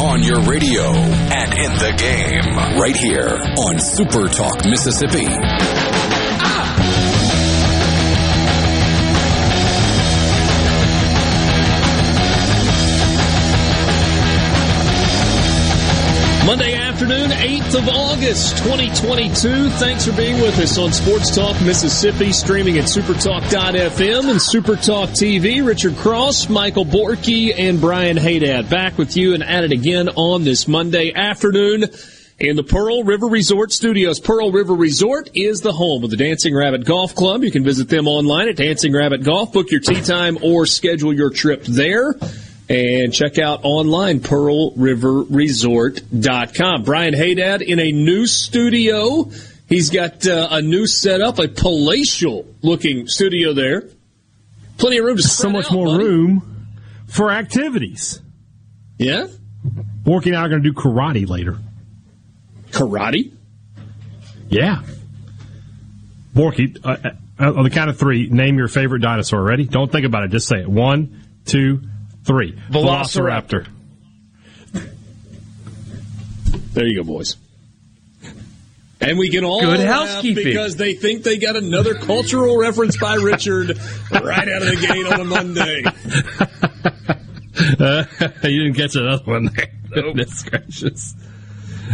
On your radio and in the game, right here on Super Talk Mississippi. 8th of August, 2022. Thanks for being with us on Sports Talk Mississippi, streaming at supertalk.fm and supertalk TV. Richard Cross, Michael Borky, and Brian Hadad back with you and at it again on this Monday afternoon in the Pearl River Resort studios. Pearl River Resort is the home of the Dancing Rabbit Golf Club. You can visit them online at Dancing Rabbit Golf, book your tee time or schedule your trip there and check out online pearlriverresort.com. Brian Hadad in a new studio. He's got uh, a new setup, a palatial looking studio there. Plenty of room to so much out, more buddy. room for activities. Yeah, Borky and I are going to do karate later. Karate? Yeah. Borky, uh, uh, on the count of three, name your favorite dinosaur. Ready? Don't think about it. Just say it. One, two, three. Velociraptor. There you go, boys. And we can all good housekeeping because they think they got another cultural reference by Richard right out of the gate on a Monday. Uh, you didn't catch another one there. Nope. Goodness gracious.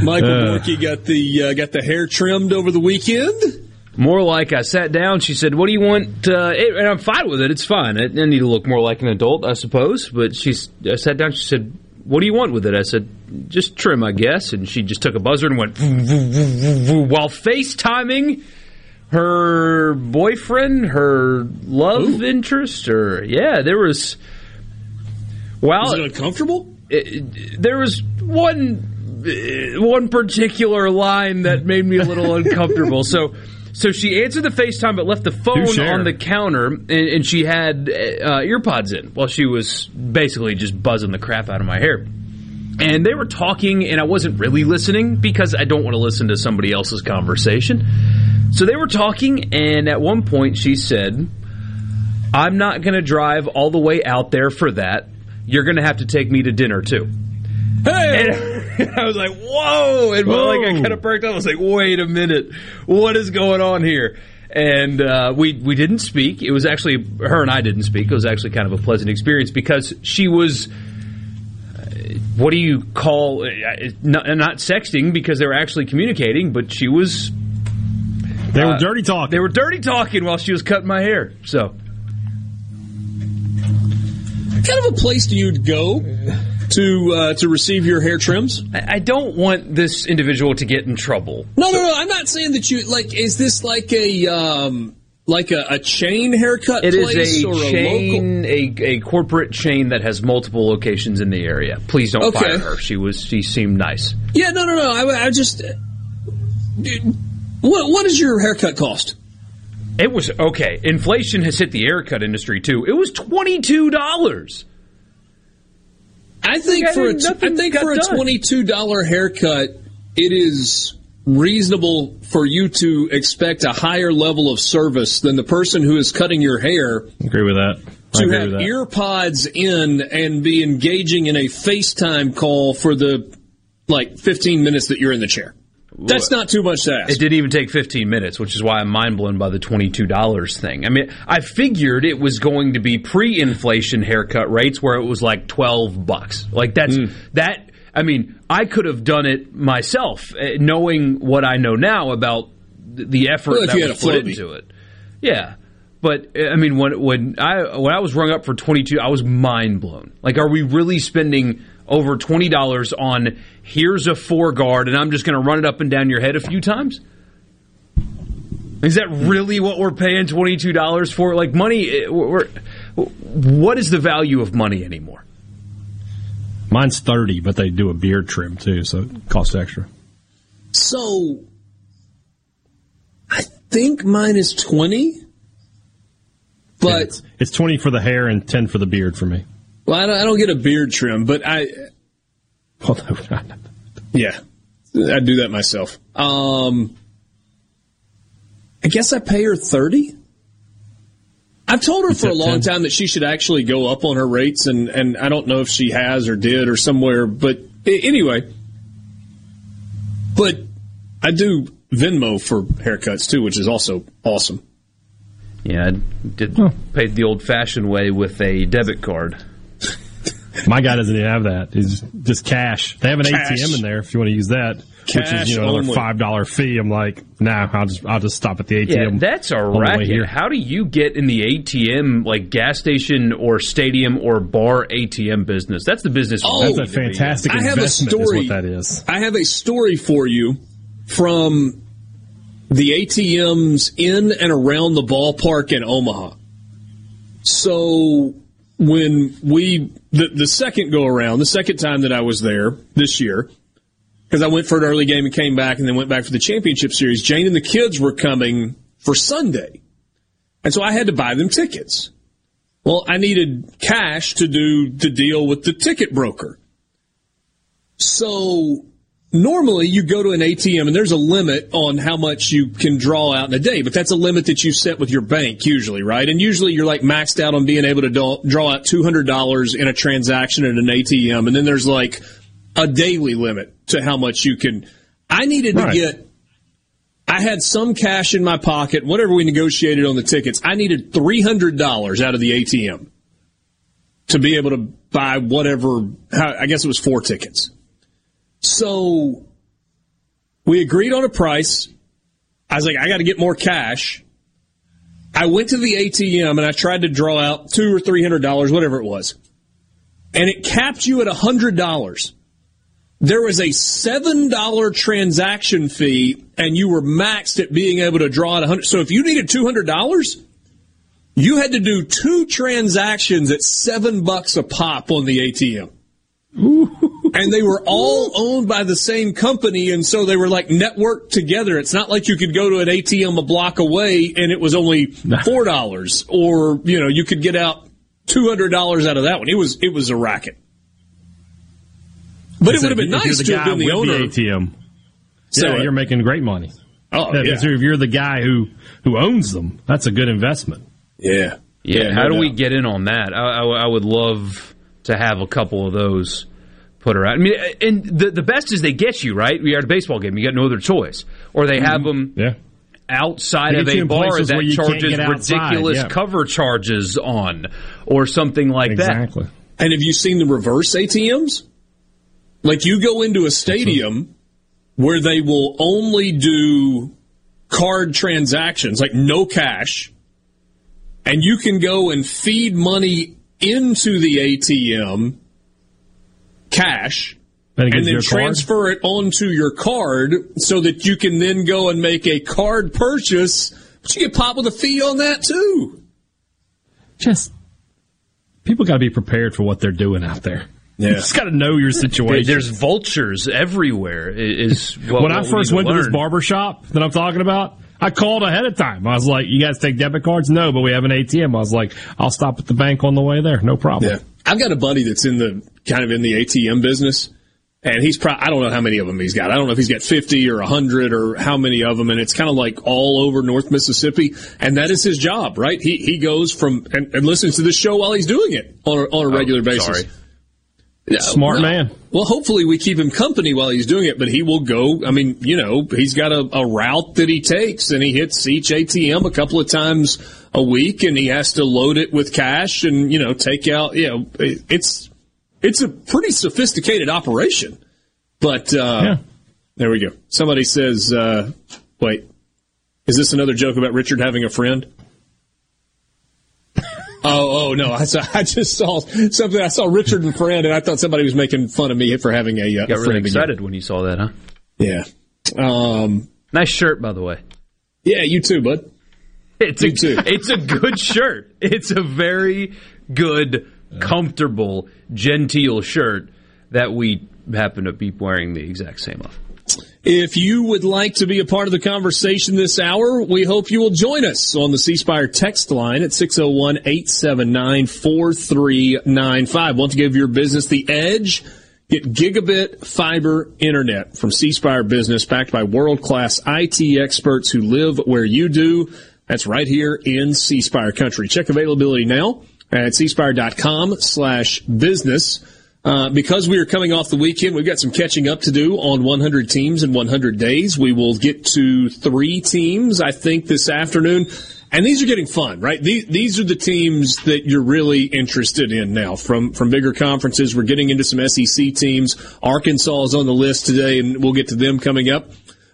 Michael uh, Borky got the uh, got the hair trimmed over the weekend. More like I sat down. She said, "What do you want?" Uh, it, and I'm fine with it. It's fine. I, I, need to look more like an adult, I suppose. But she I sat down. She said, "What do you want with it?" I said, "Just trim, I guess." And she just took a buzzer and went while FaceTiming her boyfriend, her love Ooh. interest, or yeah, there was. Well, was it uncomfortable? It, there was one uh, one particular line that made me a little uncomfortable. So so she answered the FaceTime, but left the phone on the counter, and, and she had uh, earpods in while she was basically just buzzing the crap out of my hair. And they were talking, and I wasn't really listening because I don't want to listen to somebody else's conversation. So they were talking, and at one point she said, I'm not going to drive all the way out there for that. You're going to have to take me to dinner too. Hey! And I was like, whoa! And whoa. like I kind of perked up. I was like, wait a minute, what is going on here? And uh, we we didn't speak. It was actually her and I didn't speak. It was actually kind of a pleasant experience because she was. Uh, what do you call uh, not, not sexting because they were actually communicating, but she was. They were uh, dirty talking. They were dirty talking while she was cutting my hair. So, kind of a place do you go to uh, to receive your hair trims? I don't want this individual to get in trouble. No, so. no, no. I'm not saying that you like. Is this like a um, like a, a chain haircut? It is a chain, a, a, a, corporate chain that has multiple locations in the area. Please don't okay. fire her. She was she seemed nice. Yeah, no, no, no. I, I just. What what does your haircut cost? It was okay. Inflation has hit the haircut industry too. It was twenty two dollars. I think for a, I think for a twenty-two dollar haircut, it is reasonable for you to expect a higher level of service than the person who is cutting your hair. Agree with that. to have ear pods in and be engaging in a FaceTime call for the like 15 minutes that you're in the chair. That's not too much to ask. It didn't even take 15 minutes, which is why I'm mind blown by the $22 thing. I mean, I figured it was going to be pre-inflation haircut rates where it was like 12 bucks. Like that's mm. that. I mean, I could have done it myself, eh, knowing what I know now about the effort well, that was put into it. Yeah. But eh, I mean, when when I when I was rung up for twenty two, I was mind blown. Like, are we really spending over twenty dollars on here's a four guard, and I'm just going to run it up and down your head a few times? Is that really what we're paying twenty two dollars for? Like money, eh, what is the value of money anymore? Mine's thirty, but they do a beard trim too, so it costs extra. So, I think mine is twenty, but yeah, it's, it's, twenty for the hair and ten for the beard for me. Well, I don't, I don't get a beard trim, but I. yeah, I do that myself. Um, I guess I pay her thirty. I've told her for a long 10? time that she should actually go up on her rates, and, and I don't know if she has or did or somewhere. But anyway, but I do Venmo for haircuts too, which is also awesome. Yeah, I did huh. paid the old fashioned way with a debit card. My guy doesn't even have that. It's just cash. They have an cash. ATM in there if you want to use that, cash which is you know another five dollar fee. I'm like, nah, I'll just I'll just stop at the ATM. Yeah, that's a racket. How do you get in the ATM like gas station or stadium or bar ATM business? That's the business. Oh, that's a fantastic. I have a story. that is. I have a story for you from the ATMs in and around the ballpark in Omaha. So when we the the second go around, the second time that I was there this year, because I went for an early game and came back, and then went back for the championship series. Jane and the kids were coming for Sunday, and so I had to buy them tickets. Well, I needed cash to do the deal with the ticket broker. So normally you go to an ATM and there's a limit on how much you can draw out in a day, but that's a limit that you set with your bank usually, right? And usually you're like maxed out on being able to draw out $200 in a transaction at an ATM. And then there's like a daily limit to how much you can. I needed right. to get, I had some cash in my pocket, whatever we negotiated on the tickets. I needed $300 out of the ATM to be able to buy whatever, I guess it was four tickets. So we agreed on a price. I was like, I got to get more cash. I went to the ATM and I tried to draw out two or three hundred dollars, whatever it was, and it capped you at a hundred dollars. There was a seven dollar transaction fee, and you were maxed at being able to draw out a hundred. So if you needed two hundred dollars, you had to do two transactions at seven bucks a pop on the ATM and they were all owned by the same company, and so they were like networked together. It's not like you could go to an ATM a block away and it was only four dollars, or you know you could get out two hundred dollars out of that one. It was it was a racket. But it would have been nice to have been the owner. The ATM. So yeah, you're making great money. Oh, yeah. If you're the guy who who owns them, that's a good investment. Yeah. Yeah. yeah How do we get in on that? I, I, I would love to have a couple of those put her out. I mean, and the the best is they get you right. We are at a baseball game, you got no other choice, or they have mm-hmm. them. Yeah. Outside of a bar that charges ridiculous yeah. cover charges on, or something like exactly. that. Exactly. And have you seen the reverse ATMs? Like you go into a stadium where they will only do card transactions, like no cash, and you can go and feed money into the ATM cash and, and then transfer it onto your card so that you can then go and make a card purchase. But you get popped with a fee on that too. Just people got to be prepared for what they're doing out there. Yeah. You just got to know your situation. There's vultures everywhere. Is what, when what I first went to, to this barber shop that I'm talking about. I called ahead of time. I was like, "You guys take debit cards?" No, but we have an ATM. I was like, "I'll stop at the bank on the way there. No problem." Yeah. I've got a buddy that's in the kind of in the ATM business. And he's probably, I don't know how many of them he's got. I don't know if he's got 50 or 100 or how many of them. And it's kind of like all over North Mississippi. And that is his job, right? He, he goes from and, and listens to this show while he's doing it on a, on a oh, regular oh, basis. Sorry. Smart no. man. Well, hopefully we keep him company while he's doing it, but he will go. I mean, you know, he's got a, a route that he takes and he hits each ATM a couple of times a week and he has to load it with cash and, you know, take out, you know, it's, it's a pretty sophisticated operation. But, uh, yeah. there we go. Somebody says, uh, wait, is this another joke about Richard having a friend? Oh, oh no! I, saw, I just saw something. I saw Richard and Friend, and I thought somebody was making fun of me for having a. Uh, Got a really excited again. when you saw that, huh? Yeah. Um, nice shirt, by the way. Yeah, you too, bud. It's you a, too. It's a good shirt. It's a very good, comfortable, genteel shirt that we happen to be wearing the exact same of. If you would like to be a part of the conversation this hour, we hope you will join us on the C Spire text line at 601-879-4395. Want to give your business the edge? Get gigabit fiber internet from C Spire Business backed by world-class IT experts who live where you do. That's right here in C Spire country. Check availability now at cspire.com slash business. Uh, because we are coming off the weekend, we've got some catching up to do on 100 teams in 100 days. We will get to three teams, I think, this afternoon. And these are getting fun, right? These, these are the teams that you're really interested in now from, from bigger conferences. We're getting into some SEC teams. Arkansas is on the list today, and we'll get to them coming up.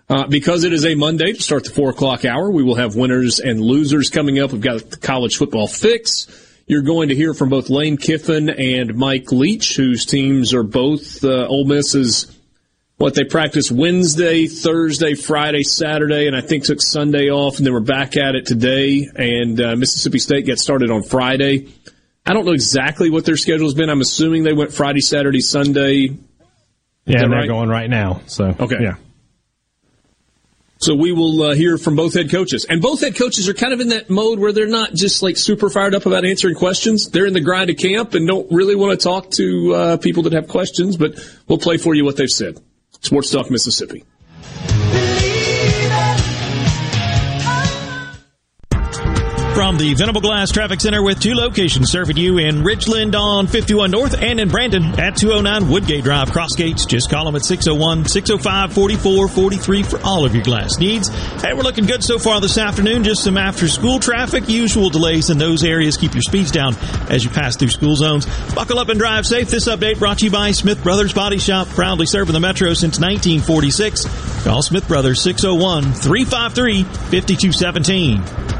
Uh, because it is a Monday to start the four o'clock hour, we will have winners and losers coming up. We've got the college football fix. You're going to hear from both Lane Kiffin and Mike Leach, whose teams are both uh, Ole Miss's. What they practice Wednesday, Thursday, Friday, Saturday, and I think took Sunday off, and then we're back at it today. And uh, Mississippi State gets started on Friday. I don't know exactly what their schedule's been. I'm assuming they went Friday, Saturday, Sunday. Yeah, they're right? going right now. So okay, yeah. So we will uh, hear from both head coaches. And both head coaches are kind of in that mode where they're not just like super fired up about answering questions. They're in the grind of camp and don't really want to talk to uh, people that have questions, but we'll play for you what they've said. Sports Talk Mississippi. From the Venable Glass Traffic Center with two locations serving you in Richland on 51 North and in Brandon at 209 Woodgate Drive, Cross Gates. Just call them at 601 605 4443 for all of your glass needs. Hey, we're looking good so far this afternoon. Just some after school traffic. Usual delays in those areas. Keep your speeds down as you pass through school zones. Buckle up and drive safe. This update brought to you by Smith Brothers Body Shop, proudly serving the Metro since 1946. Call Smith Brothers 601 353 5217.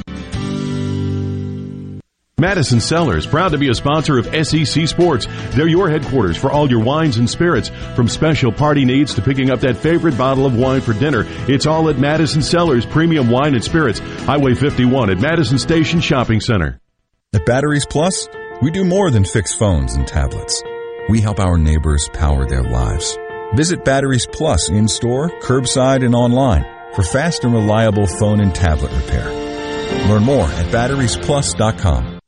Madison Cellars, proud to be a sponsor of SEC Sports. They're your headquarters for all your wines and spirits. From special party needs to picking up that favorite bottle of wine for dinner, it's all at Madison Cellars Premium Wine and Spirits, Highway 51 at Madison Station Shopping Center. At Batteries Plus, we do more than fix phones and tablets. We help our neighbors power their lives. Visit Batteries Plus in store, curbside, and online for fast and reliable phone and tablet repair. Learn more at batteriesplus.com.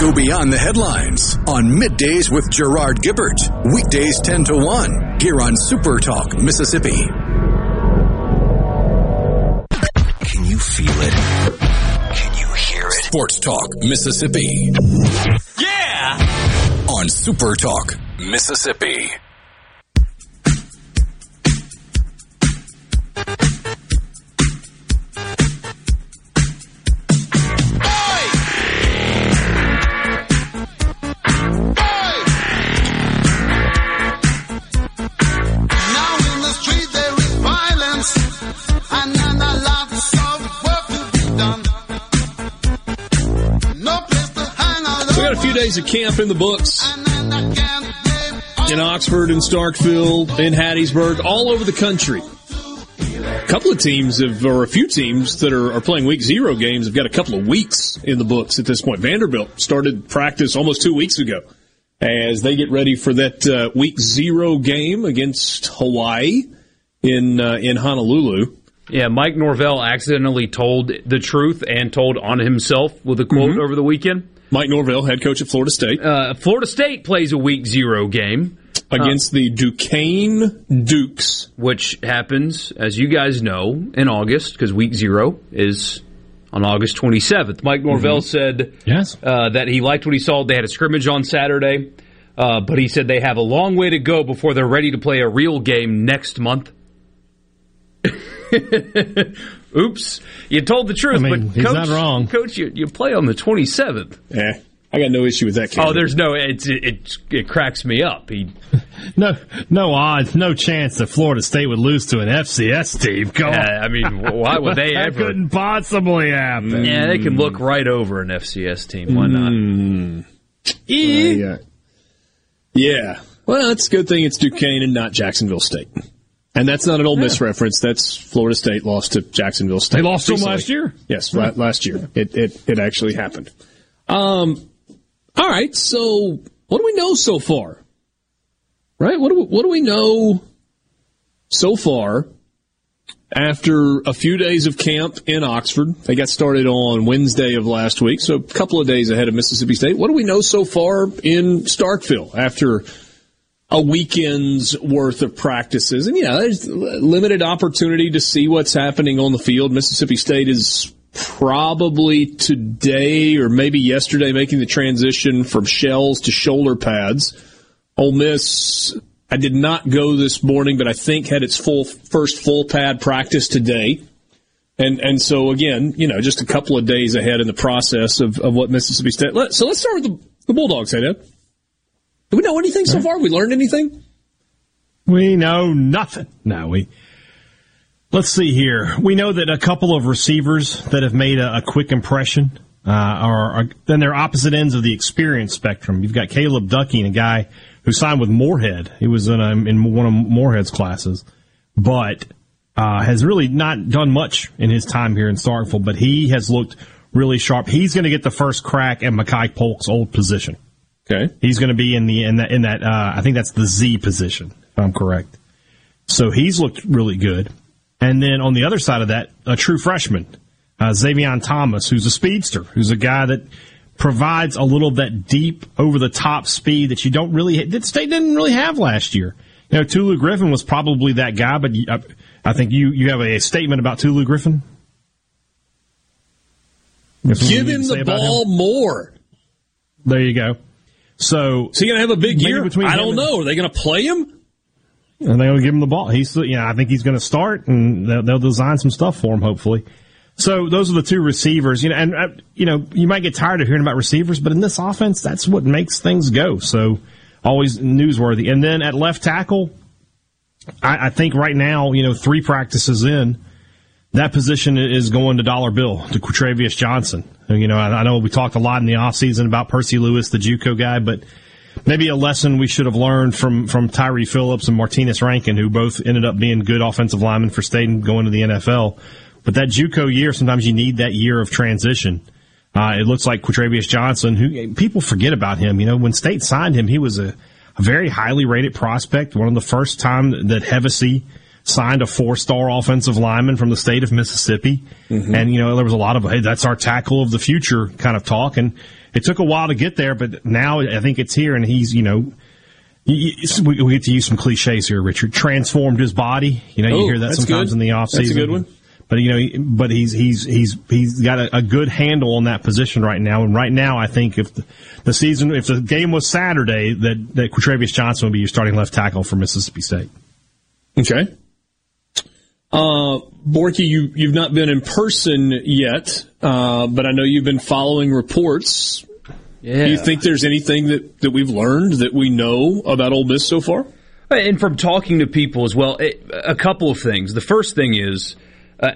Go beyond the headlines on Middays with Gerard Gibert. Weekdays 10 to 1 here on Super Talk, Mississippi. Can you feel it? Can you hear it? Sports Talk, Mississippi. Yeah! On Super Talk, Mississippi. Days of camp in the books in Oxford and Starkville, in Hattiesburg, all over the country. A couple of teams have, or a few teams that are, are playing week zero games have got a couple of weeks in the books at this point. Vanderbilt started practice almost two weeks ago as they get ready for that uh, week zero game against Hawaii in uh, in Honolulu. Yeah, Mike Norvell accidentally told the truth and told on himself with a quote mm-hmm. over the weekend. Mike Norvell, head coach at Florida State. Uh, Florida State plays a week zero game against uh, the Duquesne Dukes, which happens, as you guys know, in August because week zero is on August 27th. Mike Norvell mm-hmm. said yes. Uh, that he liked what he saw. They had a scrimmage on Saturday, uh, but he said they have a long way to go before they're ready to play a real game next month. Oops, you told the truth, I mean, but he's coach, not wrong. Coach, you, you play on the 27th. Yeah. I got no issue with that. Oh, there's no it, it, it cracks me up. He, no no odds, no chance that Florida State would lose to an FCS team. Come on. I mean, why would they that ever? couldn't possibly happen. Yeah, they can look right over an FCS team. Why not? Mm. yeah. yeah. Well, it's a good thing it's Duquesne and not Jacksonville State. And that's not an Ole Miss reference. That's Florida State lost to Jacksonville State. They lost them last year. Yes, right. last year. It, it it actually happened. Um. All right. So, what do we know so far? Right. What do we, what do we know so far? After a few days of camp in Oxford, they got started on Wednesday of last week, so a couple of days ahead of Mississippi State. What do we know so far in Starkville after a weekend's worth of practices. And yeah, there's limited opportunity to see what's happening on the field. Mississippi State is probably today or maybe yesterday making the transition from shells to shoulder pads. Ole Miss, I did not go this morning, but I think had its full first full pad practice today. And and so again, you know, just a couple of days ahead in the process of, of what Mississippi State. So let's start with the, the Bulldogs, hey, Dad. Do we know anything so far? We learned anything? We know nothing. No, we. Let's see here. We know that a couple of receivers that have made a, a quick impression uh, are, are, then they're opposite ends of the experience spectrum. You've got Caleb Ducking, a guy who signed with Moorhead. He was in, a, in one of Moorhead's classes, but uh, has really not done much in his time here in Starkville. But he has looked really sharp. He's going to get the first crack at Makai Polk's old position. Okay. He's going to be in the in that in that uh, I think that's the Z position if I'm correct. So he's looked really good. And then on the other side of that, a true freshman, uh, Zavion Thomas, who's a speedster, who's a guy that provides a little of that deep over the top speed that you don't really that state didn't really have last year. You know, Tulu Griffin was probably that guy, but I, I think you you have a statement about Tulu Griffin. Give him the ball him? more. There you go. So, is he going to have a big year? Between I don't know. Are they going to play him? And they're going to give him the ball. He's, you know, I think he's going to start, and they'll, they'll, design some stuff for him. Hopefully. So those are the two receivers. You know, and uh, you know, you might get tired of hearing about receivers, but in this offense, that's what makes things go. So always newsworthy. And then at left tackle, I, I think right now, you know, three practices in, that position is going to dollar bill to Kwatrivous Johnson. You know, I, know we talked a lot in the offseason about Percy Lewis, the JUCO guy, but maybe a lesson we should have learned from from Tyre Phillips and Martinas Rankin, who both ended up being good offensive linemen for State and going to the NFL. But that JUCO year, sometimes you need that year of transition. Uh, it looks like Kwatrivous Johnson, who people forget about him. You know, when State signed him, he was a, a very highly rated prospect. One of the first time that Hevesy signed a four star offensive lineman from the state of Mississippi. Mm-hmm. And, you know, there was a lot of, hey, that's our tackle of the future kind of talk. And it took a while to get there, but now I think it's here and he's, you know, we get to use some cliches here, Richard. Transformed his body. You know, you hear that sometimes good. in the offseason. That's a good one. But you know, but he's he's he's he's got a, a, good handle on that position right now. And right now, I think if the, the season, if the game was Saturday, that that Kwatrivous Johnson would be your starting left tackle for Mississippi State. Okay. Uh, Borky, you you've not been in person yet, uh, but I know you've been following reports. Yeah. Do you think there's anything that, that we've learned that we know about Ole Miss so far? And from talking to people as well, it, a couple of things. The first thing is, uh,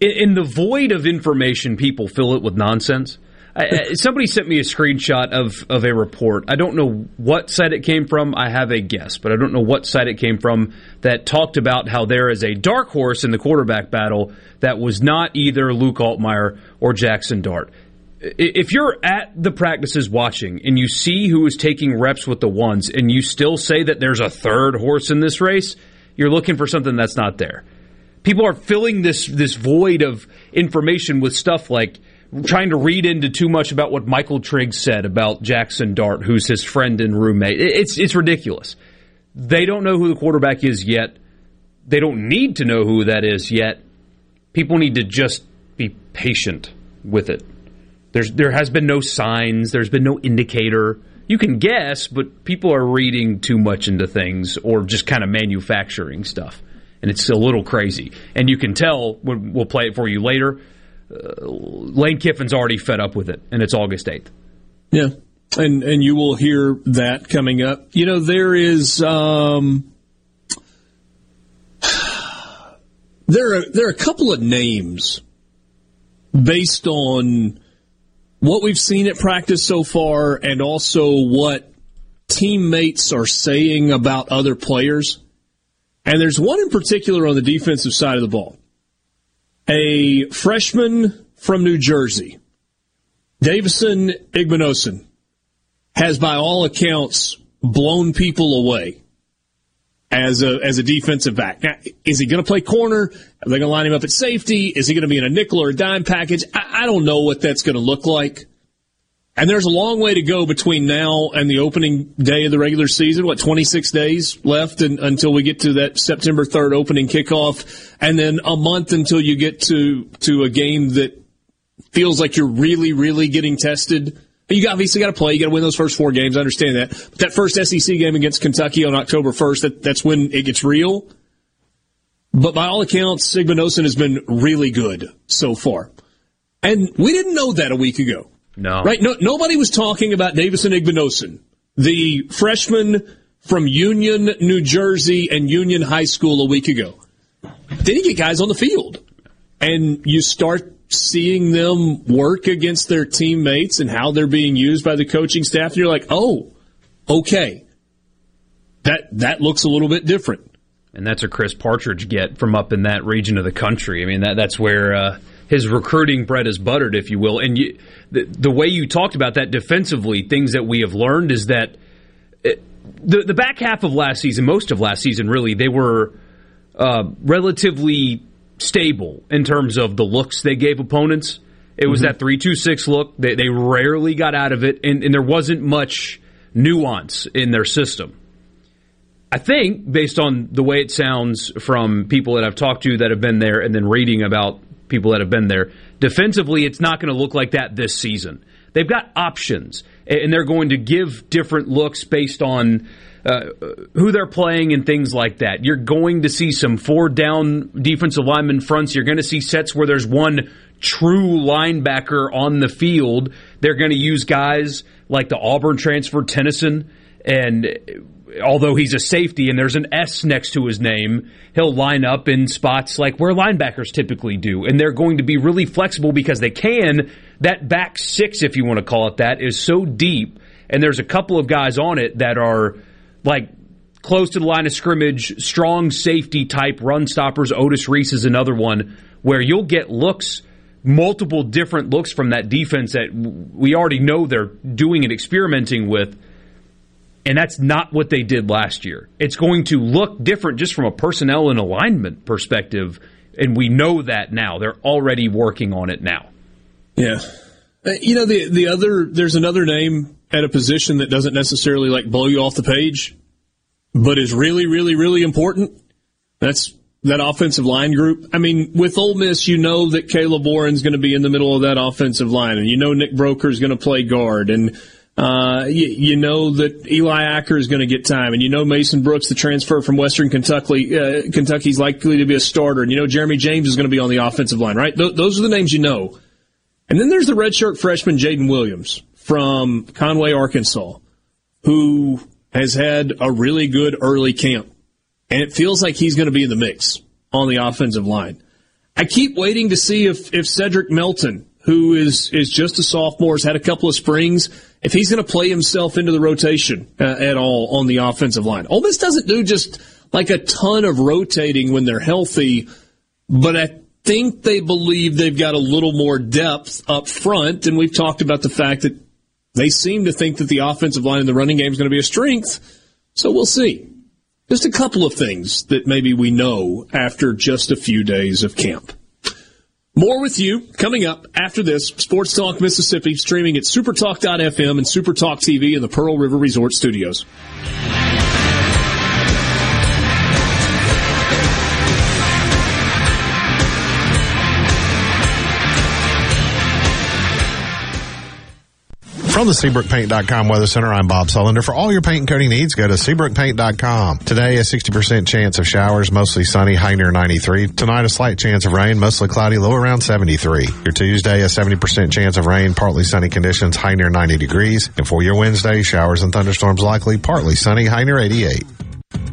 in, in the void of information, people fill it with nonsense. I, somebody sent me a screenshot of, of a report. I don't know what site it came from. I have a guess, but I don't know what site it came from that talked about how there is a dark horse in the quarterback battle that was not either Luke Altmyer or Jackson Dart. If you're at the practices watching and you see who is taking reps with the ones and you still say that there's a third horse in this race, you're looking for something that's not there. People are filling this this void of information with stuff like trying to read into too much about what Michael Triggs said about Jackson Dart, who's his friend and roommate. It's it's ridiculous. They don't know who the quarterback is yet. They don't need to know who that is yet. People need to just be patient with it. There's there has been no signs. There's been no indicator. You can guess, but people are reading too much into things or just kind of manufacturing stuff, and it's a little crazy. And you can tell we'll play it for you later uh, Lane Kiffin's already fed up with it, and it's August 8th. Yeah. And and you will hear that coming up. You know, there is um, there are there are a couple of names based on what we've seen at practice so far and also what teammates are saying about other players. And there's one in particular on the defensive side of the ball a freshman from New Jersey, Davison Igbinosun, has by all accounts blown people away as a as a defensive back. Now, is he going to play corner? Are they going to line him up at safety? Is he going to be in a nickel or a dime package? I, I don't know what that's going to look like. And there's a long way to go between now and the opening day of the regular season. What, 26 days left in, until we get to that September 3rd opening kickoff. And then a month until you get to, to a game that feels like you're really, really getting tested. You obviously got to play. You got to win those first four games. I understand that. But that first SEC game against Kentucky on October 1st, that, that's when it gets real. But by all accounts, Igbinosun has been really good so far. And we didn't know that a week ago. No. Right? No, nobody was talking about Davison Igbinosun, the freshman from Union, New Jersey, and Union High School a week ago. Then you get guys on the field, and you start seeing them work against their teammates and how they're being used by the coaching staff, and you're like, oh, okay, that that looks a little bit different. And that's a Chris Partridge get from up in that region of the country. I mean, that that's where. Uh, his recruiting bread is buttered, if you will. And you, the, the way you talked about that defensively, things that we have learned is that it, the the back half of last season, most of last season, really, they were uh, relatively stable in terms of the looks they gave opponents. It was mm-hmm. that three two six look. They, they rarely got out of it, and, and there wasn't much nuance in their system. I think, based on the way it sounds from people that I've talked to that have been there, and then reading about people that have been there. Defensively, it's not going to look like that this season. They've got options, and they're going to give different looks based on uh, who they're playing and things like that. You're going to see some four down defensive lineman fronts. You're going to see sets where there's one true linebacker on the field. They're going to use guys like the Auburn transfer Tennison and although he's a safety and there's an S next to his name, he'll line up in spots like where linebackers typically do. And they're going to be really flexible because they can. That back six, if you want to call it that, is so deep and there's a couple of guys on it that are like close to the line of scrimmage, strong safety type run stoppers. Otis Reese is another one where you'll get looks, multiple different looks from that defense that we already know they're doing and experimenting with. And that's not what they did last year. It's going to look different just from a personnel and alignment perspective. And we know that now. They're already working on it now. Yeah. Uh, you know, the, the other, there's another name at a position that doesn't necessarily like blow you off the page, but is really, really, really important. That's that offensive line group. I mean, with Ole Miss, you know that Caleb Warren's going to be in the middle of that offensive line, and you know Nick Broeker is going to play guard, and uh, you, you, know that Eli Acker is going to get time, and you know Mason Brooks, the transfer from Western Kentucky, uh, Kentucky is likely to be a starter, and you know Jeremy James is going to be on the offensive line, right? Th- those are the names you know. And then there's the redshirt freshman Jaden Williams from Conway, Arkansas, who has had a really good early camp. And it feels like he's going to be in the mix on the offensive line. I keep waiting to see if, if Cedric Melton, who is, is just a sophomore, has had a couple of springs, if he's going to play himself into the rotation uh, at all on the offensive line. Ole Miss doesn't do just like a ton of rotating when they're healthy, but I think they believe they've got a little more depth up front. And we've talked about the fact that they seem to think that the offensive line in the running game is going to be a strength. So we'll see. Just a couple of things that maybe we know after just a few days of camp. More with you coming up after this. Sports Talk Mississippi streaming at supertalk.fm and supertalk TV in the Pearl River Resort Studios. From the SeabrookPaint.com Weather Center, I'm Bob Sullender. For all your paint and coating needs, go to SeabrookPaint.com. Today, a 60% chance of showers, mostly sunny, high near 93. Tonight, a slight chance of rain, mostly cloudy, low around 73. Your Tuesday, a 70% chance of rain, partly sunny conditions, high near 90 degrees. And for your Wednesday, showers and thunderstorms likely, partly sunny, high near 88.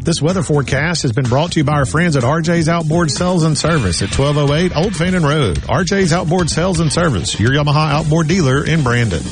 This weather forecast has been brought to you by our friends at RJ's Outboard Sales and Service at 1208 Old Fannin Road. RJ's Outboard Sales and Service, your Yamaha outboard dealer in Brandon.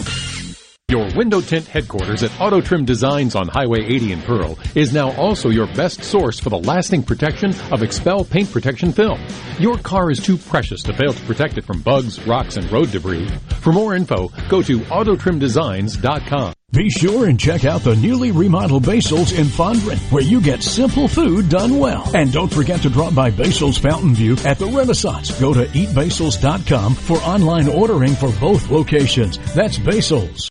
Your window tint headquarters at Auto Trim Designs on Highway 80 in Pearl is now also your best source for the lasting protection of XPEL paint protection film. Your car is too precious to fail to protect it from bugs, rocks, and road debris. For more info, go to autotrimdesigns.com. Be sure and check out the newly remodeled Basil's in Fondren, where you get simple food done well. And don't forget to drop by Basil's Fountain View at the Renaissance. Go to eatbasils.com for online ordering for both locations. That's Basil's.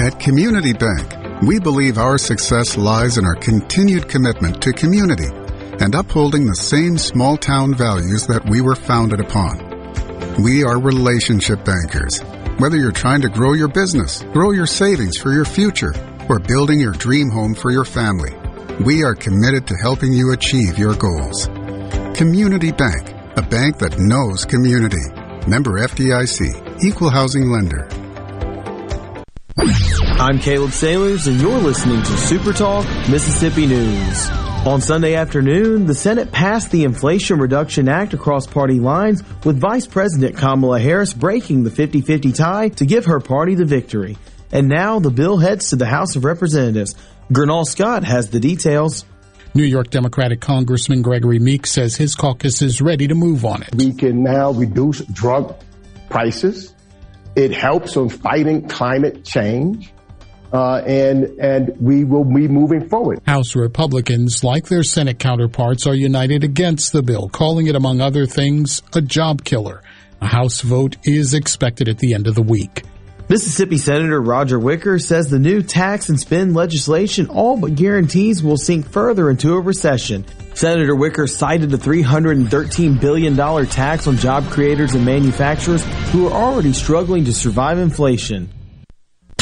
At Community Bank, we believe our success lies in our continued commitment to community and upholding the same small town values that we were founded upon. We are relationship bankers. Whether you're trying to grow your business, grow your savings for your future, or building your dream home for your family, we are committed to helping you achieve your goals. Community Bank, a bank that knows community. Member FDIC, Equal Housing Lender. I'm Caleb Sailors, and you're listening to Super Talk Mississippi News. On Sunday afternoon, the Senate passed the Inflation Reduction Act across party lines, with Vice President Kamala Harris breaking the 50-50 tie to give her party the victory. And now the bill heads to the House of Representatives. Gernal Scott has the details. New York Democratic Congressman Gregory Meeks says his caucus is ready to move on it. We can now reduce drug prices. It helps on fighting climate change uh, and and we will be moving forward. House Republicans, like their Senate counterparts, are united against the bill, calling it, among other things, a job killer. A House vote is expected at the end of the week. Mississippi Senator Roger Wicker says the new tax and spend legislation all but guarantees will sink further into a recession. Senator Wicker cited a $313 billion tax on job creators and manufacturers who are already struggling to survive inflation.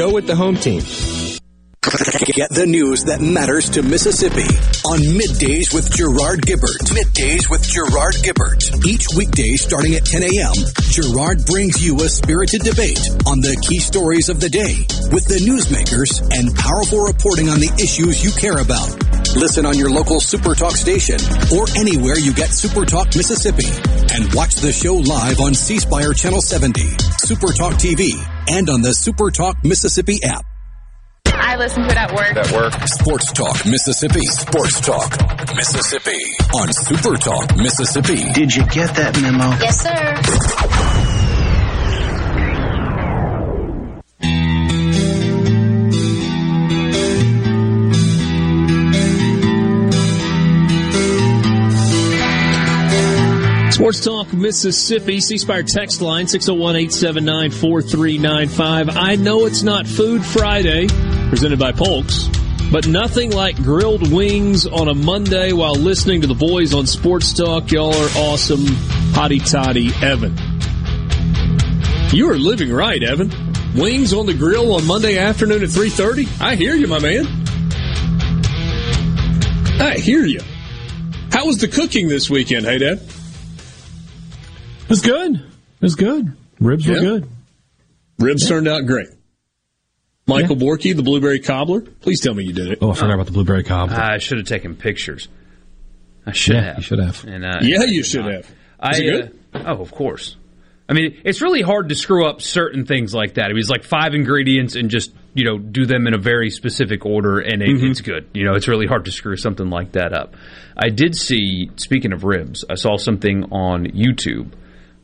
Go with the home team. Get the news that matters to Mississippi on Middays with Gerard Gibert. Middays with Gerard Gibert. Each weekday starting at 10 a.m., Gerard brings you a spirited debate on the key stories of the day with the newsmakers and powerful reporting on the issues you care about. Listen on your local Super Talk station or anywhere you get Super Talk Mississippi and watch the show live on C Spire Channel 70, Super Talk TV, and on the Super Talk Mississippi app. I listen to it at work. At work. Sports Talk Mississippi. Sports Talk Mississippi. On Super Talk Mississippi. Did you get that memo? Yes, sir. Sports Talk Mississippi, C Spire text line 601 879 4395. I know it's not Food Friday, presented by Polks, but nothing like grilled wings on a Monday while listening to the boys on Sports Talk. Y'all are awesome. Hotty toddy, Evan. You are living right, Evan. Wings on the grill on Monday afternoon at 3.30? I hear you, my man. I hear you. How was the cooking this weekend, hey, Dad? It was good. It was good. Ribs were good. Ribs turned out great. Michael Borky, the blueberry cobbler. Please tell me you did it. Oh, I forgot about the blueberry cobbler. I should have taken pictures. I should Yeah, have. you should have. And, uh, Yeah, you should not. have. I, it good? uh, oh, of course. I mean, it's really hard to screw up certain things like that. It was like five ingredients and just you know do them in a very specific order, and it, Mhm. it's good. You know, it's really hard to screw something like that up. I did see. Speaking of ribs, I saw something on YouTube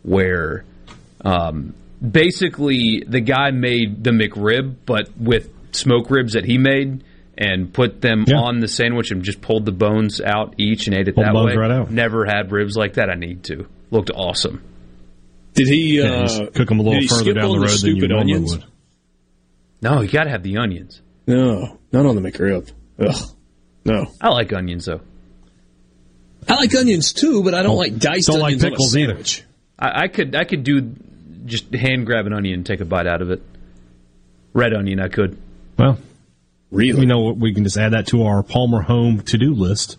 where um, basically the guy made the McRib, but with smoke ribs that he made. And put them on the sandwich and just pulled the bones out each and ate it Pulled the that bones way. right out. Never had ribs like that. I need to. Looked awesome. Did he, Yeah, uh, just cook 'em a little further down the over road than you normally onions? would. No, you got to have the onions. No, not on the McRib. Ugh. No. I like onions though. I like onions too, but I don't, like diced don't like pickles on a either. Sandwich. I, I could I could do just hand grab an onion and take a bite out of it. Red onion, I could. Well, really, we know what we can just add that to our Palmer Home to do list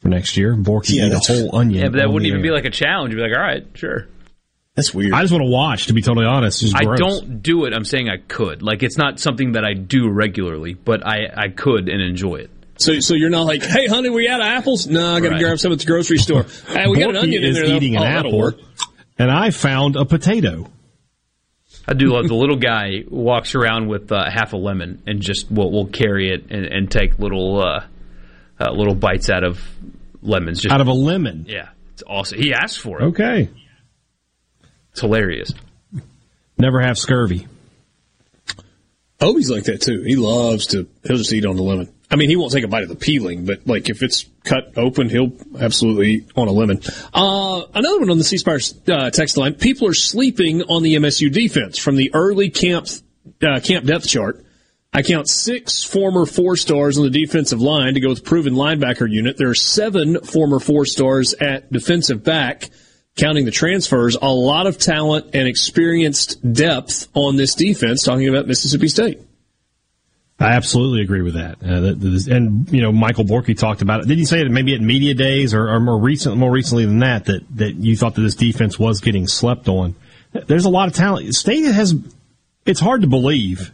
for next year. Borky Yeah, eat a whole onion. Yeah, but that wouldn't the even be like a challenge. You'd be like, all right, sure. That's weird. I just want to watch. To be totally honest, it's I gross. don't do it. I'm saying I could. Like it's not something that I do regularly, but I I could and enjoy it. So, so you're not like, hey, honey, we out of apples? No, I got to Right. grab some at the grocery store. Hey, we got an Borky onion in is there. though. eating an oh, that'll apple, work. And I found a potato. I do love the little guy walks around with uh, half a lemon and just will will carry it and, and take little uh, uh, little bites out of lemons. Just, out of a lemon. Yeah, it's awesome. He asked for it. Okay, it's hilarious. Never have scurvy. Obie's like that too. He loves to. He'll just eat on the lemon. I mean, he won't take a bite of the peeling, but like if it's cut open, he'll absolutely on a lemon. Uh, another one on the C Spire uh, text line: People are sleeping on the MSU defense from the early camp uh, camp depth chart. I count six former four stars on the defensive line to go with proven linebacker unit. There are seven former four stars at defensive back, counting the transfers. A lot of talent and experienced depth on this defense. Talking about Mississippi State. I absolutely agree with that. Uh, and you know, Michael Borky talked about it. Did you say it maybe at media days or, or, more recent, more recently than that, that that you thought that this defense was getting slept on? There's a lot of talent. State has. It's hard to believe,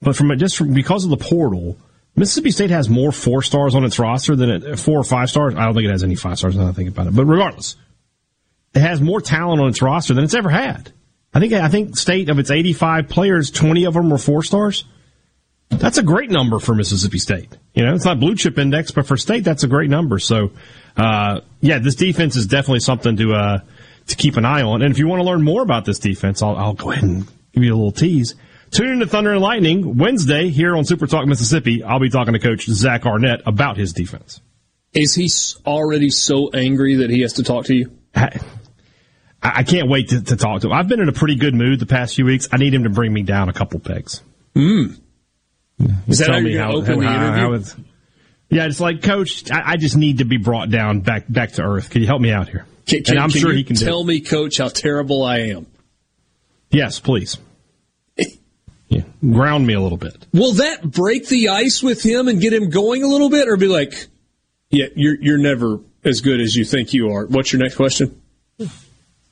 but from just from because of the portal, Mississippi State has more four stars on its roster than it, four or five stars. I don't think it has any five stars. Now I think about it, but regardless, it has more talent on its roster than it's ever had. I think I think State of its 85 players, 20 of them were four stars. That's a great number for Mississippi State. You know, it's not blue chip index, but for state, that's a great number. So, uh, yeah, this defense is definitely something to uh, to keep an eye on. And if you want to learn more about this defense, I'll, I'll go ahead and give you a little tease. Tune in to Thunder and Lightning Wednesday here on Super Talk Mississippi. I'll be talking to Coach Zach Arnett about his defense. Is he already so angry that he has to talk to you? I, I can't wait to, to, talk to him. I've been in a pretty good mood the past few weeks. I need him to bring me down a couple pegs. Hmm. Is that how me you're how, open how, the interview? how it's, yeah, it's like, Coach, I, I just need to be brought down back back to earth. Can you help me out here? Can, can, and I'm can sure you he can tell do me, Coach, how terrible I am. Yes, please. Yeah, ground me a little bit. Will that break the ice with him and get him going a little bit, or be like, "Yeah, you're you're never as good as you think you are"? What's your next question?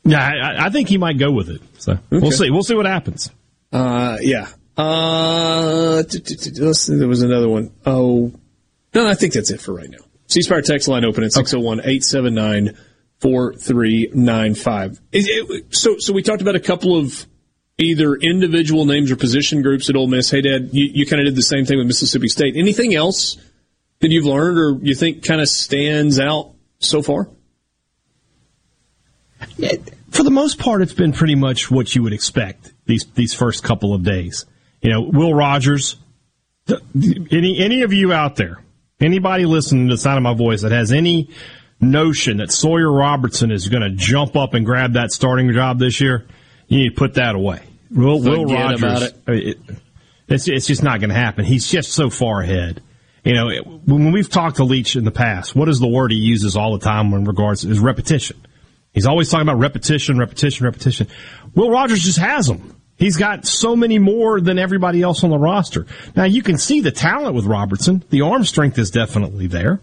Yeah, I, I think he might go with it. So we'll see. We'll see what happens. Uh, yeah. Uh, there was another one. Oh, no, I think that's it for right now. C Spire text line open at 601 879 4395. So, so we talked about a couple of either individual names or position groups at Ole Miss. Hey, Dad, you, you kind of did the same thing with Mississippi State. Anything else that you've learned or you think kind of stands out so far? For the most part, it's been pretty much what you would expect these these first couple of days. You know, Will Rogers. Any any of you out there, anybody listening to the sound of my voice that has any notion that Sawyer Robertson is going to jump up and grab that starting job this year, you need to put that away. Will, Will Rogers, about it. Mean, it- it's it's just not going to happen. He's just so far ahead. You know, it- when we've talked to Leach in the past, what is the word he uses all the time in regards is repetition. He's always talking about repetition, repetition, repetition. Will Rogers just has them. He's got so many more than everybody else on the roster. Now you can see the talent with Robertson. The arm strength is definitely there.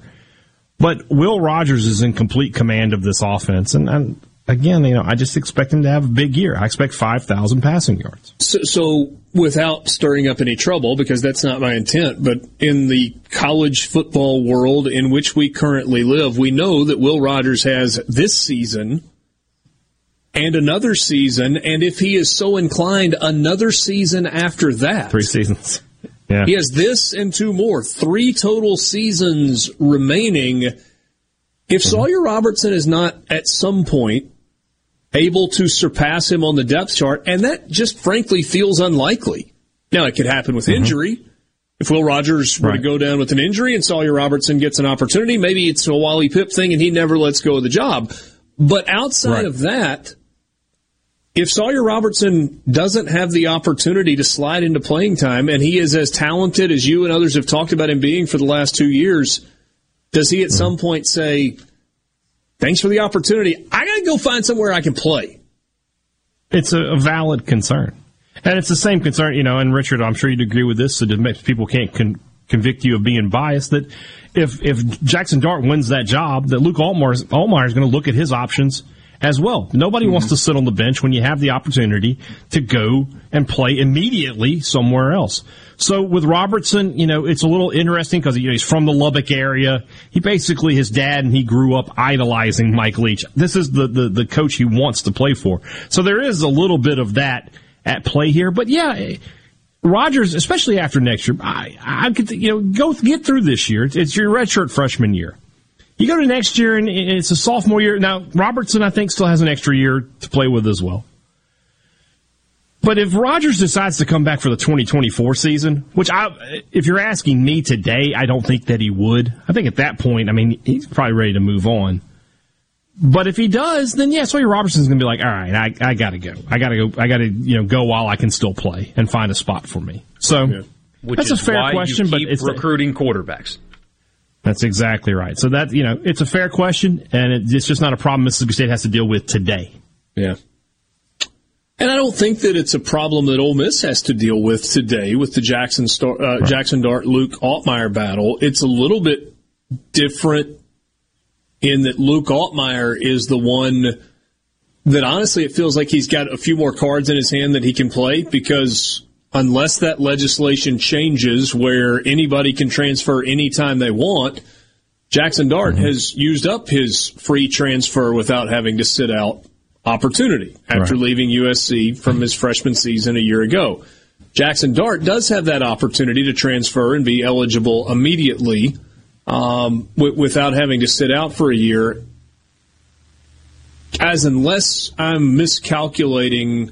But Will Rogers is in complete command of this offense. And, and again, you know, I just expect him to have a big year. I expect 5,000 passing yards. So, so without stirring up any trouble, because that's not my intent, but in the college football world in which we currently live, we know that Will Rogers has this season and another season, and if he is so inclined, another season after that. Three seasons. Yeah. He has this and two more, three total seasons remaining. If mm-hmm. Sawyer Robertson is not at some point able to surpass him on the depth chart, and that just frankly feels unlikely. Now, it could happen with mm-hmm. injury. If Will Rogers were to go down with an injury and Sawyer Robertson gets an opportunity, maybe it's a Wally Pipp thing and he never lets go of the job. But outside Right. of that, if Sawyer Robertson doesn't have the opportunity to slide into playing time and he is as talented as you and others have talked about him being for the last two years, does he at mm-hmm. some point say, thanks for the opportunity. I got to go find somewhere I can play. It's a, a valid concern. And it's the same concern, you know, and Richard, I'm sure you'd agree with this, so that makes people can't con- convict you of being biased, that if, if Jackson Dart wins that job, that Luke Altmyer is going to look at his options as well. Nobody wants to sit on the bench when you have the opportunity to go and play immediately somewhere else. So with Robertson, you know, it's a little interesting because you know, he's from the Lubbock area. He basically, his dad and he grew up idolizing Mike Leach. This is the, the, the coach he wants to play for. So there is a little bit of that at play here. But yeah, Rogers, especially after next year, I, I could, you know, go get through this year. It's, it's your redshirt freshman year. You go to next year and it's a sophomore year. Now, Robertson, I think, still has an extra year to play with as well. But if Rogers decides to come back for the 2024 season, which I, if you're asking me today, I don't think that he would. I think at that point, I mean, he's probably ready to move on. But if he does, then yeah, Sawyer Robertson's going to be like, all right, I, I got to go. I got to go. I got to you know go while I can still play and find a spot for me. So yeah. that's a fair question, but it's recruiting quarterbacks. That's exactly right. So that you know, it's a fair question, and it's just not a problem Mississippi State has to deal with today. Yeah. And I don't think that it's a problem that Ole Miss has to deal with today with the Jackson Star, uh, right. Jackson Dart Luke Altmyer battle. It's a little bit different in that Luke Altmyer is the one that honestly it feels like he's got a few more cards in his hand that he can play because unless that legislation changes where anybody can transfer anytime they want, Jackson Dart mm-hmm. has used up his free transfer without having to sit out opportunity after right. leaving USC from his freshman season a year ago. Jackson Dart does have that opportunity to transfer and be eligible immediately um, w- without having to sit out for a year. As unless I'm miscalculating,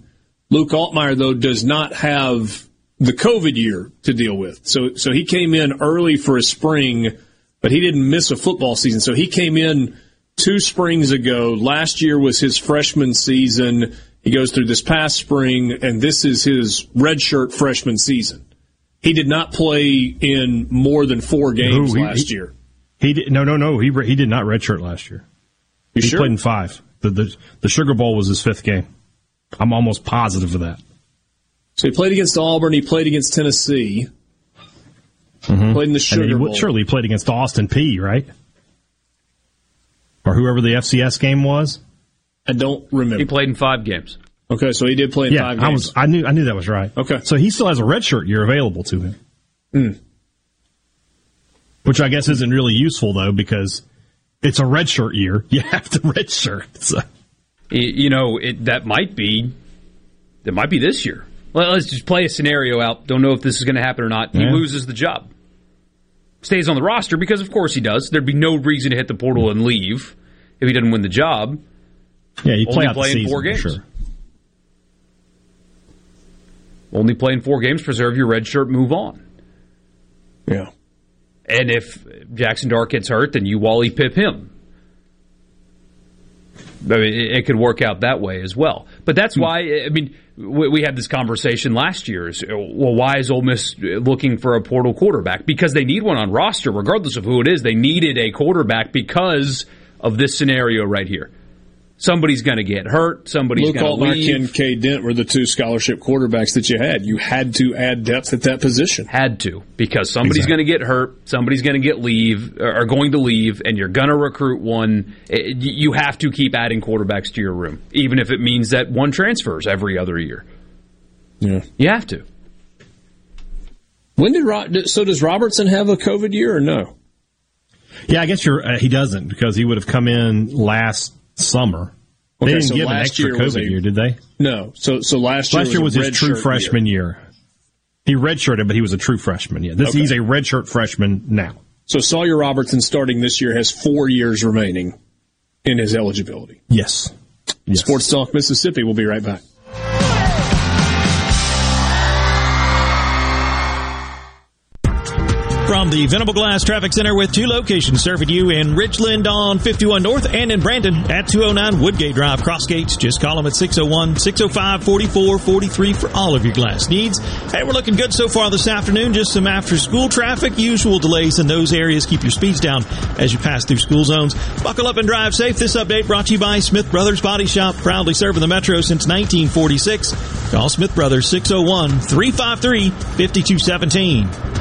Luke Altmyer though does not have the COVID year to deal with. So so he came in early for a spring, but he didn't miss a football season. So he came in two springs ago. Last year was his freshman season. He goes through this past spring, and this is his redshirt freshman season. He did not play in more than four games he, last he, year. He did no, no, no. He he did not redshirt last year. You he sure? played in five. The, the the Sugar Bowl was his fifth game. I'm almost positive of that. So he played against Auburn. He played against Tennessee. Mm-hmm. Played in the Sugar he, Bowl. Surely he played against Austin Peay, right? Or whoever the FCS game was. I don't remember. He played in five games. Okay, so he did play in yeah, five games. I was I knew I knew that was right. Okay. So he still has a redshirt year available to him. Mm. Which I guess isn't really useful though because it's a redshirt year. You have to redshirt. So. You know, it, that might be that might be this year. Well, let's just play a scenario out. Don't know if this is going to happen or not. He yeah. loses the job. Stays on the roster because of course he does. There'd be no reason to hit the portal and leave if he didn't win the job. Yeah, you play Only play the in four games. Sure. Only play in four games, preserve your red shirt, move on. Yeah. And if Jackson Dart gets hurt, then you Wally Pipp him. I mean, it could work out that way as well. But that's hmm. why, I mean, we had this conversation last year. Is, well, why is Ole Miss looking for a portal quarterback? Because they need one on roster, regardless of who it is. They needed a quarterback because of this scenario right here somebody's going to get hurt. Somebody's going to leave. and Cade Dent were the two scholarship quarterbacks that you had. You had to add depth at that position. Had to because somebody's exactly. going to get hurt. Somebody's going to get leave or going to leave, and you're going to recruit one. You have to keep adding quarterbacks to your room, even if it means that one transfers every other year. Yeah, you have to. When did so does Robertson have a COVID year or no? Yeah, I guess you're. Uh, he doesn't because he would have come in last summer. Okay, they didn't so give an extra year COVID a, year, did they? No. So so last year last year was, was his true freshman year. year. He redshirted, but he was a true freshman. Yeah, this okay. he's a redshirt freshman now. So Sawyer Robertson starting this year has four years remaining in his eligibility. Yes. yes. Sports Talk Mississippi. We'll be right back. From the Venable Glass Traffic Center with two locations serving you in Richland on 51 North and in Brandon at 209 Woodgate Drive. Cross gates, just call them at 601 605 4443 for all of your glass needs. Hey, we're looking good so far this afternoon. Just some after school traffic, usual delays in those areas. Keep your speeds down as you pass through school zones. Buckle up and drive safe. This update brought to you by Smith Brothers Body Shop, proudly serving the Metro since 1946. Call Smith Brothers 601 353 5217.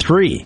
three.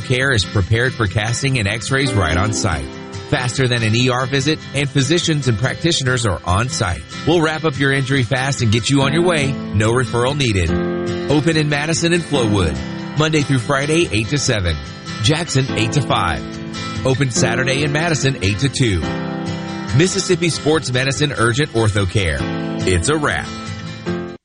care is prepared for casting and x-rays right on site. Faster than an ER visit, and physicians and practitioners are on site. We'll wrap up your injury fast and get you on your way. No referral needed. Open in Madison and Flowood. Monday through Friday, 8 to 7. Jackson, 8 to 5. Open Saturday in Madison, 8 to 2. Mississippi Sports Medicine Urgent Ortho Care. It's a wrap.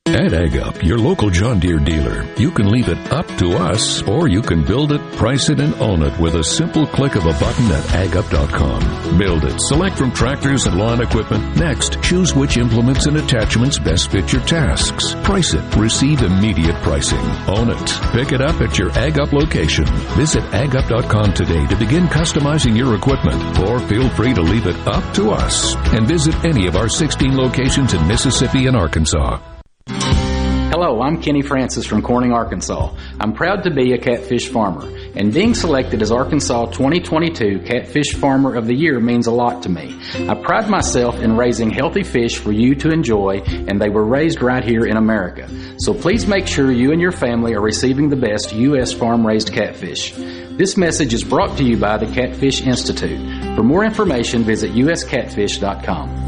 At AgUp, your local John Deere dealer, you can leave it up to us, or you can build it, price it, and own it with a simple click of a button at agup.com. Build it, select from tractors and lawn equipment. Next, choose which implements and attachments best fit your tasks. Price it, receive immediate pricing. Own it, pick it up at your AgUp location. Visit agup.com today to begin customizing your equipment, or feel free to leave it up to us and visit any of our 16 locations in Mississippi and Arkansas. Hello, I'm Kenny Francis from Corning, Arkansas. I'm proud to be a catfish farmer, and being selected as Arkansas 2022 Catfish Farmer of the Year means a lot to me. I pride myself in raising healthy fish for you to enjoy, and they were raised right here in America. So please make sure you and your family are receiving the best U.S. farm raised catfish. This message is brought to you by the Catfish Institute. For more information, visit uscatfish.com.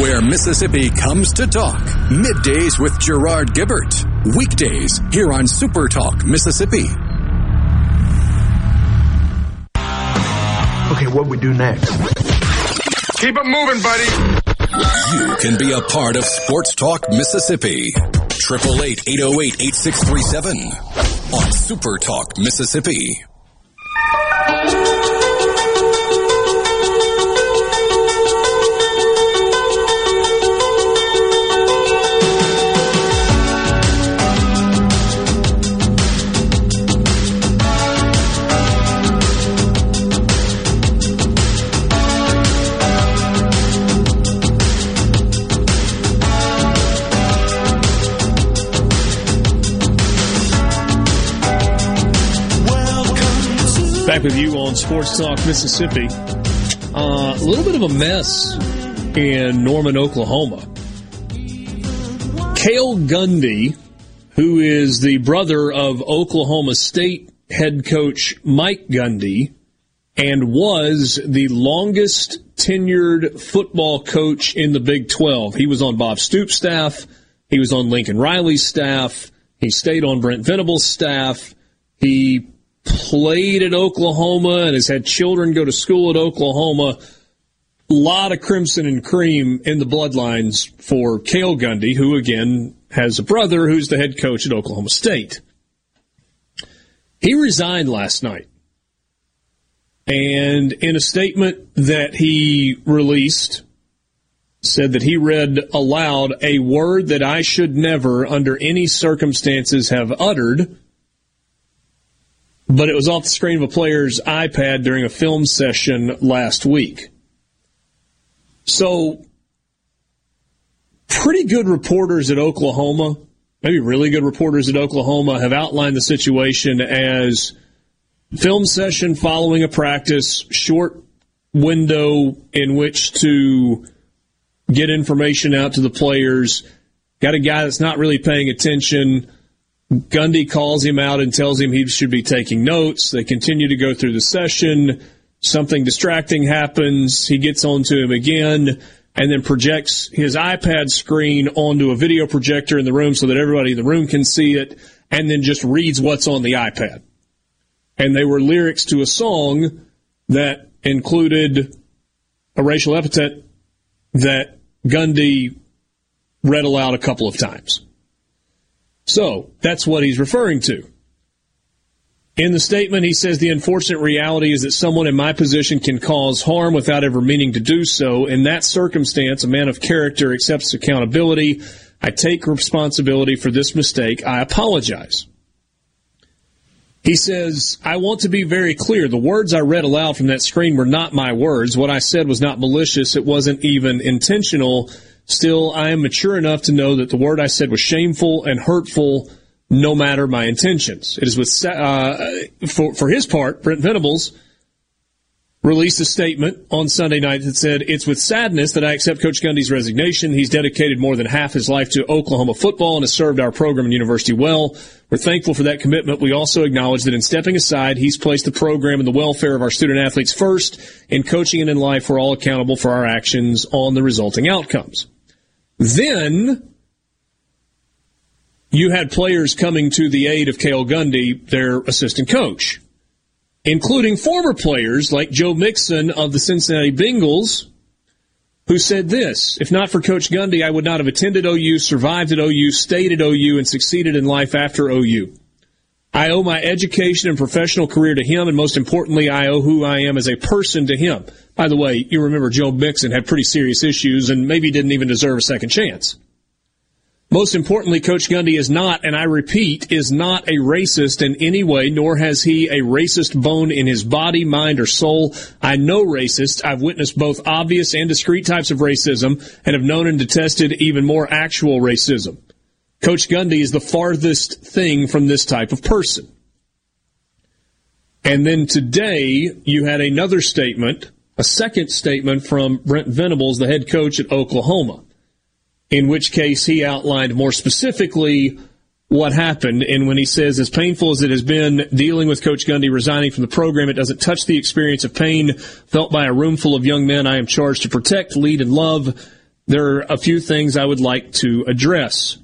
where Mississippi comes to talk. Middays with Gerard Gibert. Weekdays here on Super Talk, Mississippi. Okay, what we do next? Keep it moving, buddy. You can be a part of Sports Talk Mississippi. 888 808 8637 on Super Talk Mississippi. On Sports Talk Mississippi. Uh, a little bit of a mess in Norman, Oklahoma. Cale Gundy, who is the brother of Oklahoma State head coach Mike Gundy, and was the longest tenured football coach in the Big 12. He was on Bob Stoops' staff. He was on Lincoln Riley's staff. He stayed on Brent Venables' staff. He played at Oklahoma and has had children go to school at Oklahoma. A lot of crimson and cream in the bloodlines for Cale Gundy, who again has a brother who's the head coach at Oklahoma State. He resigned last night. And in a statement that he released, said that he read aloud a word that I should never, under any circumstances, have uttered, but it was off the screen of a player's iPad during a film session last week. So, pretty good reporters at Oklahoma, maybe really good reporters at Oklahoma, have outlined the situation as film session following a practice, short window in which to get information out to the players. Got a guy that's not really paying attention. Gundy calls him out and tells him he should be taking notes. They continue to go through the session. Something distracting happens. He gets onto him again and then projects his iPad screen onto a video projector in the room so that everybody in the room can see it and then just reads what's on the iPad. And they were lyrics to a song that included a racial epithet that Gundy read aloud a couple of times. So that's what he's referring to. In the statement, he says the unfortunate reality is that someone in my position can cause harm without ever meaning to do so. In that circumstance, a man of character accepts accountability. I take responsibility for this mistake. I apologize. He says, I want to be very clear. The words I read aloud from that screen were not my words. What I said was not malicious. It wasn't even intentional. Still, I am mature enough to know that the word I said was shameful and hurtful no matter my intentions. It is with, uh, for, for his part, Brent Venables released a statement on Sunday night that said, It's with sadness that I accept Coach Gundy's resignation. He's dedicated more than half his life to Oklahoma football and has served our program and university well. We're thankful for that commitment. We also acknowledge that in stepping aside, he's placed the program and the welfare of our student athletes first. In coaching and in life, we're all accountable for our actions on the resulting outcomes. Then you had players coming to the aid of Cale Gundy, their assistant coach, including former players like Joe Mixon of the Cincinnati Bengals, who said this If not for Coach Gundy, I would not have attended OU, survived at OU, stayed at OU, and succeeded in life after OU. I owe my education and professional career to him, and most importantly, I owe who I am as a person to him. By the way, you remember Joe Mixon had pretty serious issues and maybe didn't even deserve a second chance. Most importantly, Coach Gundy is not, and I repeat, is not a racist in any way, nor has he a racist bone in his body, mind, or soul. I know racists. I've witnessed both obvious and discreet types of racism and have known and detested even more actual racism. Coach Gundy is the farthest thing from this type of person. And then today, you had another statement, a second statement from Brent Venables, the head coach at Oklahoma in which case he outlined more specifically what happened. And when he says, as painful as it has been dealing with Coach Gundy resigning from the program, it doesn't touch the experience of pain felt by a room full of young men I am charged to protect, lead, and love. There are a few things I would like to address.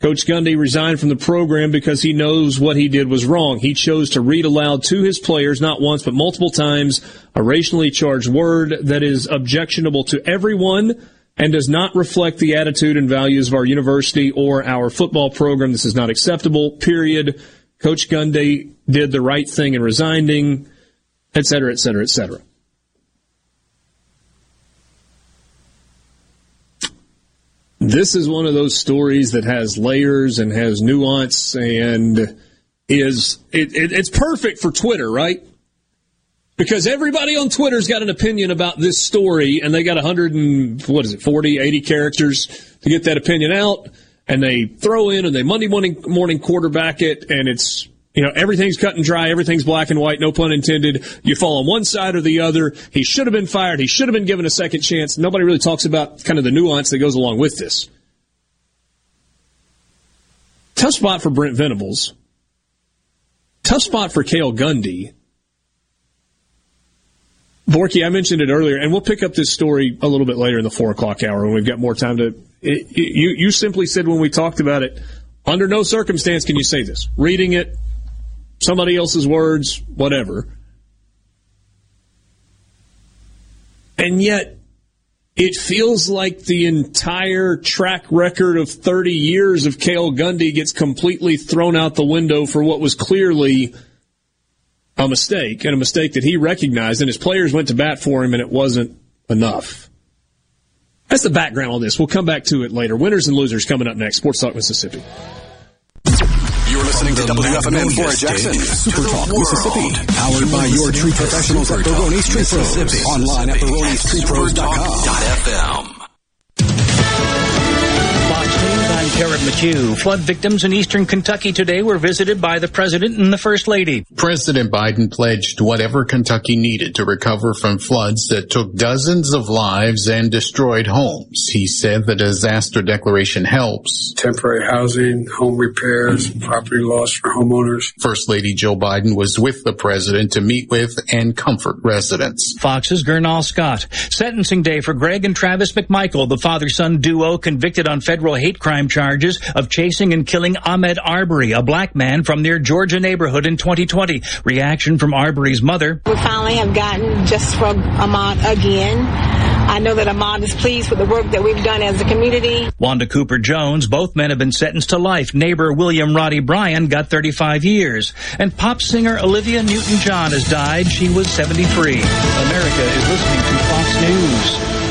Coach Gundy resigned from the program because he knows what he did was wrong. He chose to read aloud to his players, not once, but multiple times, a racially charged word that is objectionable to everyone and does not reflect the attitude and values of our university or our football program. This is not acceptable, period. Coach Gundy did the right thing in resigning, et cetera, et cetera, et cetera. This is one of those stories that has layers and has nuance and is it, it, it's perfect for Twitter, right? Because everybody on Twitter's got an opinion about this story and they got 100 and what is it 40 80 characters to get that opinion out and they throw in and they Monday morning morning quarterback it and it's you know everything's cut and dry everything's black and white no pun intended. You fall on one side or the other. He should have been fired. He should have been given a second chance. Nobody really talks about kind of the nuance that goes along with this. Tough spot for Brent Venables. Tough spot for Cale Gundy Borky, I mentioned it earlier, and we'll pick up this story a little bit later in the four o'clock hour when we've got more time to. It, it, you you simply said when we talked about it, under no circumstance can you say this. Reading it, somebody else's words, whatever. And yet, it feels like the entire track record of 30 years of Cale Gundy gets completely thrown out the window for what was clearly a mistake, and a mistake that he recognized, and his players went to bat for him, and it wasn't enough. That's the background on this. We'll come back to it later. Winners and losers coming up next. Sports Talk Mississippi. You're listening to WFMN Flora Jackson, Super Talk Mississippi, powered by your tree professionals at Barone's Tree Pros. Online at baronestreepros.com. McHugh. Flood victims in eastern Kentucky today were visited by the president and the first lady. President Biden pledged whatever Kentucky needed to recover from floods that took dozens of lives and destroyed homes. He said the disaster declaration helps. Temporary housing, home repairs, property loss for homeowners. First Lady Joe Biden was with the president to meet with and comfort residents. Fox's Gernal Scott. Sentencing day for Greg and Travis McMichael, the father-son duo convicted on federal hate crime charges charges of chasing and killing Ahmed Arbery, a black man from their Georgia neighborhood in 2020. Reaction from Arbery's mother. We finally have gotten just for Ahmaud again. I know that Ahmaud is pleased with the work that we've done as a community. Wanda Cooper Jones, both men have been sentenced to life. Neighbor William Roddy Bryan got 35 years. And pop singer Olivia Newton-John has died. She was 73. America is listening to Fox News.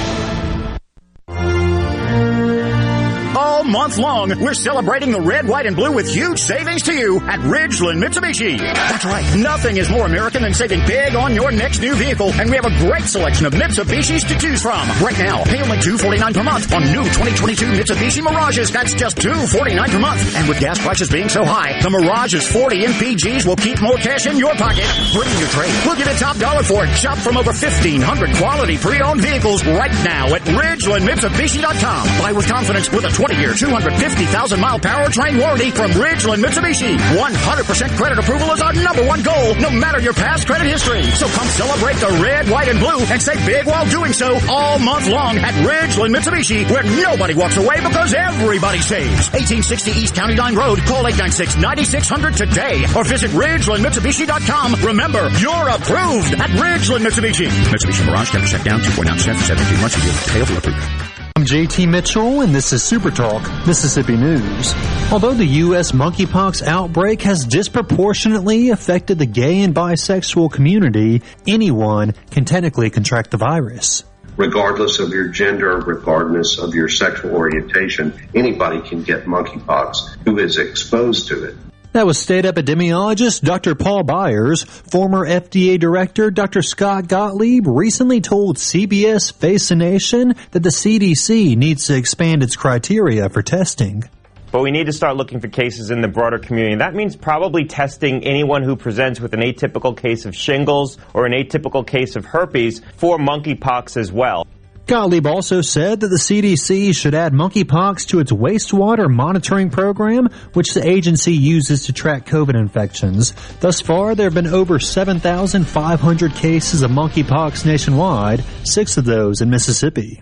Month long, we're celebrating the red, white, and blue with huge savings to you at Ridgeland Mitsubishi. That's right. Nothing is more American than saving big on your next new vehicle, and we have a great selection of Mitsubishis to choose from. Right now, pay only $249 per month on new 2022 Mitsubishi Mirages. That's just 249 per month. And with gas prices being so high, the Mirage's 40 MPGs will keep more cash in your pocket. Bring your trade. We'll give you top dollar for it. Shop from over 1,500 quality pre-owned vehicles right now at RidgelandMitsubishi.com. Buy with confidence with a 20-year 250,000 mile powertrain warranty from Ridgeland Mitsubishi. 100% credit approval is our number one goal, no matter your past credit history. So come celebrate the red, white, and blue and save big while doing so all month long at Ridgeland Mitsubishi, where nobody walks away because everybody saves. 1860 East County Line Road. Call 896-9600 today or visit RidgelandMitsubishi.com. Remember, you're approved at Ridgeland Mitsubishi. Mitsubishi Mirage, never check down, 2.9% for 72 months. Pay over approved. I'm JT Mitchell, and this is Super Talk Mississippi News. Although the U.S. monkeypox outbreak has disproportionately affected the gay and bisexual community, anyone can technically contract the virus. Regardless of your gender, regardless of your sexual orientation, anybody can get monkeypox who is exposed to it. That was state epidemiologist Dr. Paul Byers. Former FDA director Dr. Scott Gottlieb recently told CBS Face the Nation that the CDC needs to expand its criteria for testing. But we need to start looking for cases in the broader community. And that means probably testing anyone who presents with an atypical case of shingles or an atypical case of herpes for monkeypox as well. Gottlieb also said that the CDC should add monkeypox to its wastewater monitoring program, which the agency uses to track COVID infections. Thus far, there have been over 7,500 cases of monkeypox nationwide, six of those in Mississippi.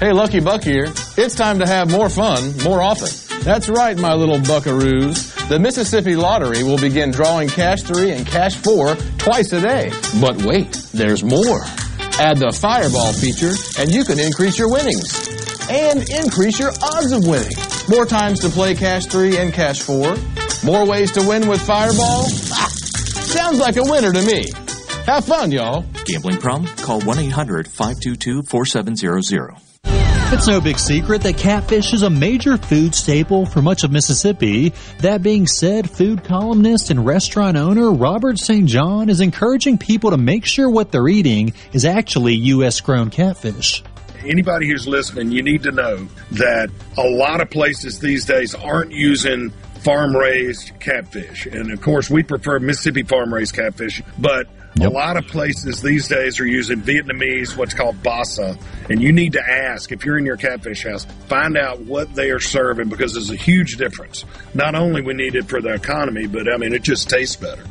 Hey, Lucky Buck here. It's time to have more fun more often. That's right, my little buckaroos. The Mississippi Lottery will begin drawing Cash 3 and Cash 4 twice a day. But wait, there's more. Add the Fireball feature, and you can increase your winnings. And increase your odds of winning. More times to play Cash 3 and Cash 4. More ways to win with Fireball. Ah, sounds like a winner to me. Have fun, y'all. Gambling problem? Call 1 800 522 4700. It's no big secret that catfish is a major food staple for much of Mississippi. That being said, food columnist and restaurant owner Robert St. John is encouraging people to make sure what they're eating is actually U.S. grown catfish anybody who's listening, you need to know that a lot of places these days aren't using farm raised catfish. And of course, we prefer Mississippi farm raised catfish, but Yep. A lot of places these days are using Vietnamese, what's called basa, and you need to ask if you're in your catfish house, find out what they are serving because there's a huge difference. Not only we need it for the economy, but I mean it just tastes better.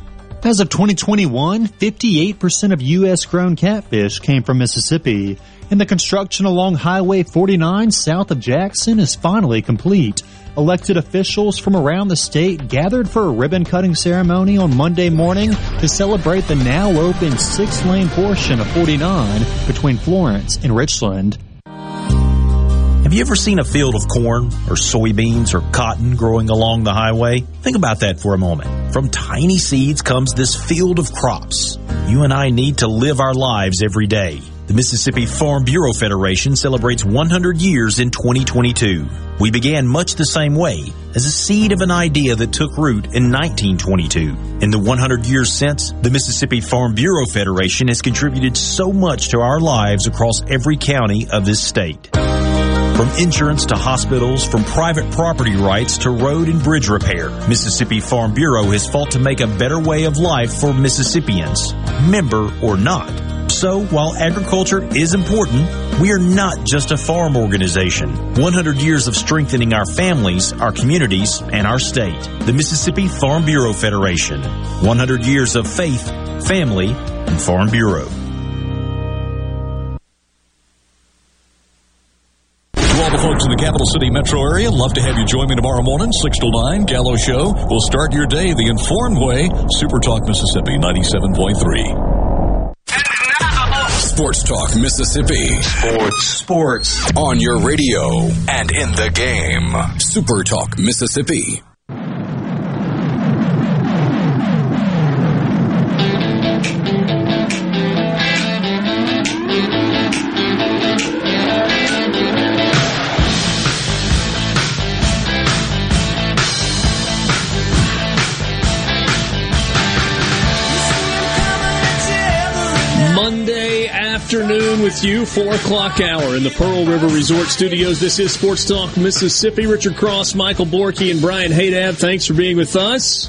As of 2021, 58% of U.S. grown catfish came from Mississippi, and the construction along Highway 49 south of Jackson is finally complete. Elected officials from around the state gathered for a ribbon cutting ceremony on Monday morning to celebrate the now open six lane portion of 49 between Florence and Richland. Have you ever seen a field of corn or soybeans or cotton growing along the highway? Think about that for a moment. From tiny seeds comes this field of crops. You and I need to live our lives every day. The Mississippi Farm Bureau Federation celebrates 100 years in 2022. We began much the same way, as a seed of an idea that took root in 1922. In the 100 years since, the Mississippi Farm Bureau Federation has contributed so much to our lives across every county of this state. From insurance to hospitals, from private property rights to road and bridge repair, Mississippi Farm Bureau has fought to make a better way of life for Mississippians, member or not. So, while agriculture is important, we are not just a farm organization. 100 years of strengthening our families, our communities, and our state. The Mississippi Farm Bureau Federation. 100 years of faith, family, and Farm Bureau. folks in the capital city metro area, love to have you join me tomorrow morning, 6 to 9, Gallo Show. We'll start your day the informed way. Super Talk Mississippi 97.3. Sports Talk Mississippi. Sports. Sports. On your radio and in the game. Super Talk Mississippi. With you, 4 o'clock hour in the Pearl River Resort Studios. This is Sports Talk Mississippi. Richard Cross, Michael Borky, and Brian Hadad, thanks for being with us.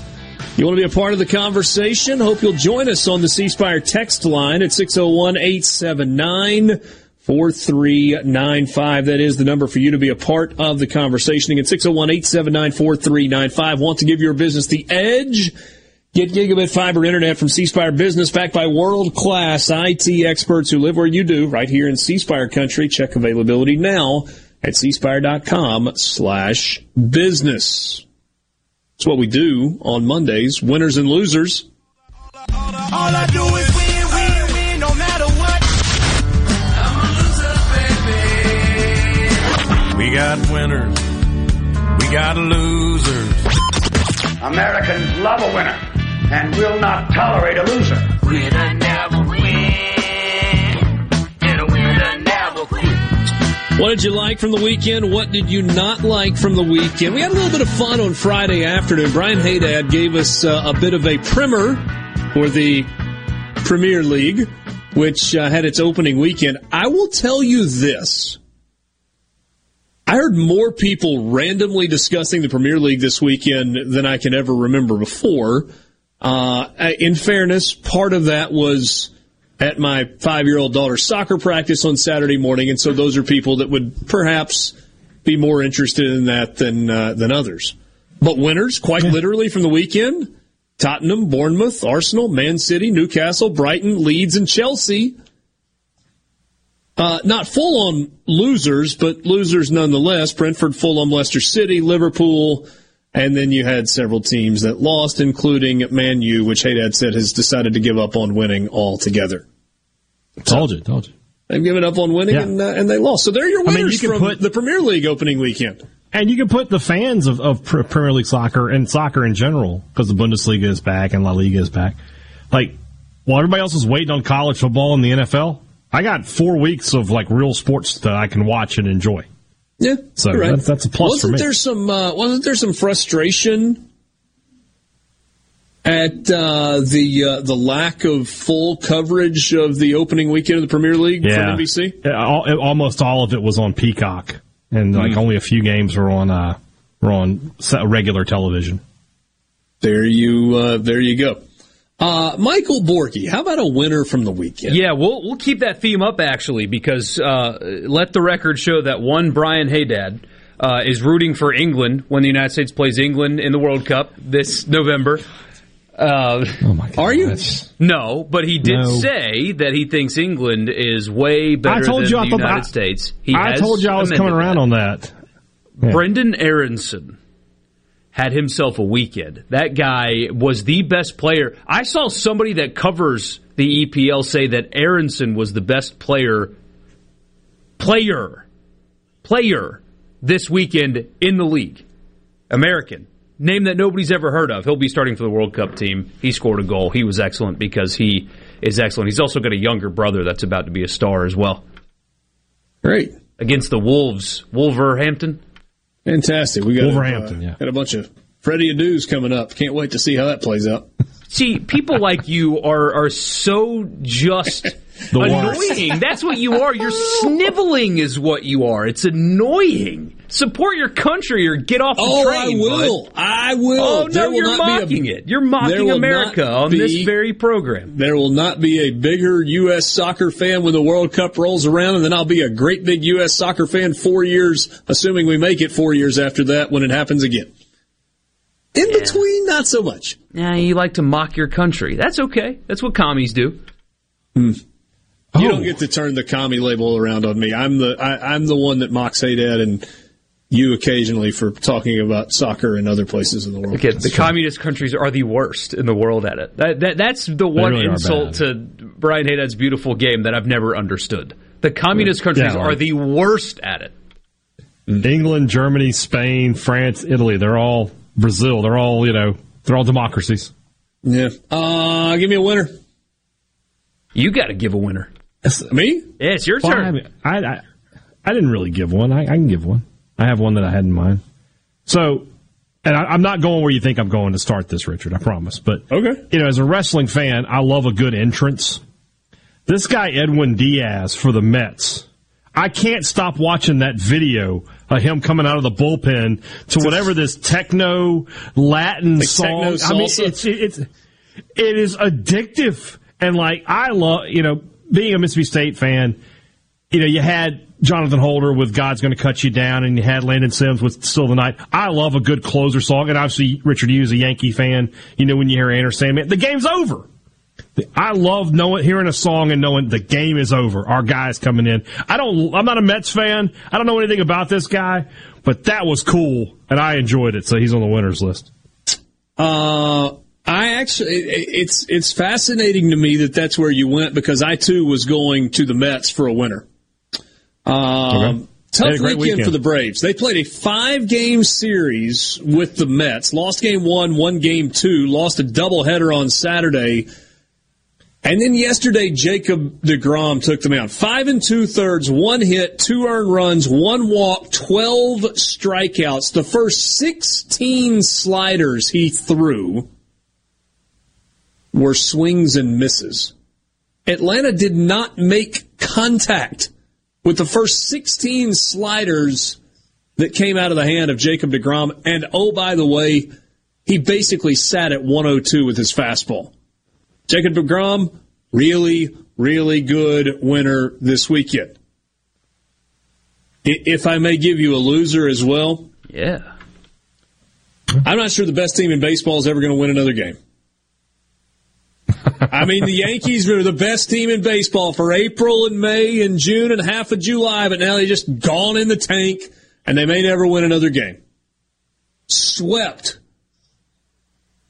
You want to be a part of the conversation? Hope you'll join us on the C Spire text line at 601 879 4395. That is the number for you to be a part of the conversation. Again, 601 879 4395. Want to give your business the edge? Get gigabit fiber internet from C Spire Business backed by world class IT experts who live where you do, right here in C Spire country. Check availability now at cspire.com slash business. It's what we do on Mondays, winners and losers. All I do is win, win, win, no matter what. I'm a loser, baby. We got winners. We got losers. Americans love a winner and will not tolerate a loser. Winner never win, and a winner never quit. What did you like from the weekend? What did you not like from the weekend? We had a little bit of fun on Friday afternoon. Brian Hadad gave us uh, a bit of a primer for the Premier League, which uh, had its opening weekend. I will tell you this. I heard more people randomly discussing the Premier League this weekend than I can ever remember before. Uh, in fairness, part of that was at my five year old daughter's soccer practice on Saturday morning, and so those are people that would perhaps be more interested in that than uh, than others. But winners, quite literally, from the weekend: Tottenham, Bournemouth, Arsenal, Man City, Newcastle, Brighton, Leeds, and Chelsea. Uh, not full on losers, but losers nonetheless. Brentford, Fulham, Leicester City, Liverpool. And then you had several teams that lost, including Man U, which Hadad said has decided to give up on winning altogether. Told you, told you. They've given up on winning yeah. and, uh, and they lost. So they're your winners I mean, you from put, the Premier League opening weekend. And you can put the fans of, of Premier League soccer and soccer in general, because the Bundesliga is back and La Liga is back. Like, while everybody else is waiting on college football and the NFL, I got four weeks of like real sports that I can watch and enjoy. Yeah, so right. that's, that's a plus wasn't for me. There some, uh, wasn't there some frustration at uh, the uh, the lack of full coverage of the opening weekend of the Premier League yeah. from NBC? Yeah, all, almost all of it was on Peacock, and like mm. only a few games were on uh, were on regular television. There you uh, there you go. Uh, Michael Borky, how about a winner from the weekend? Yeah, we'll we'll keep that theme up actually because uh, let the record show that one Brian Hadad uh, is rooting for England when the United States plays England in the World Cup this November. Uh, oh my God. Are you? No, but he did No. say that he thinks England is way better I told than you I the thought- United I- States. He I told you I was coming around that. on that. Brenden Aaronson had himself a weekend. That guy was the best player. I saw somebody that covers the EPL say that Aaronson was the best player player player this weekend in the league. American. Name that nobody's ever heard of. He'll be starting for the World Cup team. He scored a goal. He was excellent because he is excellent. He's also got a younger brother that's about to be a star as well. Great. Against the Wolves. Wolverhampton. Fantastic. We got Wolverhampton, uh, yeah. got a bunch of Freddie Adu's coming up. Can't wait to see how that plays out. See, people like you are are so just annoying. That's what you are. You're sniveling is what you are. It's annoying. Support your country or get off the Oh, I will. bud. I will. Oh no, There will you're not be a- mocking it. You're mocking America not on this very program. There will not be a bigger U.S. soccer fan when the World Cup rolls around, and then I'll be a great big U.S. soccer fan four years, assuming we make it four years after that when it happens again. In between, not so much. Yeah, you like to mock your country. That's okay. That's what commies do. Hmm. You don't oh. get to turn the commie label around on me. I'm the I, I'm the one that mocks Hadad and you occasionally for talking about soccer in other places in the world. Okay, the communist countries are the worst in the world at it. That, that that's the one really insult to Brian Hadad's beautiful game that I've never understood. The communist countries Yeah, are the worst at it. England, Germany, Spain, France, Italy, they're all Brazil, they're all, you know, they're all democracies. Yeah. Uh, give me a winner. You got to give a winner. Me? Yeah, it's your Well, turn. I, I, I didn't really give one. I, I can give one. I have one that I had in mind. So, and I, I'm not going where you think I'm going to start this, Richard. I promise. But okay, you know, as a wrestling fan, I love a good entrance. This guy Edwin Diaz for the Mets. I can't stop watching that video of him coming out of the bullpen to whatever this techno Latin Like song. techno I mean, it's it's it is addictive, and like I love you know being a Mississippi State fan. You know, you had Jonathan Holder with "God's Going to Cut You Down," and you had Landon Sims with "Still the Night." I love a good closer song, and obviously Richard, as a Yankee fan, you know when you hear Enter, Sandman, the game's over. I love knowing hearing a song and knowing the game is over. Our guy's coming in. I don't. I'm not a Mets fan. I don't know anything about this guy, but that was cool, and I enjoyed it. So he's on the winners list. Uh, I actually, it's it's fascinating to me that that's where you went because I too was going to the Mets for a winner. Um, Okay. Tough weekend, weekend. for the Braves. They played a five game series with the Mets. Lost game one, won game two. Lost a doubleheader on Saturday. And then yesterday, Jacob DeGrom took them out. Five and two thirds, one hit, two earned runs, one walk, 12 strikeouts. The first 16 sliders he threw were swings and misses. Atlanta did not make contact with the first 16 sliders that came out of the hand of Jacob DeGrom. And oh, by the way, he basically sat at 102 with his fastball. Jacob DeGrom, really, really good winner this weekend. If I may give you a loser as well, Yeah. I'm not sure the best team in baseball is ever going to win another game. I mean, the Yankees were the best team in baseball for April and May and June and half of July, but now they just gone in the tank and they may never win another game. Swept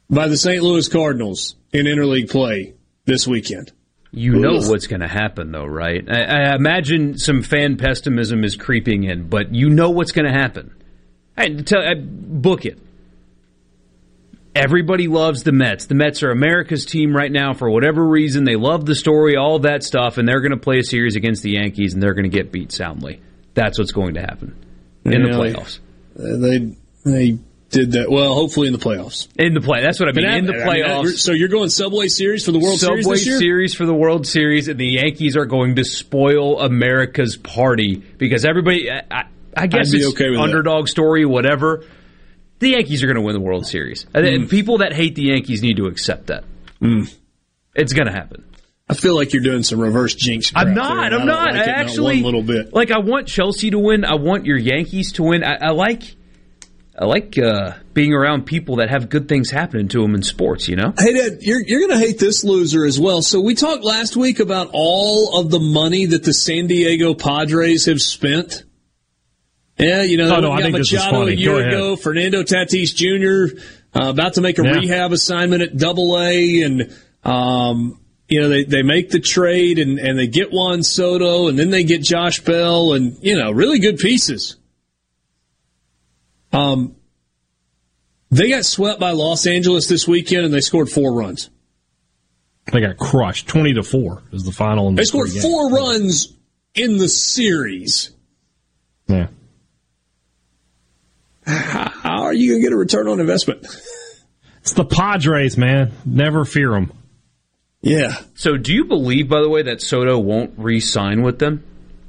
by the St. Louis Cardinals in interleague play this weekend. You know what's going to happen, though, right? I, I imagine some fan pessimism is creeping in, but you know what's going to happen. I, tell, I, book it. Everybody loves the Mets. The Mets are America's team right now for whatever reason. They love the story, all that stuff, and they're going to play a series against the Yankees, and they're going to get beat soundly. That's what's going to happen in the playoffs. They they did that well. Hopefully in the playoffs. In the play, that's what I mean. In the I mean, playoffs. so you're going Subway Series for the World Subway Series year? Series for the World Series, and the Yankees are going to spoil America's party because everybody. I, I, guess it's okay with that. underdog story, whatever. The Yankees are going to win the World Series. And Hmm. people that hate the Yankees need to accept that. Mm. It's going to happen. I feel like you're doing some reverse jinx. I'm not. I'm don't like I not actually one little bit. like. I want Chelsea to win. I want your Yankees to win. I, I like. I like uh, being around people that have good things happening to them in sports. You know. Hadad, you're you're going to hate this loser as well. So we talked last week about all of the money that the San Diego Padres have spent. Yeah, you know, Oh, no, I think this is Machado a year ago, Fernando Tatis Jr. Uh, about to make a Yeah. rehab assignment at Double A, and um, you know they, they make the trade and, and they get Juan Soto, and then they get Josh Bell, and you know really good pieces. Um, they got swept by Los Angeles this weekend, and they scored four runs. They got crushed. Twenty to four is the final. In They the scored four runs in the series. Yeah. How are you going to get a return on investment? It's the Padres, man. Never fear them. Yeah. So, do you believe, by the way, that Soto won't re-sign with them?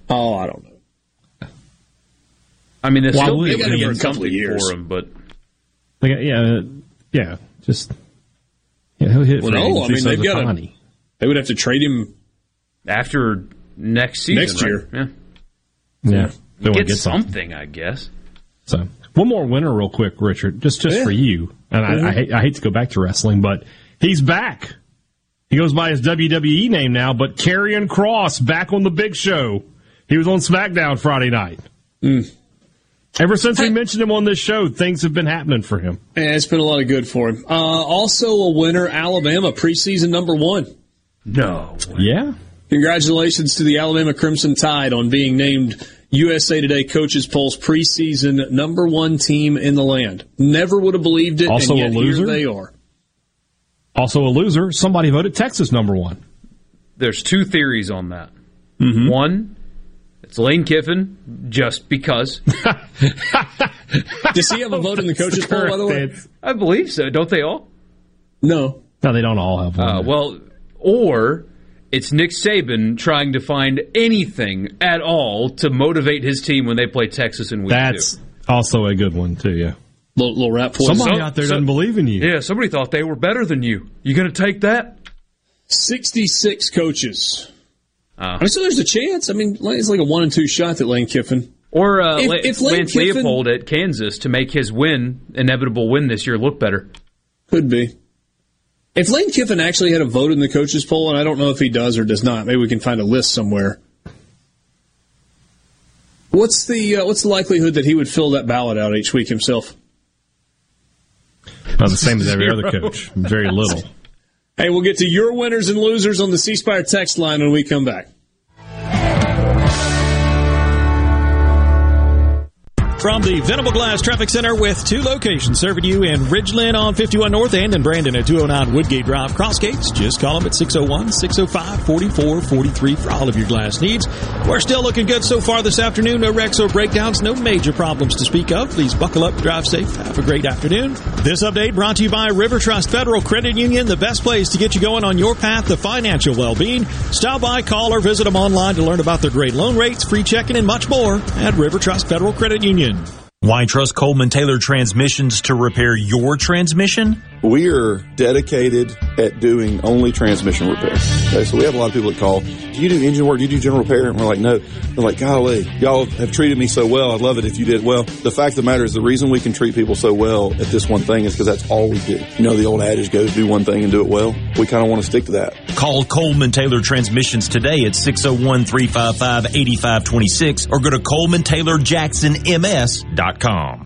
Oh, I don't know. I mean, they'll Why still be he? able to They got him for a couple of years. for him, but They got, yeah, yeah. Just yeah, he'll hit. Well, free no, I mean they've does got Ohtani. to. They would have to trade him after next season, Next right? year. yeah, Yeah, they get, get something. something, I guess. So one more winner, real quick, Richard, just just Yeah. for you. And I, I, Mhm. hate, I hate to go back to wrestling, but he's back. He goes by his WWE name now, but Karrion Kross back on the Big Show. He was on SmackDown Friday night. Mm. Ever since we mentioned him on this show, things have been happening for him. Yeah, it's been a lot of good for him. Uh, also, a winner, Alabama, preseason number one. No. Yeah. Congratulations to the Alabama Crimson Tide on being named USA Today Coaches Polls preseason number one team in the land. Never would have believed it, Also and a yet loser? here they are. Also a loser. Somebody voted Texas number one. There's two theories on that. Mm-hmm. One, it's Lane Kiffin, just because. Does he have a vote in the coaches poll, by the way? I believe so. Don't they all? No. No, they don't all have one. Uh, well, or it's Nick Saban trying to find anything at all to motivate his team when they play Texas in week That's two. also a good one too. Yeah. Little, little rap Somebody out there doesn't believe in you. Yeah, somebody thought they were better than you. You going to take that? 66 coaches. Uh, I mean, so there's a chance. I mean, it's like a one and two shot that Lane Kiffin. or uh, If- La- if Lane Lance Kiffin- Leopold at Kansas to make his win, inevitable win this year, look better. Could be. If Lane Kiffin actually had a vote in the coaches poll, and I don't know if he does or does not, maybe we can find a list somewhere. What's the uh, what's the likelihood that he would fill that ballot out each week himself? Not the same as every other coach. Very little. Hey, we'll get to your winners and losers on the C Spire text line when we come back. From the Venable Glass Traffic Center with two locations serving you in Ridgeland on 51 North and in Brandon at 209 Woodgate Drive Crossgates. Just call them at 601-605-4443 for all of your glass needs. We're still looking good so far this afternoon. No wrecks or breakdowns, no major problems to speak of. Please buckle up, drive safe. Have a great afternoon. This update brought to you by River Trust Federal Credit Union, the best place to get you going on your path to financial well-being. Stop by, call, or visit them online to learn about their great loan rates, free checking, and much more at River Trust Federal Credit Union. Why trust Coleman Taylor Transmissions to repair your transmission? We are dedicated at doing only transmission repair. Okay, so we have a lot of people that call, do you do engine work? Do you do general repair? And we're like, no. They're like, golly, y'all have treated me so well. I'd love it if you did well. The fact of the matter is the reason we can treat people so well at this one thing is because that's all we do. You know, the old adage goes, do one thing and do it well. We kind of want to stick to that. Call Coleman Taylor Transmissions today at 601-355-8526 or go to colemantaylorjacksonms.com.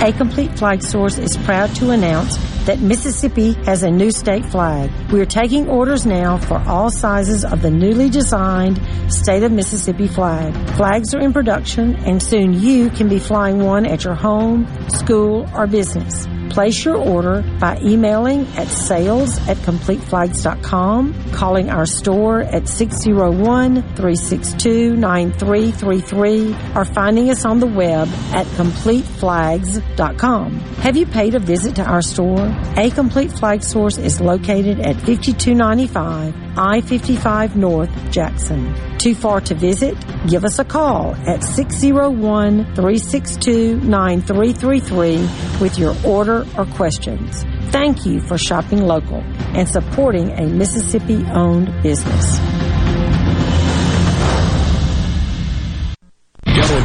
A Complete Flag Source is proud to announce that Mississippi has a new state flag. We are taking orders now for all sizes of the newly designed State of Mississippi flag. Flags are in production and soon you can be flying one at your home, school, or business. Place your order by emailing at sales at completeflags.com, calling our store at 601-362-9333, or finding us on the web at completeflags.com. Have you paid a visit to our store? A Complete Flag Source is located at 5295 I-55 North, Jackson. Too far to visit? Give us a call at 601-362-9333 with your order or questions. Thank you for shopping local and supporting a Mississippi-owned business.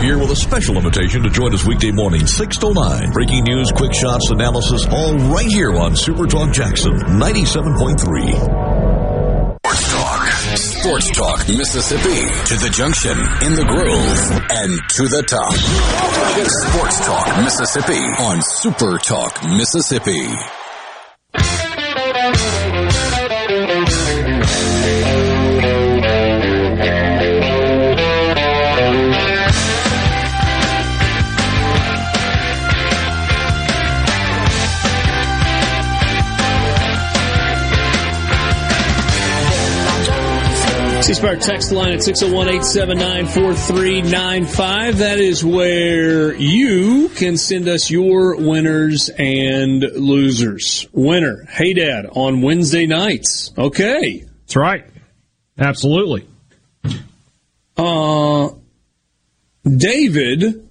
Here with a special invitation to join us weekday morning, 6 to 9. Breaking news, quick shots, analysis, all right here on Super Talk Jackson 97.3. Sports Talk Sports Talk, Mississippi to the junction, in the grove, and to the top. Sports Talk Mississippi on Super Talk Mississippi. C Spire text line at 601 879 4395. That is where you can send us your winners and losers. Winner, Hadad, on Wednesday nights. Okay. That's right. Absolutely. Uh, David,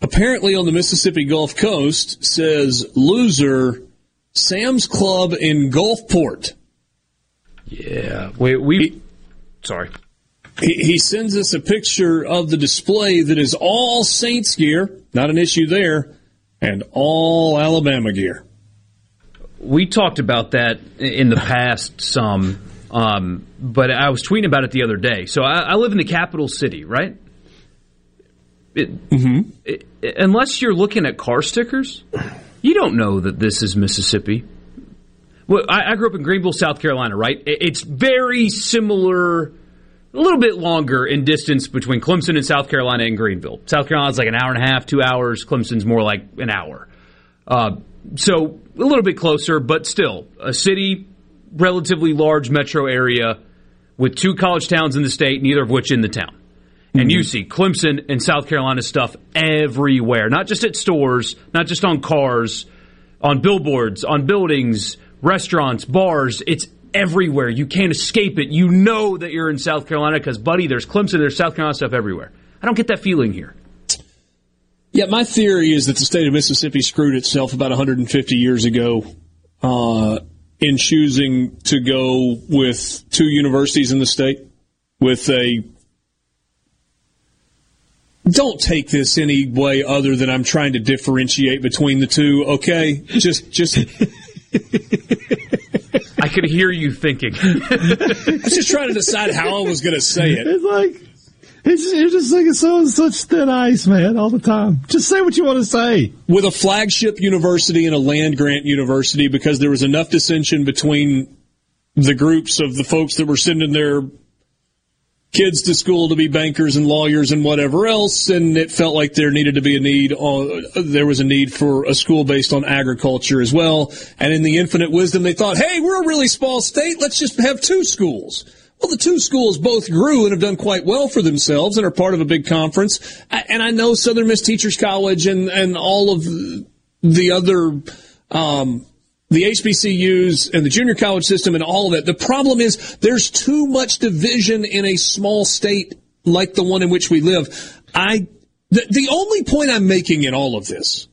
apparently on the Mississippi Gulf Coast, says loser, Sam's Club in Gulfport. Yeah, we we. Sorry. He, he sends us a picture of the display that is all Saints gear, not an issue there, and all Alabama gear. We talked about that in the past some, um, but I was tweeting about it the other day. So I, I live in the capital city, right? It, Mm-hmm. it- unless you're looking at car stickers, you don't know that this is Mississippi. Well, I, I grew up in Greenville, South Carolina, right? It- it's very similar, a little bit longer in distance between Clemson and South Carolina and Greenville. South Carolina's like an hour and a half, two hours. Clemson's more like an hour. Uh, so a little bit closer, but still a city, relatively large metro area with two college towns in the state, neither of which in the town. And you see Clemson and South Carolina stuff everywhere, not just at stores, not just on cars, on billboards, on buildings, restaurants, bars. It's everywhere. You can't escape it. You know that you're in South Carolina because, buddy, there's Clemson, there's South Carolina stuff everywhere. I don't get that feeling here. Yeah, my theory is that the state of Mississippi screwed itself about 150 years ago uh, in choosing to go with two universities in the state with a. Don't take this any way other than I'm trying to differentiate between the two. Okay, just just. I could hear you thinking. I was just trying to decide how I was going to say it. It's like it's you're just like so such thin ice, man, all the time. Just say what you want to say. with a flagship university and a land grant university because there was enough dissension between the groups of the folks that were sending their kids to school to be bankers and lawyers and whatever else, and it felt like there needed to be a need on, there was a need for a school based on agriculture as well. And in the infinite wisdom, they thought, hey, we're a really small state. Let's just have two schools. Well, the two schools both grew and have done quite well for themselves and are part of a big conference. And I know Southern Miss Teachers College and, and all of the other, um, the HBCUs and the junior college system and all of that. The problem is there's too much division in a small state like the one in which we live. I the, the only point I'm making in all of this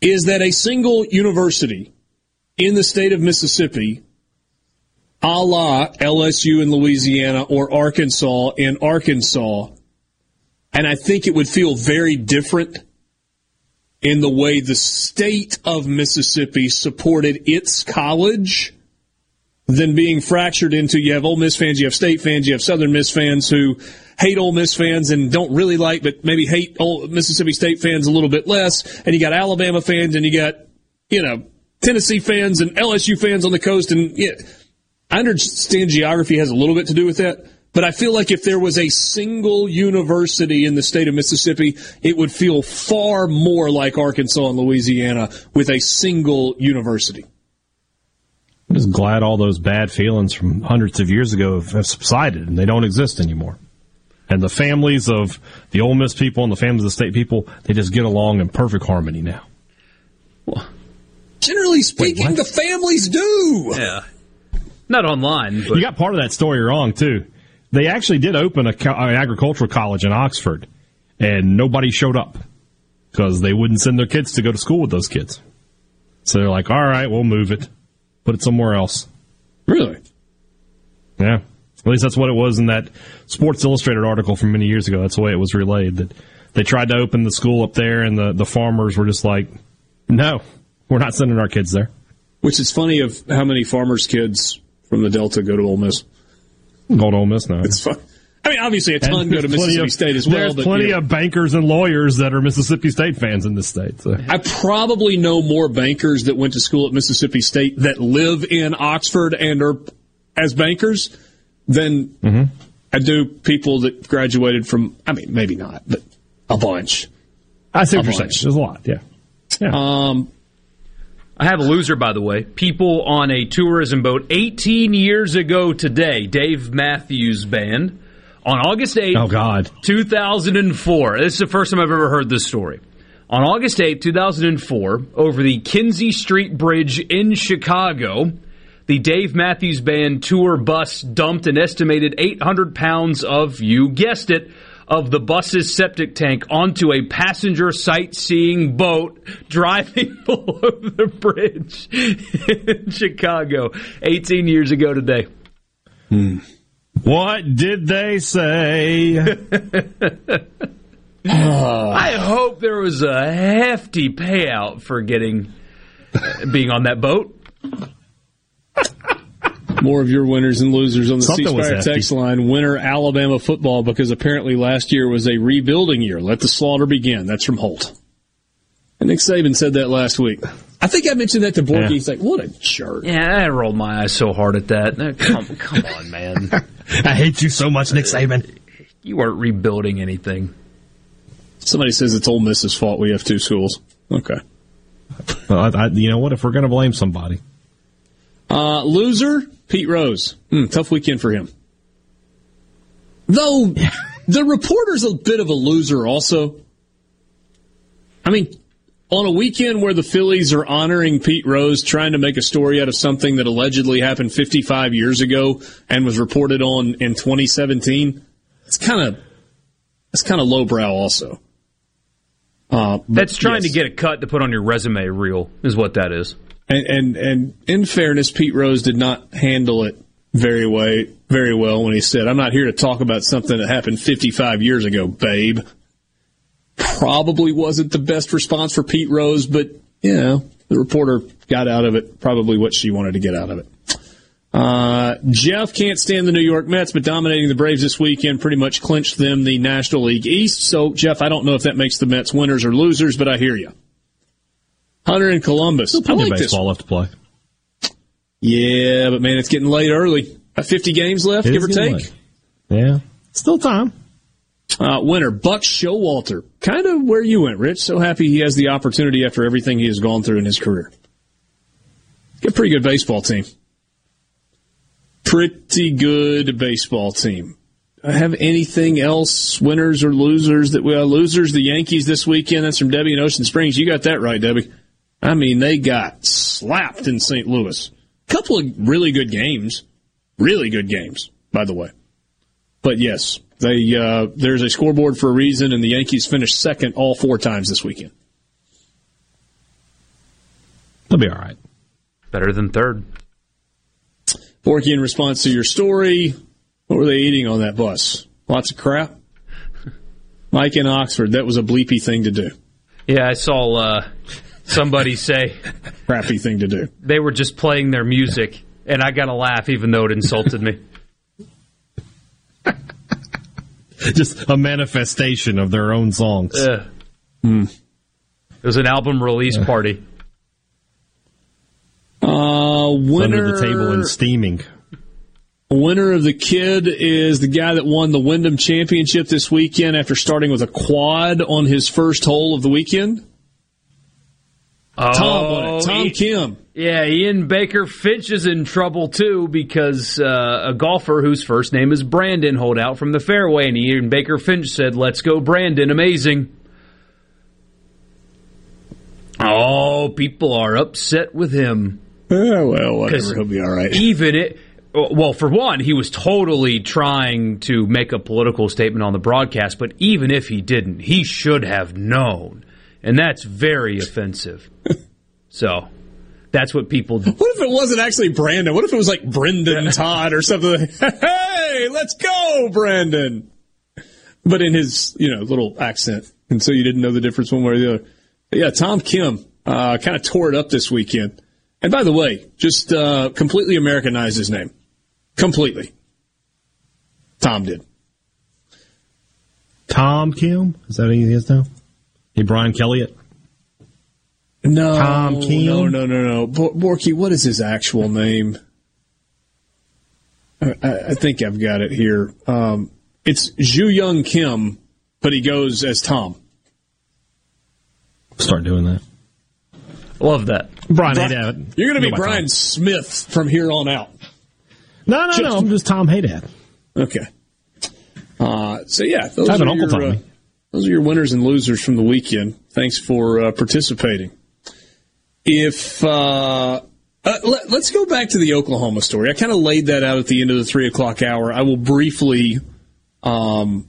is that a single university in the state of Mississippi, a la LSU in Louisiana or Arkansas in Arkansas, and I think it would feel very different in the way the state of Mississippi supported its college than being fractured into you have Ole Miss fans, you have state fans, you have Southern Miss fans who hate Ole Miss fans and don't really like, but maybe hate old Mississippi State fans a little bit less. And you got Alabama fans and you got, you know, Tennessee fans and LSU fans on the coast. And yeah, I understand geography has a little bit to do with that. But I feel like if there was a single university in the state of Mississippi, it would feel far more like Arkansas and Louisiana with a single university. I'm just glad all those bad feelings from hundreds of years ago have subsided and they don't exist anymore. And the families of the Ole Miss people and the families of the state people, they just get along in perfect harmony now. Well, generally speaking, Wait, the families do. Yeah. Not online. But. You got part of that story wrong, too. They actually did open a, an agricultural college in Oxford, and nobody showed up because they wouldn't send their kids to go to school with those kids. So they're like, all right, we'll move it, put it somewhere else. Really? Yeah. At least that's what it was in that Sports Illustrated article from many years ago. That's the way it was relayed. That they tried to open the school up there, and the, the farmers were just like, "No, we're not sending our kids there." Which is funny of how many farmers' kids from the Delta go to Ole Miss. To Ole Miss now. It's fun. I mean, obviously, a ton go to Mississippi of, State as well. There's but, plenty you know, of bankers and lawyers that are Mississippi State fans in this state. So. I probably know more bankers that went to school at Mississippi State that live in Oxford and are as bankers than mm-hmm. I do people that graduated from. I mean, maybe not, but a bunch. I see what A you're saying. bunch. There's a lot. Yeah. yeah. Um, I have a loser, by the way. People on a tourism boat 18 years ago today, Dave Matthews Band, on August 8th, oh, God. 2004. This is the first time I've ever heard this story. On August 8th, 2004, over the Kinzie Street Bridge in Chicago, the Dave Matthews Band tour bus dumped an estimated 800 pounds of, you guessed it, of the bus's septic tank onto a passenger sightseeing boat driving below the bridge in Chicago 18 years ago today. Hmm. What did they say? I hope there was a hefty payout for getting being on that boat. More of your winners and losers on the Something was C Spire text line. Winner Alabama football because apparently last year was a rebuilding year. Let the slaughter begin. That's from Holt. And Nick Saban said that last week. I think I mentioned that to Borky. Yeah. He's like, "What a jerk." Yeah, I rolled my eyes so hard at that. Come, come on, man. I hate you so much, Nick Saban. You weren't rebuilding anything. Somebody says it's Ole Miss's fault. We have two schools. Okay. Well, I, I, you know what? If we're going to blame somebody, Uh, loser, Pete Rose. Hmm, tough weekend for him. Though the reporter's a bit of a loser also. I mean, on a weekend where the Phillies are honoring Pete Rose, trying to make a story out of something that allegedly happened 55 years ago and was reported on in 2017, it's kind of it's kind of lowbrow also. Uh, That's trying yes. to get a cut to put on your resume reel, is what that is. And, and and in fairness, Pete Rose did not handle it very way very well when he said, "I'm not here to talk about something that happened 55 years ago, babe." Probably wasn't the best response for Pete Rose, but you know the reporter got out of it probably what she wanted to get out of it. Uh, Jeff can't stand the New York Mets, but dominating the Braves this weekend pretty much clinched them the National League East. So, Jeff, I don't know if that makes the Mets winners or losers, but I hear you. Hunter in Columbus. I plenty like of this baseball left to play. yeah, but man, it's getting late early. Got 50 games left, It give or take. late. Yeah, still time. Uh, winner, Buck Showalter. Kind of where you went, Rich. So happy he has the opportunity after everything he has gone through in his career. Get a pretty good baseball team. Pretty good baseball team. I have anything else, winners or losers that we are losers? The Yankees this weekend. That's from Debbie in Ocean Springs. You got that right, Debbie. I mean, they got slapped in St. Louis. Couple of really good games, really good games, by the way. But yes, they uh, there's a scoreboard for a reason, and the Yankees finished second all four times this weekend. They'll be all right. Better than third. Borky, in response to your story, what were they eating on that bus? Lots of crap. Mike in Oxford, that was a bleepy thing to do. Yeah, I saw uh, somebody say crappy thing to do. They were just playing their music, and I got to laugh even though it insulted me. Just a manifestation of their own songs. Ugh. It was an album release party. Uh, winner Under the table and steaming. Winner of the kid is the guy that won the Wyndham Championship this weekend after starting with a quad on his first hole of the weekend. Tom won it. Tom Kim. Yeah, Ian Baker Finch is in trouble too because uh, a golfer whose first name is Brandon holed out from the fairway, and Ian Baker Finch said, "Let's go, Brandon! Amazing." Oh, people are upset with him. Yeah, well, whatever. He'll be all right. Even it. Well, for one, he was totally trying to make a political statement on the broadcast, but even if he didn't, he should have known. And that's very offensive. so, that's what people Do. What if it wasn't actually Brandon? What if it was like Brendon Todd or something? hey, let's go, Brandon. But in his, you know, little accent. And so you didn't know the difference one way or the other. But yeah, Tom Kim, uh, kind of tore it up this weekend. And by the way, just, uh, completely Americanized his name. Completely. Tom did. Tom Kim? Is that what he is now? Hey, Brian Kelly. No, Tom Kim? No, no, no, no. Bo- Borky, what is his actual name? I, I I think I've got it here. Um, it's Zhu Young Kim, but he goes as Tom. Start doing that. Love that. Brian Bri- Hadad. You're going to be Brian Tom. Smith from here on out. No, no, no. I'm just Tom Hadad. Okay. Uh, so yeah, those I have are an Uncle your, uh, Tommy. Those are your winners and losers from the weekend. Thanks for uh, participating. If uh, uh, let, us go back to the Oklahoma story. I kind of laid that out at the end of the three o'clock hour. I will briefly, um,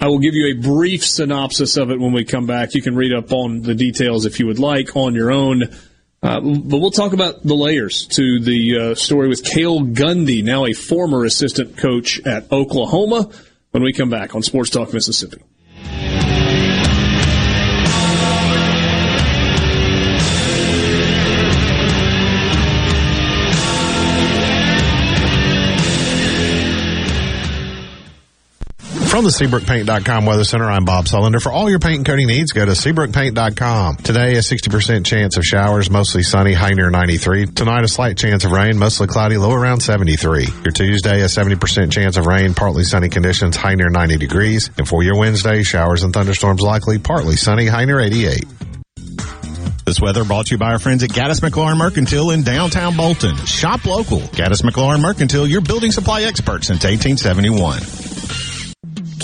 I will give you a brief synopsis of it when we come back. You can read up on the details if you would like on your own. Uh, but we'll talk about the layers to the uh, story with Cale Gundy, now a former assistant coach at Oklahoma, when we come back on Sports Talk Mississippi. From the SeabrookPaint.com Weather Center, I'm Bob Sullender. For all your paint and coating needs, go to SeabrookPaint.com. Today, a 60% chance of showers, mostly sunny, high near 93. Tonight, a slight chance of rain, mostly cloudy, low around 73. Your Tuesday, a 70% chance of rain, partly sunny conditions, high near 90 degrees. And for your Wednesday, showers and thunderstorms likely, partly sunny, high near 88. This weather brought to you by our friends at Gaddis McLaurin Mercantile in downtown Bolton. Shop local. Gaddis McLaurin Mercantile, your building supply expert since 1871.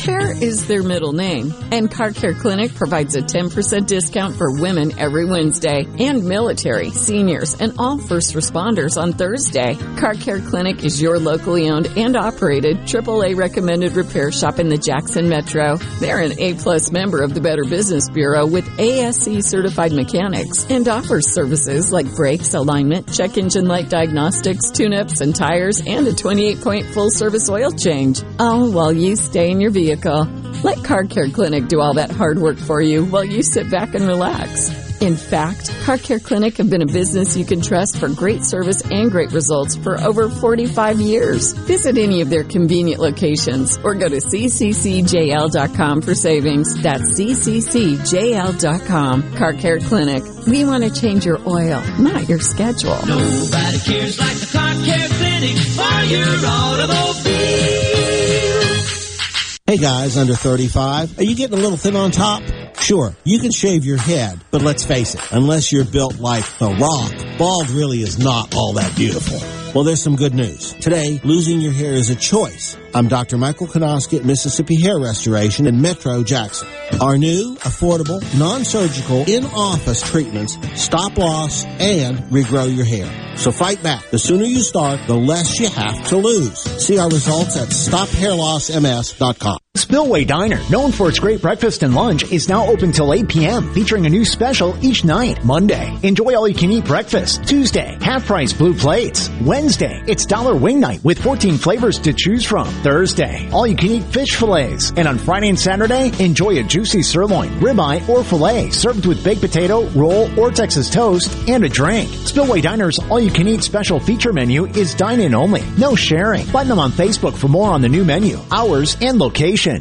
Care is their middle name, and Car Care Clinic provides a 10% discount for women every Wednesday, and military, seniors, and all first responders on Thursday. Car Care Clinic is your locally owned and operated AAA recommended repair shop in the Jackson Metro. They're an A-plus member of the Better Business Bureau with ASC certified mechanics and offers services like brakes, alignment, check engine light diagnostics, tune-ups and tires, and a 28-point full-service oil change. All while you stay in your vehicle. Let Car Care Clinic do all that hard work for you while you sit back and relax. In fact, Car Care Clinic have been a business you can trust for great service and great results for over 45 years. Visit any of their convenient locations or go to cccjl.com for savings. That's cccjl.com. Car Care Clinic. We want to change your oil, not your schedule. Nobody cares like the car care clinic for your automobile. Hey guys under 35, are you getting a little thin on top? Sure, you can shave your head, but let's face it, unless you're built like The Rock, bald really is not all that beautiful. Well, there's some good news. Today, losing your hair is a choice, I'm Dr. Michael Konoski at Mississippi Hair Restoration in Metro Jackson. Our new, affordable, non-surgical, in-office treatments stop loss and regrow your hair. So fight back. The sooner you start, the less you have to lose. See our results at stophairlossms.com. Spillway Diner, known for its great breakfast and lunch, is now open till 8 p.m., featuring a new special each night. Monday, enjoy all you can eat breakfast. Tuesday, half price blue plates. Wednesday, it's dollar wing night with 14 flavors to choose from. Thursday, all you can eat fish fillets. And on Friday and Saturday, enjoy a juicy sirloin, ribeye, or filet served with baked potato, roll, or Texas toast, and a drink. Spillway Diner's all you can eat special feature menu is dine in only. No sharing. Find them on Facebook for more on the new menu, hours, and location.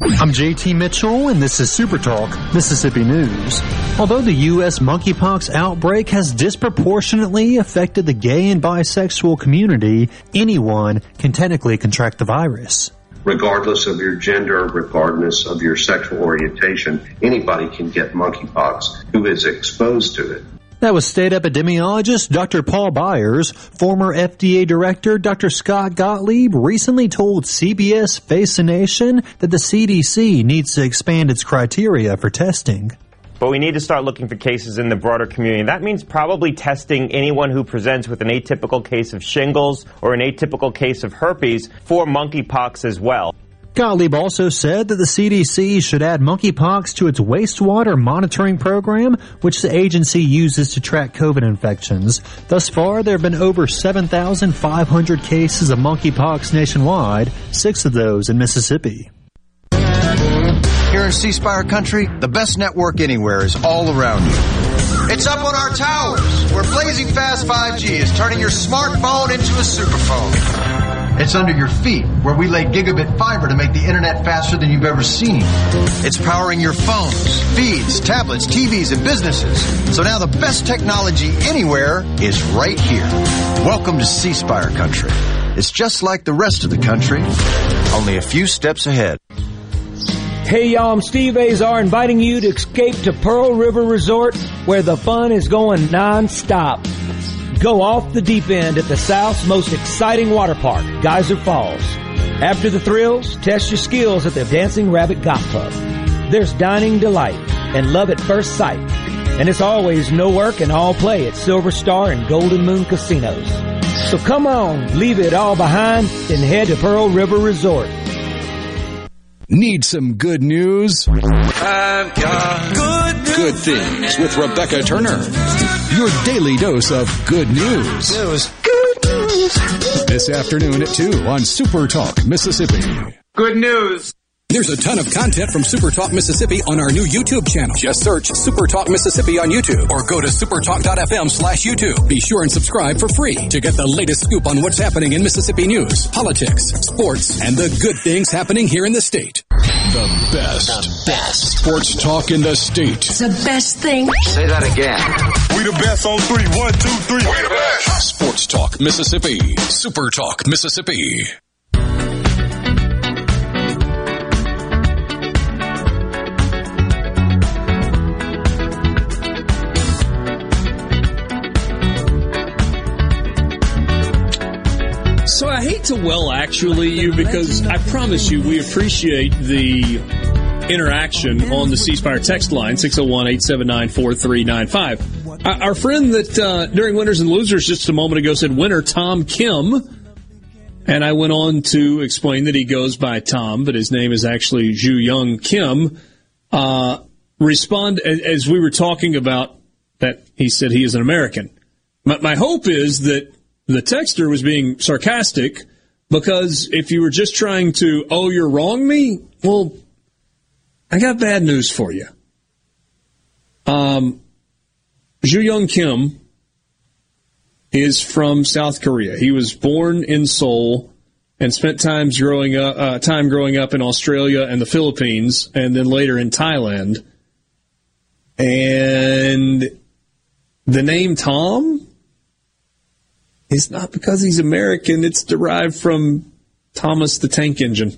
I'm JT Mitchell, and this is Super Talk Mississippi News. Although the U.S. monkeypox outbreak has disproportionately affected the gay and bisexual community, anyone can technically contract the virus. regardless of your gender, regardless of your sexual orientation, anybody can get monkeypox who is exposed to it. That was state epidemiologist Dr. Paul Byers. Former FDA director Dr. Scott Gottlieb recently told CBS Face the Nation that the CDC needs to expand its criteria for testing. But we need to start looking for cases in the broader community. That means probably testing anyone who presents with an atypical case of shingles or an atypical case of herpes for monkeypox as well. Gottlieb also said that the CDC should add monkeypox to its wastewater monitoring program, which the agency uses to track COVID infections. Thus far, there have been over 7,500 cases of monkeypox nationwide, six of those in Mississippi. Here in C Spire country, the best network anywhere is all around you. It's up on our towers, where blazing fast 5G is turning your smartphone into a superphone. It's under your feet, where we lay gigabit fiber to make the internet faster than you've ever seen. It's powering your phones, feeds, tablets, TVs, and businesses. So now the best technology anywhere is right here. Welcome to C Spire country. It's just like the rest of the country, only a few steps ahead. Hey y'all, I'm Steve Azar inviting you to escape to Pearl River Resort where the fun is going non-stop. Go off the deep end at the South's most exciting water park, Geyser Falls. After the thrills, test your skills at the Dancing Rabbit Golf Club. There's dining delight and love at first sight. And it's always no work and all play at Silver Star and Golden Moon casinos. So come on, leave it all behind and head to Pearl River Resort. Need some good news? I've got good news. Good things with Rebecca Turner. Your daily dose of good news. Good news. This afternoon at 2 on Super Talk, Mississippi. Good news. There's a ton of content from Super Talk Mississippi on our new YouTube channel. Just search Super Talk Mississippi on YouTube or go to supertalk.fm slash YouTube. Be sure and subscribe for free to get the latest scoop on what's happening in Mississippi news, politics, sports, and the good things happening here in the state. The best. The best. Sports talk in the state. It's the best thing. Say that again. We the best on three. One, two, three. We the best. Sports Talk Mississippi. Super Talk Mississippi. To well actually you because I promise you we appreciate the interaction on the C Spire text line 601-879-4395. Our our friend that uh, during winners and losers just a moment ago said winner Tom Kim and I went on to explain that he goes by Tom but his name is actually Ju Young Kim uh, respond as, as we were talking about that he said he is an American. My, my hope is that the texter was being sarcastic because if you were just trying to, oh, you're wrong me, well, I got bad news for you. Um, Ju Young Kim is from South Korea. He was born in Seoul and spent times growing up, uh, time growing up in Australia and the Philippines, and then later in Thailand. And the name Tom is not because he's American; it's derived from Thomas the Tank Engine.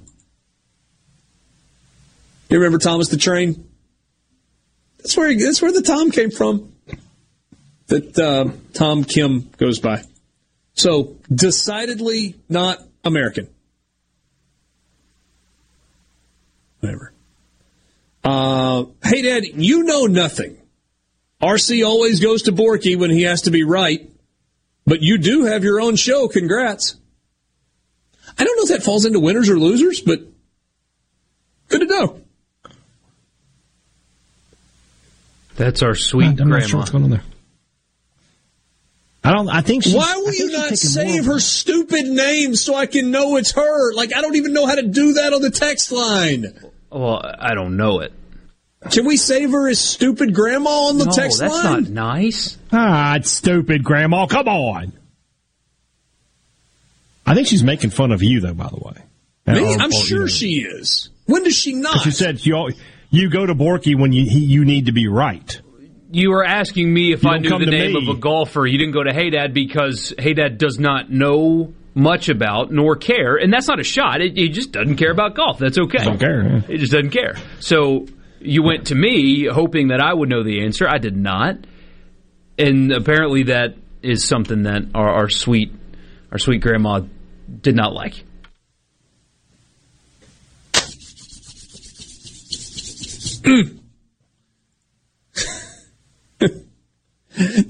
You remember Thomas the Train? That's where that's where the Tom came from. That uh, Tom Kim goes by. So decidedly not American. Whatever. Uh, hey, Dad, you know nothing. RC always goes to Borky when he has to be right, but you do have your own show. Congrats. I don't know if that falls into winners or losers, but good to know. That's our sweet I'm grandma. not sure what's going on there. I don't. I think. She's, Why will you not save her stupid name so I can know it's her? Like, I don't even know how to do that on the text line. Well, I don't know it. Can we save her as stupid grandma on the no, text that's line? That's not nice. Ah, it's stupid, Grandma. Come on. I think she's making fun of you, though. By the way, Me? I'm sure you she is. When does she not? She said you you go to Borky when you he, you need to be right. You were asking me if You I knew the name me. of a golfer. You didn't go to Hey Dad because Hey Dad does not know much about nor care, and that's not a shot. It, he just doesn't care about golf. That's okay. Don't care. yeah. He just doesn't care. So you went to me hoping that I would know the answer. I did not, and apparently that is something that our, our sweet our sweet grandma did not like.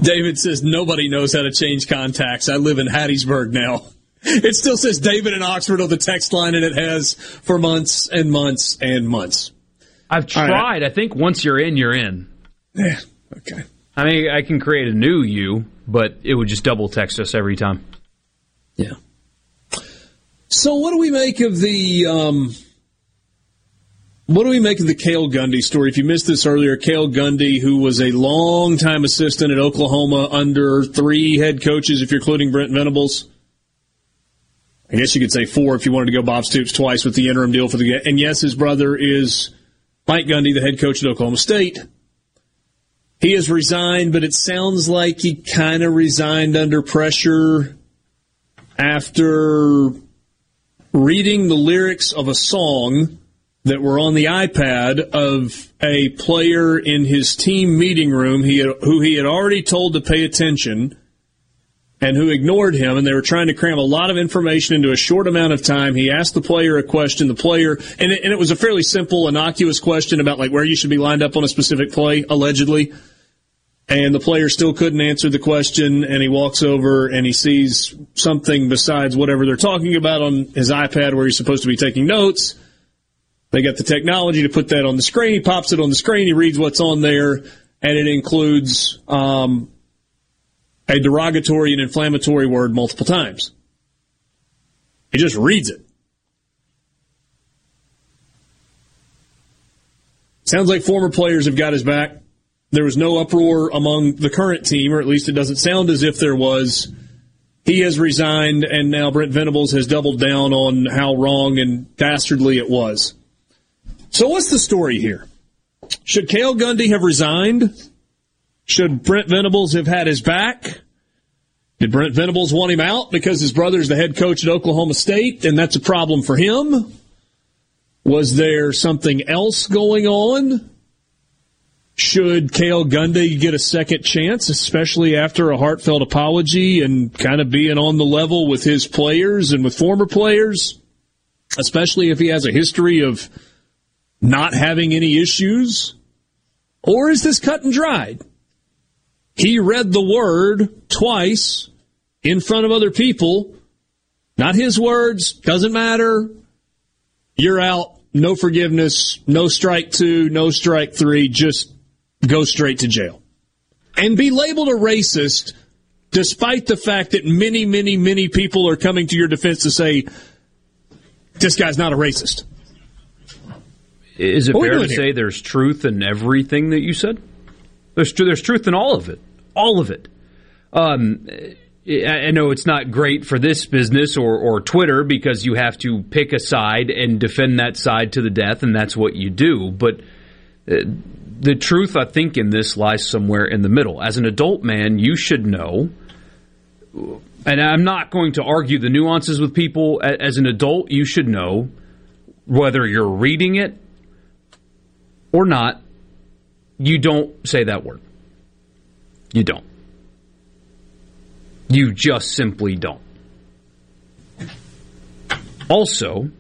David says nobody knows how to change contacts. I live in Hattiesburg now. It still says David in Oxford on the text line, and it has for months and months and months. I've All right. tried. I think once you're in, you're in. Yeah. Okay. I mean, I can create a new you, but it would just double text us every time. Yeah. So, what do we make of the um, what do we make of the Cale Gundy story? If you missed this earlier, Cale Gundy, who was a long-time assistant at Oklahoma under three head coaches, if you're including Brent Venables. I guess you could say four if you wanted to go Bob Stoops twice with the interim deal for the. And yes, his brother is Mike Gundy, the head coach at Oklahoma State. He has resigned, but it sounds like he kind of resigned under pressure after reading the lyrics of a song that were on the iPad of a player in his team meeting room he had, who he had already told to pay attention and who ignored him and they were trying to cram a lot of information into a short amount of time. He asked the player a question, the player, and it, and it was a fairly simple, innocuous question about like where you should be lined up on a specific play, allegedly. And the player still couldn't answer the question, and he walks over and he sees something besides whatever they're talking about on his iPad where he's supposed to be taking notes. They got the technology to put that on the screen. He pops it on the screen. He reads what's on there, and it includes um, a derogatory and inflammatory word multiple times. He just reads it. Sounds like former players have got his back. There was no uproar among the current team, or at least it doesn't sound as if there was. He has resigned, and now Brent Venables has doubled down on how wrong and dastardly it was. So, what's the story here? Should Cale Gundy have resigned? Should Brent Venables have had his back? Did Brent Venables want him out because his brother's the head coach at Oklahoma State and that's a problem for him? Was there something else going on? Should Cale Gundy get a second chance, especially after a heartfelt apology and kind of being on the level with his players and with former players? Especially if he has a history of not having any issues? Or is this cut and dried? He read the word twice in front of other people. Not his words, doesn't matter. You're out. No forgiveness, no strike two, no strike three, just go straight to jail. And be labeled a racist despite the fact that many, many, many people are coming to your defense to say, this guy's not a racist. Is it fair to doing say there's truth in everything that you said? There's there's truth in all of it, all of it. Um, I know it's not great for this business or, or Twitter because you have to pick a side and defend that side to the death, and that's what you do. But uh, the truth, I think, in this lies somewhere in the middle. As an adult man, you should know, and I'm not going to argue the nuances with people. As an adult, you should know whether you're reading it or not, you don't say that word. You don't. You just simply don't. Also,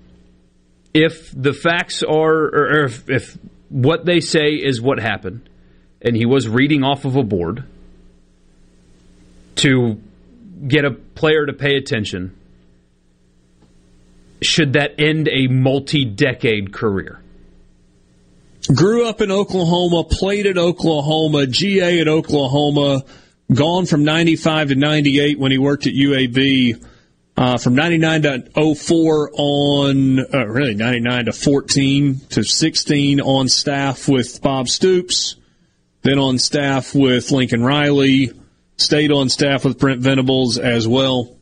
if the facts are, or if, if what they say is what happened, and he was reading off of a board to get a player to pay attention, should that end a multi decade career? Grew up in Oklahoma, played at Oklahoma, GA at Oklahoma, gone from 95 to 98 when he worked at UAB. Uh, from 99 to 04 on, uh, really 99 to 14 to 16 on staff with Bob Stoops, then on staff with Lincoln Riley, stayed on staff with Brent Venables as well.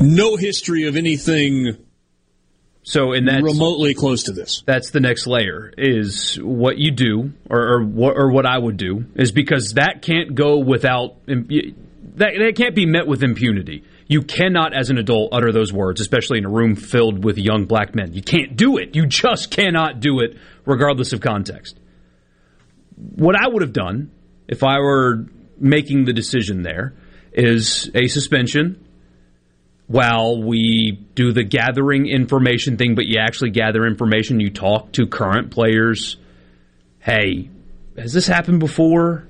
No history of anything so in that remotely close to this. That's the next layer is what you do, or or what, or what I would do is because that can't go without that that can't be met with impunity. You cannot, as an adult, utter those words, especially in a room filled with young black men. You can't do it. You just cannot do it, regardless of context. What I would have done if I were making the decision there is a suspension while we do the gathering information thing, but you actually gather information, you talk to current players. Hey, has this happened before?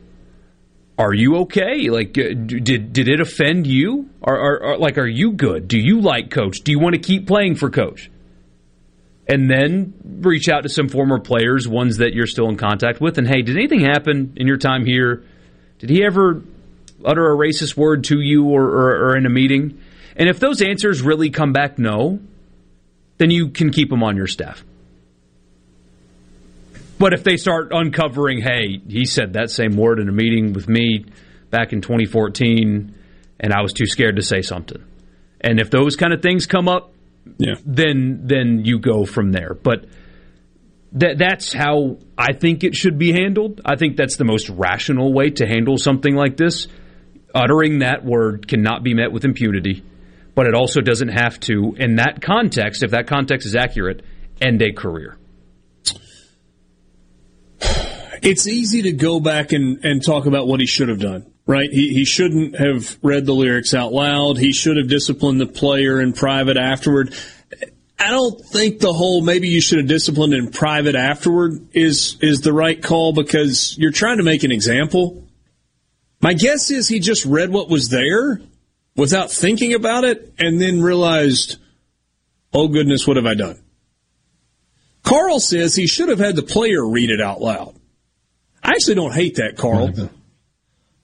Are you okay? Like, uh, did did it offend you? Are, are, are like, are you good? Do you like coach? Do you want to keep playing for coach? And then reach out to some former players, ones that you're still in contact with, and hey, did anything happen in your time here? Did he ever utter a racist word to you or, or, or in a meeting? And if those answers really come back no, then you can keep them on your staff. But if they start uncovering, hey, he said that same word in a meeting with me back in 2014, and I was too scared to say something. And if those kind of things come up, yeah. then then you go from there. But that that's how I think it should be handled. I think that's the most rational way to handle something like this. Uttering that word cannot be met with impunity but it also doesn't have to, in that context, if that context is accurate, end a career. It's easy to go back and, and talk about what he should have done, right? He, he shouldn't have read the lyrics out loud. He should have disciplined the player in private afterward. I don't think the whole maybe you should have disciplined in private afterward is is the right call because you're trying to make an example. My guess is he just read what was there without thinking about it and then realized, oh goodness, what have I done? Carl says he should have had the player read it out loud. I actually don't hate that, Carl. Might have been,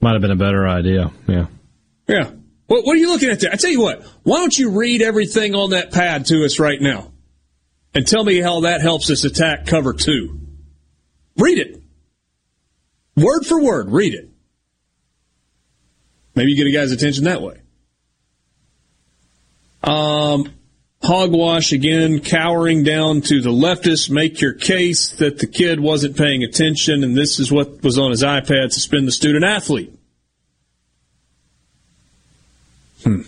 might have been a better idea. Yeah. Yeah. What, what are you looking at there? I tell you what, why don't you read everything on that pad to us right now and tell me how that helps us attack cover two? Read it. Word for word, read it. Maybe you get a guy's attention that way. Um, hogwash again, cowering down to the leftists. Make your case that the kid wasn't paying attention, and this is what was on his iPad. Suspend the student athlete. Hmm.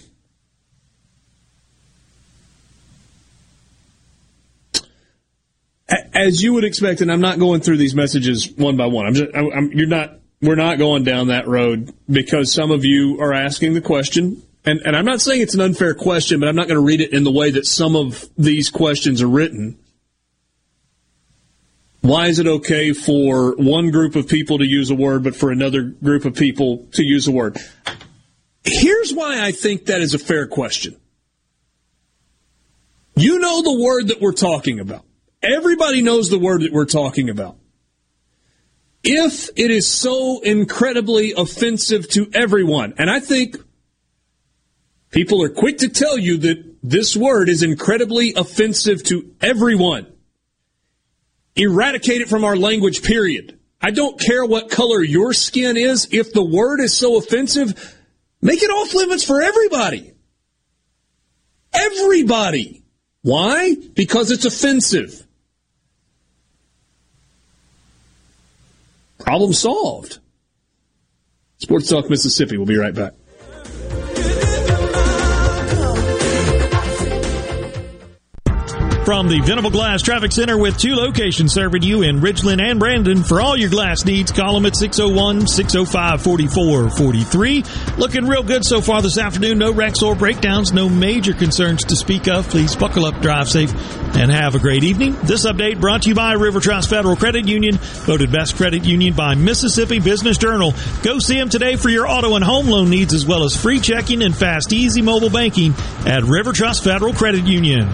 As you would expect, and I'm not going through these messages one by one. I'm just, I'm, you're not, we're not going down that road because some of you are asking the question, and, and I'm not saying it's an unfair question, but I'm not going to read it in the way that some of these questions are written. Why is it okay for one group of people to use a word, but for another group of people to use a word? Here's why I think that is a fair question. You know the word that we're talking about. Everybody knows the word that we're talking about. If it is so incredibly offensive to everyone, and I think people are quick to tell you that this word is incredibly offensive to everyone, eradicate it from our language, period. I don't care what color your skin is. If the word is so offensive, make it off limits for everybody. Everybody. Why? Because it's offensive. Problem solved. Sports Talk Mississippi. We'll be right back. From the Venable Glass Traffic Center with two locations serving you in Ridgeland and Brandon. For all your glass needs, call them at 601 605 4443. Looking real good so far this afternoon. No wrecks or breakdowns, no major concerns to speak of. Please buckle up, drive safe, and have a great evening. This update brought to you by River Trust Federal Credit Union, voted best credit union by Mississippi Business Journal. Go see them today for your auto and home loan needs as well as free checking and fast, easy mobile banking at River Trust Federal Credit Union.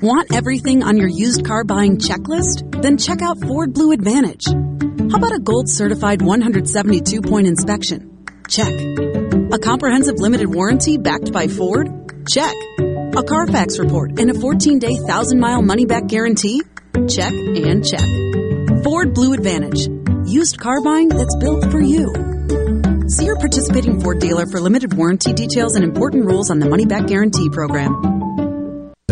Want everything on your used car buying checklist? Then check out Ford Blue Advantage. How about a gold certified 172 point inspection? Check. A comprehensive limited warranty backed by Ford? Check. A Carfax report and a 14 day 1,000 mile money back guarantee? Check and check. Ford Blue Advantage. Used car buying that's built for you. See your participating Ford dealer for limited warranty details and important rules on the money back guarantee program.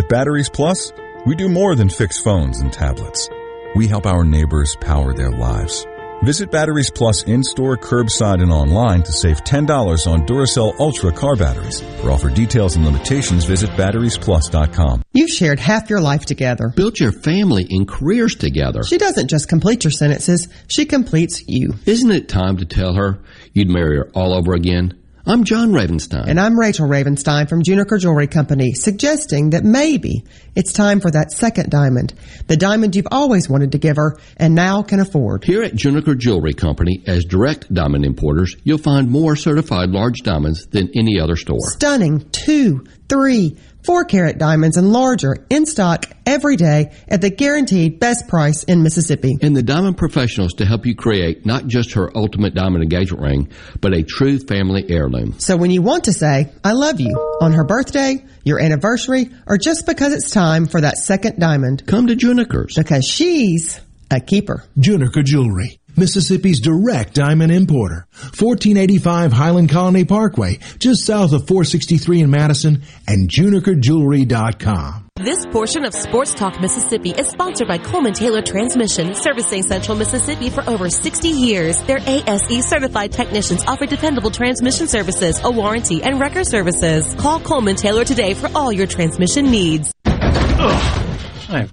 At Batteries Plus, we do more than fix phones and tablets. We help our neighbors power their lives. Visit Batteries Plus in-store, curbside, and online to save $10 on Duracell Ultra car batteries. For offer details and limitations, visit batteriesplus.com. You've shared half your life together. Built your family and careers together. She doesn't just complete your sentences, she completes you. Isn't it time to tell her you'd marry her all over again? I'm John Ravenstein. And I'm Rachel Ravenstein from Juniker Jewelry Company, suggesting that maybe it's time for that second diamond. The diamond you've always wanted to give her and now can afford. Here at Juniker Jewelry Company, as direct diamond importers, you'll find more certified large diamonds than any other store. Stunning two, three, four carat diamonds and larger in stock every day at the guaranteed best price in Mississippi. And the diamond professionals to help you create not just her ultimate diamond engagement ring, but a true family heirloom. So when you want to say, I love you on her birthday, your anniversary, or just because it's time for that second diamond, come to Juniker's. Because she's a keeper. Juniker Jewelry. Mississippi's direct diamond importer. 1485 Highland Colony Parkway, just south of 463 in Madison, and junikerjewelry.com. This portion of Sports Talk Mississippi is sponsored by Coleman Taylor Transmission, servicing Central Mississippi for over 60 years. Their ASE certified technicians offer dependable transmission services, a warranty, and record services. Call Coleman Taylor today for all your transmission needs. I've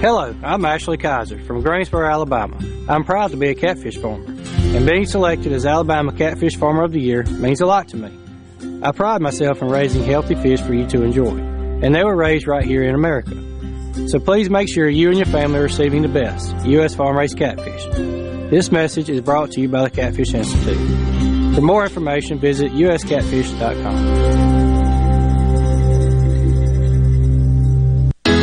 Hello, I'm Ashley Kaiser from Greensboro, Alabama. I'm proud to be a catfish farmer, and being selected as Alabama Catfish Farmer of the Year means a lot to me. I pride myself in raising healthy fish for you to enjoy, and they were raised right here in America. So please make sure you and your family are receiving the best U.S. farm raised catfish. This message is brought to you by the Catfish Institute. For more information, visit uscatfish.com.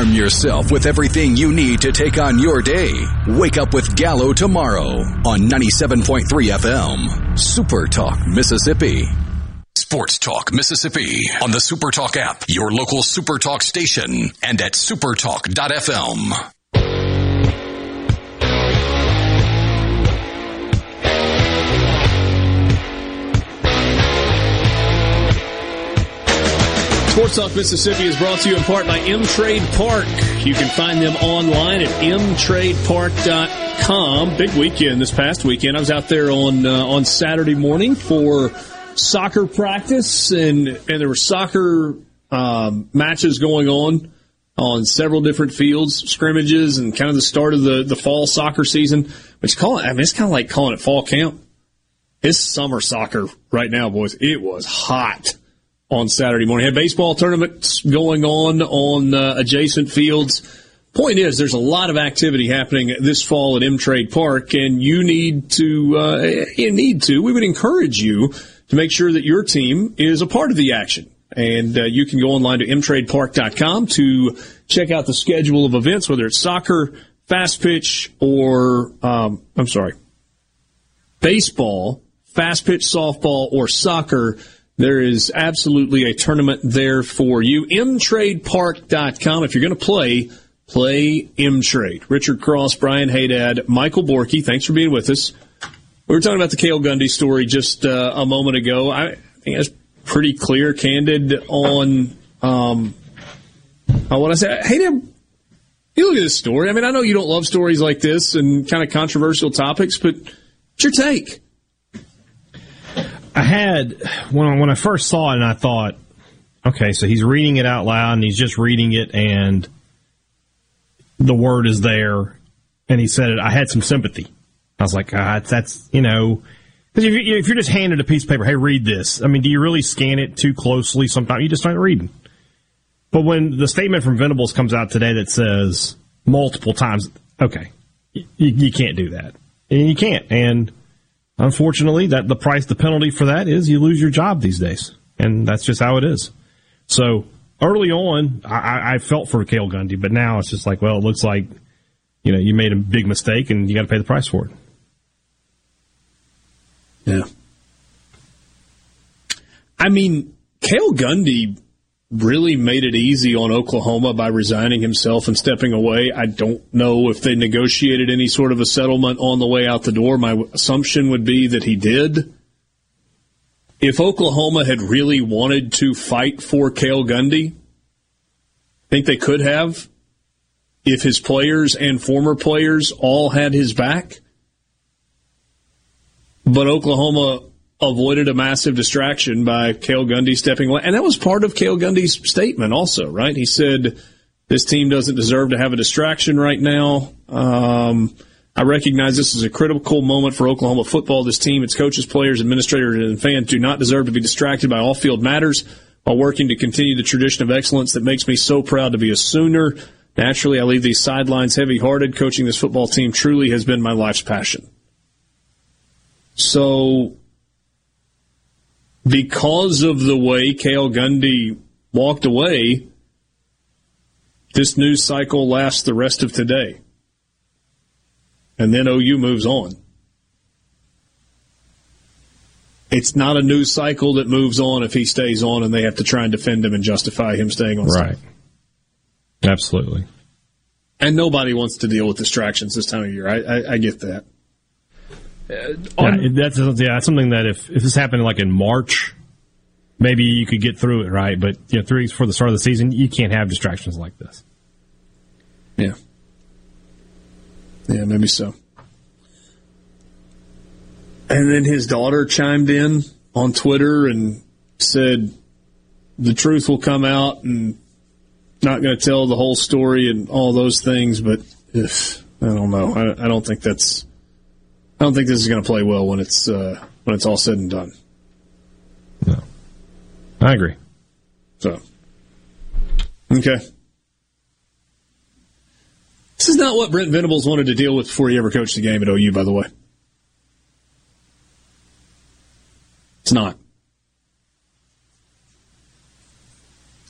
Arm yourself with everything you need to take on your day. Wake up with Gallo tomorrow on 97.3 FM. Super Talk, Mississippi. Sports Talk, Mississippi on the Super Talk app, your local Super Talk station, and at supertalk.fm. Sports Talk Mississippi is brought to you in part by M Trade Park. You can find them online at mtradepark.com. Big weekend this past weekend. I was out there on uh, on Saturday morning for soccer practice, and and there were soccer um, matches going on on several different fields, scrimmages, and kind of the start of the the fall soccer season. Which call it, I mean, it's kind of like calling it fall camp. It's summer soccer right now, boys. It was hot on Saturday morning. Had baseball tournaments going on on uh, adjacent fields. Point is, there's a lot of activity happening this fall at M Trade Park, and you need to, uh, you need to, we would encourage you to make sure that your team is a part of the action. And uh, you can go online to mtradepark.com to check out the schedule of events, whether it's soccer, fast pitch, or, um, I'm sorry, baseball, fast pitch, softball, or soccer. There is absolutely a tournament there for you. mtradepark.com. If you're going to play, play mtrade. Richard Cross, Brian Hadad, Michael Borky, thanks for being with us. We were talking about the Cale Gundy story just uh, a moment ago. I think that's pretty clear, candid on um, uh, what I said. Hadad, you look at this story. I mean, I know you don't love stories like this and kind of controversial topics, but what's your take? I had when I, when I first saw it, and I thought, okay, so he's reading it out loud, and he's just reading it, and the word is there, and he said it. I had some sympathy. I was like, ah, that's you know, because if, you, if you're just handed a piece of paper, hey, read this. I mean, do you really scan it too closely? Sometimes you just start reading. But when the statement from Venables comes out today that says multiple times, okay, you, you can't do that, and you can't, and unfortunately, that the price, the penalty for that is you lose your job these days, and that's just how it is. So early on, I, I felt for Cale Gundy, but now it's just like, well, it looks like you know you made a big mistake, and you got to pay the price for it. Yeah. I mean, Cale Gundy really made it easy on Oklahoma by resigning himself and stepping away. I don't know if they negotiated any sort of a settlement on the way out the door. My assumption would be that he did. If Oklahoma had really wanted to fight for Cale Gundy, I think they could have if his players and former players all had his back. But Oklahoma avoided a massive distraction by Cale Gundy stepping away. And that was part of Cale Gundy's statement also, right? He said, this team doesn't deserve to have a distraction right now. Um, I recognize this is a critical moment for Oklahoma football. This team, its coaches, players, administrators, and fans do not deserve to be distracted by all field matters while working to continue the tradition of excellence that makes me so proud to be a Sooner. Naturally, I leave these sidelines heavy hearted. Coaching this football team truly has been my life's passion. So because of the way Cale Gundy walked away, this news cycle lasts the rest of today. And then OU moves on. It's not a news cycle that moves on if he stays on and they have to try and defend him and justify him staying on. Right. Absolutely. And nobody wants to deal with distractions this time of year. I, I, I get that. Uh, yeah, that's yeah, that's something that if, if this happened like in March, maybe you could get through it, right? But you know, three weeks before the start of the season, you can't have distractions like this. Yeah. Yeah, maybe so. And then his daughter chimed in on Twitter and said the truth will come out and not going to tell the whole story and all those things, but if, I don't know. I, I don't think that's I don't think this is going to play well when it's uh, when it's all said and done. No, I agree. So, okay. This is not what Brent Venables wanted to deal with before he ever coached the game at OU. By the way, it's not.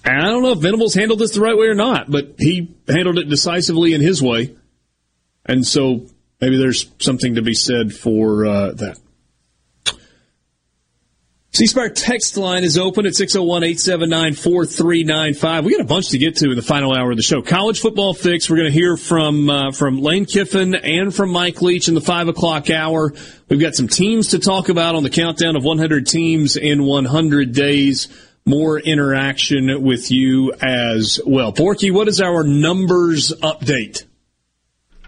And I don't know if Venables handled this the right way or not, but he handled it decisively in his way. And so maybe there's something to be said for uh, that. C Spire text line is open at 601 879 4395. We got a bunch to get to in the final hour of the show. College football fix. We're going to hear from uh, from Lane Kiffin and from Mike Leach in the 5 o'clock hour. We've got some teams to talk about on the countdown of 100 teams in 100 days. more interaction with you as well. Porky, what is our numbers update?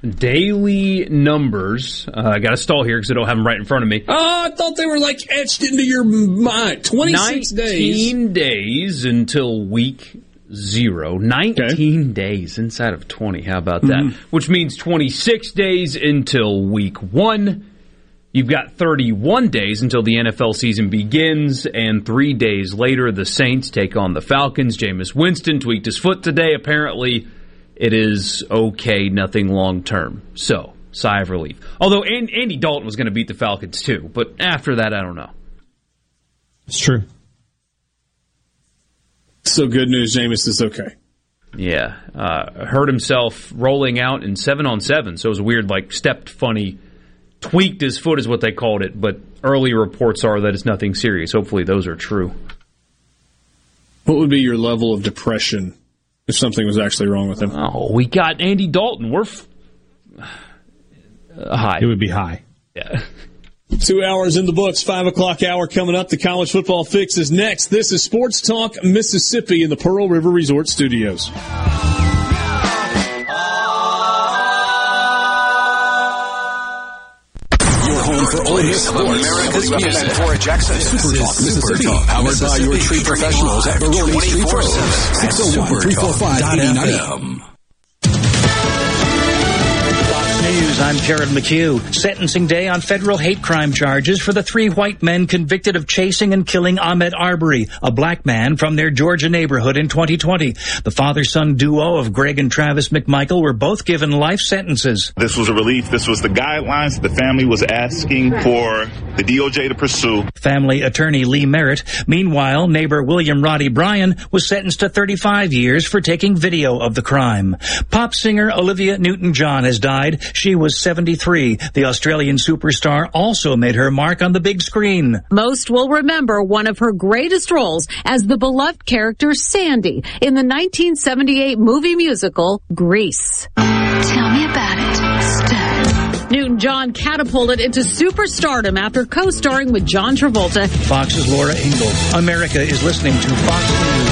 Daily numbers. Uh, I got to stall here because I don't have them right in front of me. Oh, I thought they were like etched into your mind. 26 days. 19 days until week zero. 19 days inside of 20. How about that? Mhm. Which means 26 days until week one. You've got 31 days until the NFL season begins, and three days later, the Saints take on the Falcons. Jameis Winston tweaked his foot today. Apparently, it is okay, nothing long term. So, sigh of relief. Although An- Andy Dalton was going to beat the Falcons too, but after that, I don't know. It's true. So good news, Jameis is okay. Yeah, uh, hurt himself rolling out in seven on seven, so it was a weird, like stepped funny, tweaked his foot is what they called it. But early reports are that it's nothing serious. Hopefully, those are true. What would be your level of depression if something was actually wrong with him? Oh, we got Andy Dalton. We're f- uh, high. It would be high. Yeah. Two hours in the books, five o'clock hour coming up. The college football fix is next. This is Sports Talk Mississippi in the Pearl River Resort Studios. Home for Ole Miss sports. America's music. For Jackson. Super Talk Mississippi. Powered by your tree professionals at Baroni Street Pros. 601-345-8090. News, I'm Jared McHugh. Sentencing day on federal hate crime charges for the three white men convicted of chasing and killing Ahmaud Arbery, a black man from their Georgia neighborhood in 2020. The father-son duo of Greg and Travis McMichael were both given life sentences. This was a relief. This was the guidelines the family was asking for the DOJ to pursue. Family attorney Lee Merritt. Meanwhile, neighbor William Roddy Bryan was sentenced to 35 years for taking video of the crime. Pop singer Olivia Newton-John has died. She was 73. The Australian superstar also made her mark on the big screen. Most will remember one of her greatest roles as the beloved character Sandy in the 1978 movie musical Grease. Tell me about it. Newton John catapulted into superstardom after co-starring with John Travolta. Fox's Laura Ingle. America is listening to Fox News.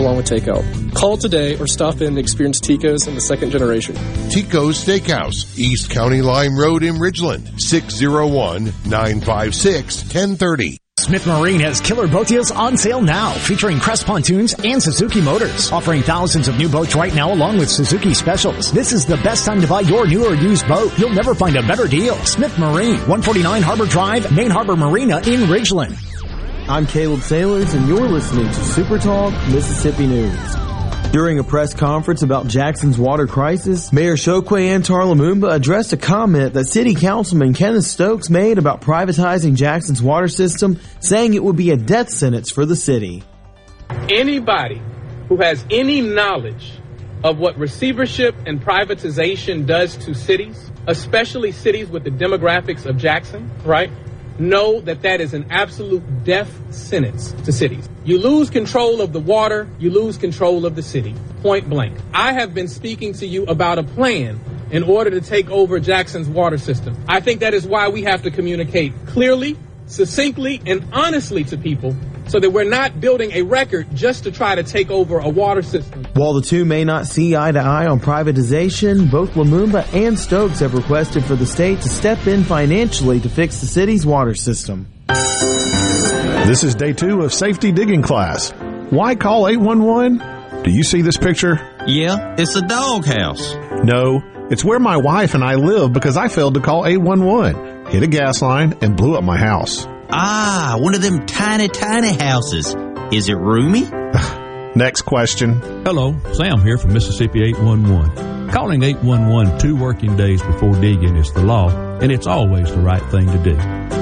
along with takeout. Call today or stop in to experience Tico's in the second generation. Tico's Steakhouse, East County Line Road in Ridgeland, 601 956 1030. Smith Marine has killer boat deals on sale now, featuring Crest pontoons and Suzuki motors, offering thousands of new boats right now along with Suzuki specials. This is the best time to buy your new or used boat. You'll never find a better deal. Smith Marine, 149 Harbor Drive, Main Harbor Marina in Ridgeland. I'm Caleb Sailors, and you're listening to Super Talk Mississippi News. During a press conference about Jackson's water crisis, Mayor Chokwe Antar Lumumba addressed a comment that City Councilman Kenneth Stokes made about privatizing Jackson's water system, saying it would be a death sentence for the city. Anybody who has any knowledge of what receivership and privatization does to cities, especially cities with the demographics of Jackson, right? Know that that is an absolute death sentence to cities. You lose control of the water, you lose control of the city. Point blank. I have been speaking to you about a plan in order to take over Jackson's water system. I think that is why we have to communicate clearly, succinctly, and honestly to people so that we're not building a record just to try to take over a water system. While the two may not see eye to eye on privatization, both Lumumba and Stokes have requested for the state to step in financially to fix the city's water system. This is day two of safety digging class. Why call 811? Do you see this picture? Yeah, it's a doghouse. No, it's where my wife and I live because I failed to call 811, hit a gas line, and blew up my house. Ah, one of them tiny, tiny houses. Is it roomy? Next question. Hello, Sam here from Mississippi 811. Calling 811 two working days before digging is the law, and it's always the right thing to do.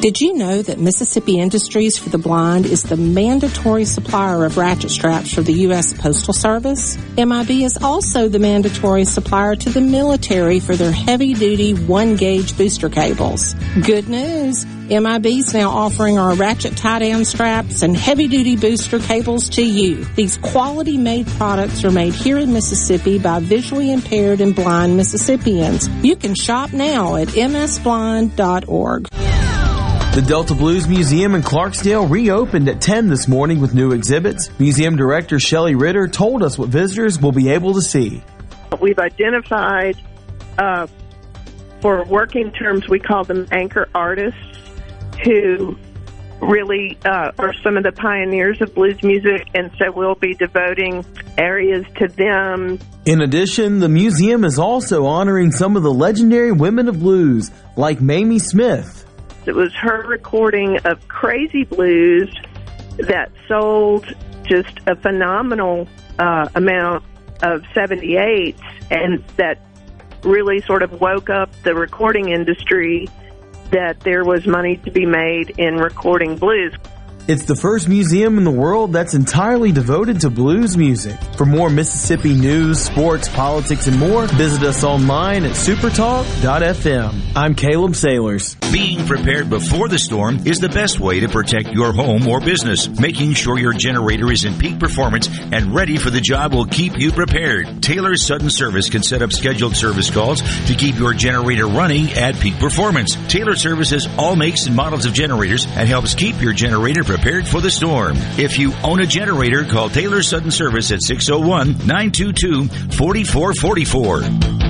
Did you know that Mississippi Industries for the Blind is the mandatory supplier of ratchet straps for the U.S. Postal Service? MIB is also the mandatory supplier to the military for their heavy duty one gauge booster cables. Good news! MIB is now offering our ratchet tie down straps and heavy duty booster cables to you. These quality made products are made here in Mississippi by visually impaired and blind Mississippians. You can shop now at msblind.org. The Delta Blues Museum in Clarksdale reopened at 10 this morning with new exhibits. Museum Director Shelley Ritter told us what visitors will be able to see. We've identified, uh, for working terms, we call them anchor artists who really uh, are some of the pioneers of blues music, and so we'll be devoting areas to them. In addition, the museum is also honoring some of the legendary women of blues, like Mamie Smith. It was her recording of Crazy Blues that sold just a phenomenal uh, amount of 78s, and that really sort of woke up the recording industry that there was money to be made in recording blues. It's the first museum in the world that's entirely devoted to blues music. For more Mississippi news, sports, politics, and more, visit us online at supertalk.fm. I'm Caleb Sailors. Being prepared before the storm is the best way to protect your home or business. Making sure your generator is in peak performance and ready for the job will keep you prepared. Taylor Sudden Service can set up scheduled service calls to keep your generator running at peak performance. Taylor services all makes and models of generators and helps keep your generator prepared for the storm. If you own a generator, call Taylor Sudden Service at 601 922 4444.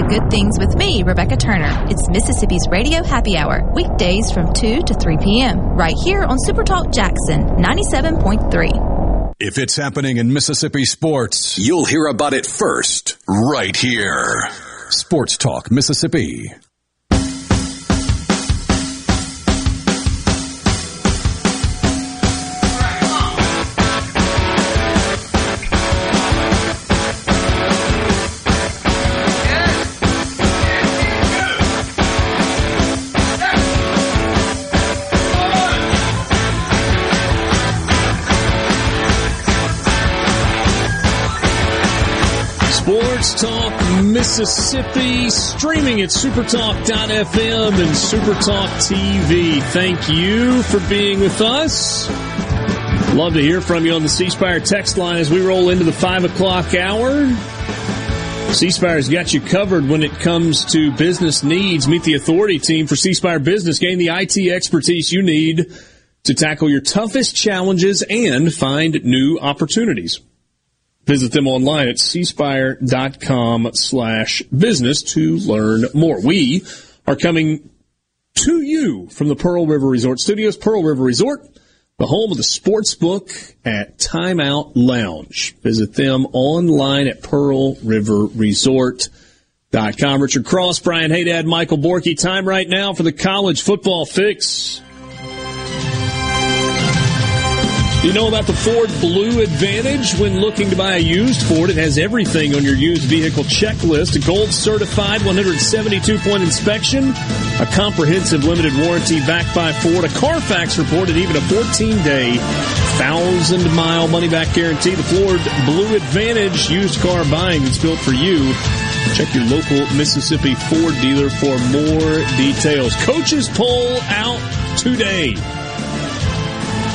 Good Things with me, Rebecca Turner. It's Mississippi's Radio Happy Hour, weekdays from 2 to 3 p.m., right here on Supertalk Jackson 97.3. If it's happening in Mississippi sports, you'll hear about it first, right here. Sports Talk Mississippi. Mississippi, streaming at supertalk.fm and supertalk TV. Thank you for being with us. Love to hear from you on the C text line as we roll into the 5 o'clock hour. C Spire's got you covered when it comes to business needs. Meet the authority team for C Business. Gain the IT expertise you need to tackle your toughest challenges and find new opportunities. Visit them online at cspire.com slash business to learn more. We are coming to you from the Pearl River Resort Studios. Pearl River Resort, the home of the sports book at Timeout Lounge. Visit them online at pearlriverresort.com. Richard Cross, Brian Hadad, Michael Borky. Time right now for the college football fix. You know about the Ford Blue Advantage when looking to buy a used Ford? It has everything on your used vehicle checklist. A gold certified 172 point inspection, a comprehensive limited warranty backed by Ford, a Carfax report, and even a 14 day, thousand mile money back guarantee. The Ford Blue Advantage used car buying is built for you. Check your local Mississippi Ford dealer for more details. Coaches poll out today.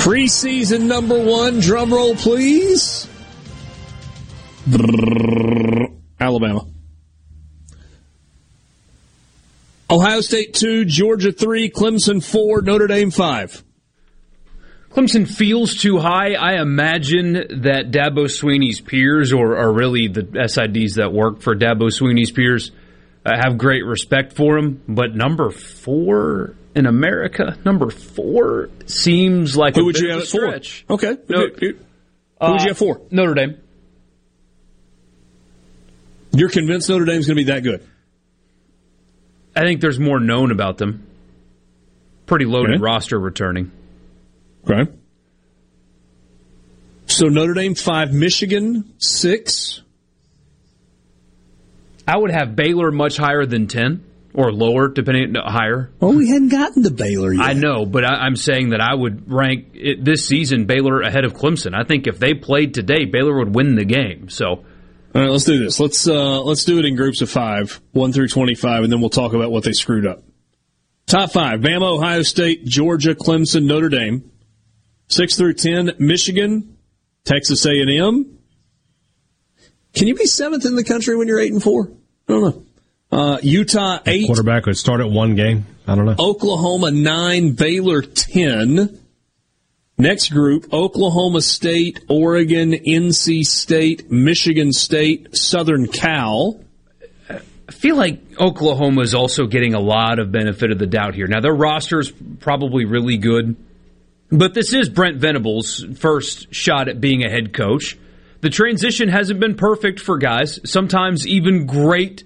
Preseason number one, drum roll please. Alabama. Ohio State 2, Georgia 3, Clemson 4, Notre Dame 5. Clemson feels too high. I imagine that Dabo Swinney's peers, or, or really the SIDs that work for Dabo Swinney's peers, uh, have great respect for him. But number four in America, number four seems like Who a would you have at four? Okay. No, Who would you uh, have four? Notre Dame. You're convinced Notre Dame's going to be that good? I think there's more known about them. Pretty loaded Okay. roster returning. Okay. So Notre Dame 5, Michigan 6. I would have Baylor much higher than 10 or lower, depending no, higher. Well, we hadn't gotten to Baylor yet. I know, but I, I'm saying that I would rank it, this season Baylor ahead of Clemson. I think if they played today, Baylor would win the game. So, All right, let's do this. Let's uh, let's do it in groups of five, one through twenty-five, and then we'll talk about what they screwed up. Top five: Bama, Ohio State, Georgia, Clemson, Notre Dame. Six through ten: Michigan, Texas A and M. Can you be seventh in the country when you're eight and four? I don't know. Uh, Utah eight, Quarterback would start at one game. I don't know. Oklahoma nine, Baylor ten. Next group: Oklahoma State, Oregon, NC State, Michigan State, Southern Cal. I feel like Oklahoma is also getting a lot of benefit of the doubt here. Now, their roster is probably really good, but this is Brent Venables' first shot at being a head coach. The transition hasn't been perfect for guys. Sometimes even great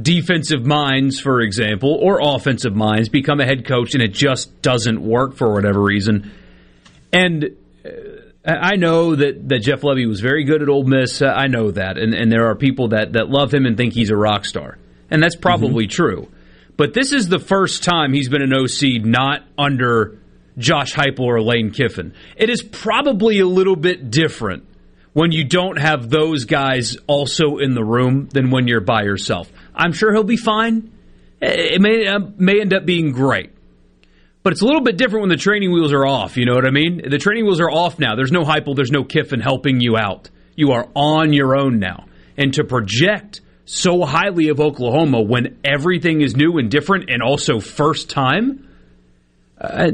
defensive minds, for example, or offensive minds become a head coach and it just doesn't work for whatever reason. And uh, I know that, that Jeff Lebby was very good at Ole Miss. Uh, I know that, and and there are people that that love him and think he's a rock star, and that's probably true. But this is the first time he's been an OC not under Josh Heupel or Lane Kiffin. It is probably a little bit different when you don't have those guys also in the room than when you're by yourself. I'm sure he'll be fine. It may uh, may end up being great. But it's a little bit different when the training wheels are off. You know what I mean? The training wheels are off now. There's no Heupel, there's no Kiffin helping you out. You are on your own now. And to project so highly of Oklahoma when everything is new and different and also first time uh,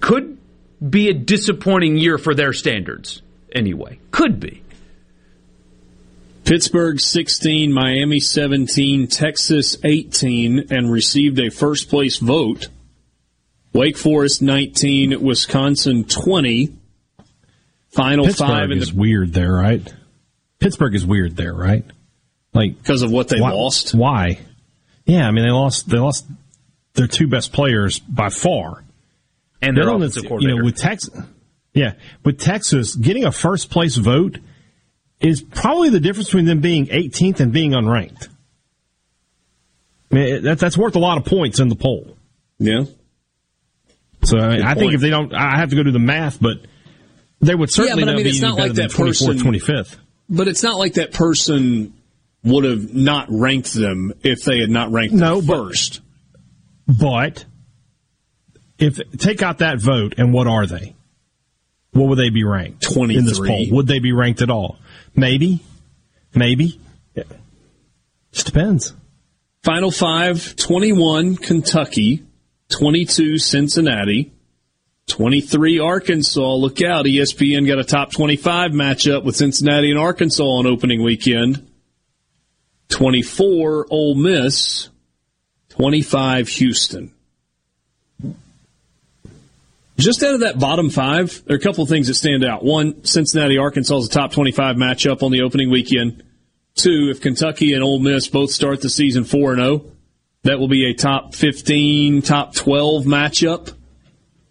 could be a disappointing year for their standards. Anyway, could be. Pittsburgh 16, Miami 17, Texas 18, and received a first place vote. Wake Forest 19, Wisconsin 20. Final Pittsburgh five in is the weird there, right? Pittsburgh is weird there, right? Like because of what they why, lost. Why? Yeah, I mean they lost. They lost their two best players by far, and their They're on offensive the- coordinator. You know, with Texas, yeah, with Texas getting a first place vote is probably the difference between them being 18th and being unranked. I mean, it- that's that's worth a lot of points in the poll. Yeah. So I, mean, I think if they don't, I have to go do the math, but they would certainly Yeah, but I mean, be it's any not better like than that 24th, person- 25th. But it's not like that person would have not ranked them if they had not ranked No, but- first. But if take out that vote, and what are they? What would they be ranked? in this poll. Would they be ranked at all? Maybe, maybe. Yeah. Just depends. Final five 21 Kentucky, 22 Cincinnati, 23 Arkansas. Look out, ESPN got a top 25 matchup with Cincinnati and Arkansas on opening weekend. 24 Ole Miss, 25 Houston. Just out of that bottom five, there are a couple of things that stand out. One, Cincinnati Arkansas is a top 25 matchup on the opening weekend. Two, if Kentucky and Ole Miss both start the season 4 and 0, that will be a top 15, top 12 matchup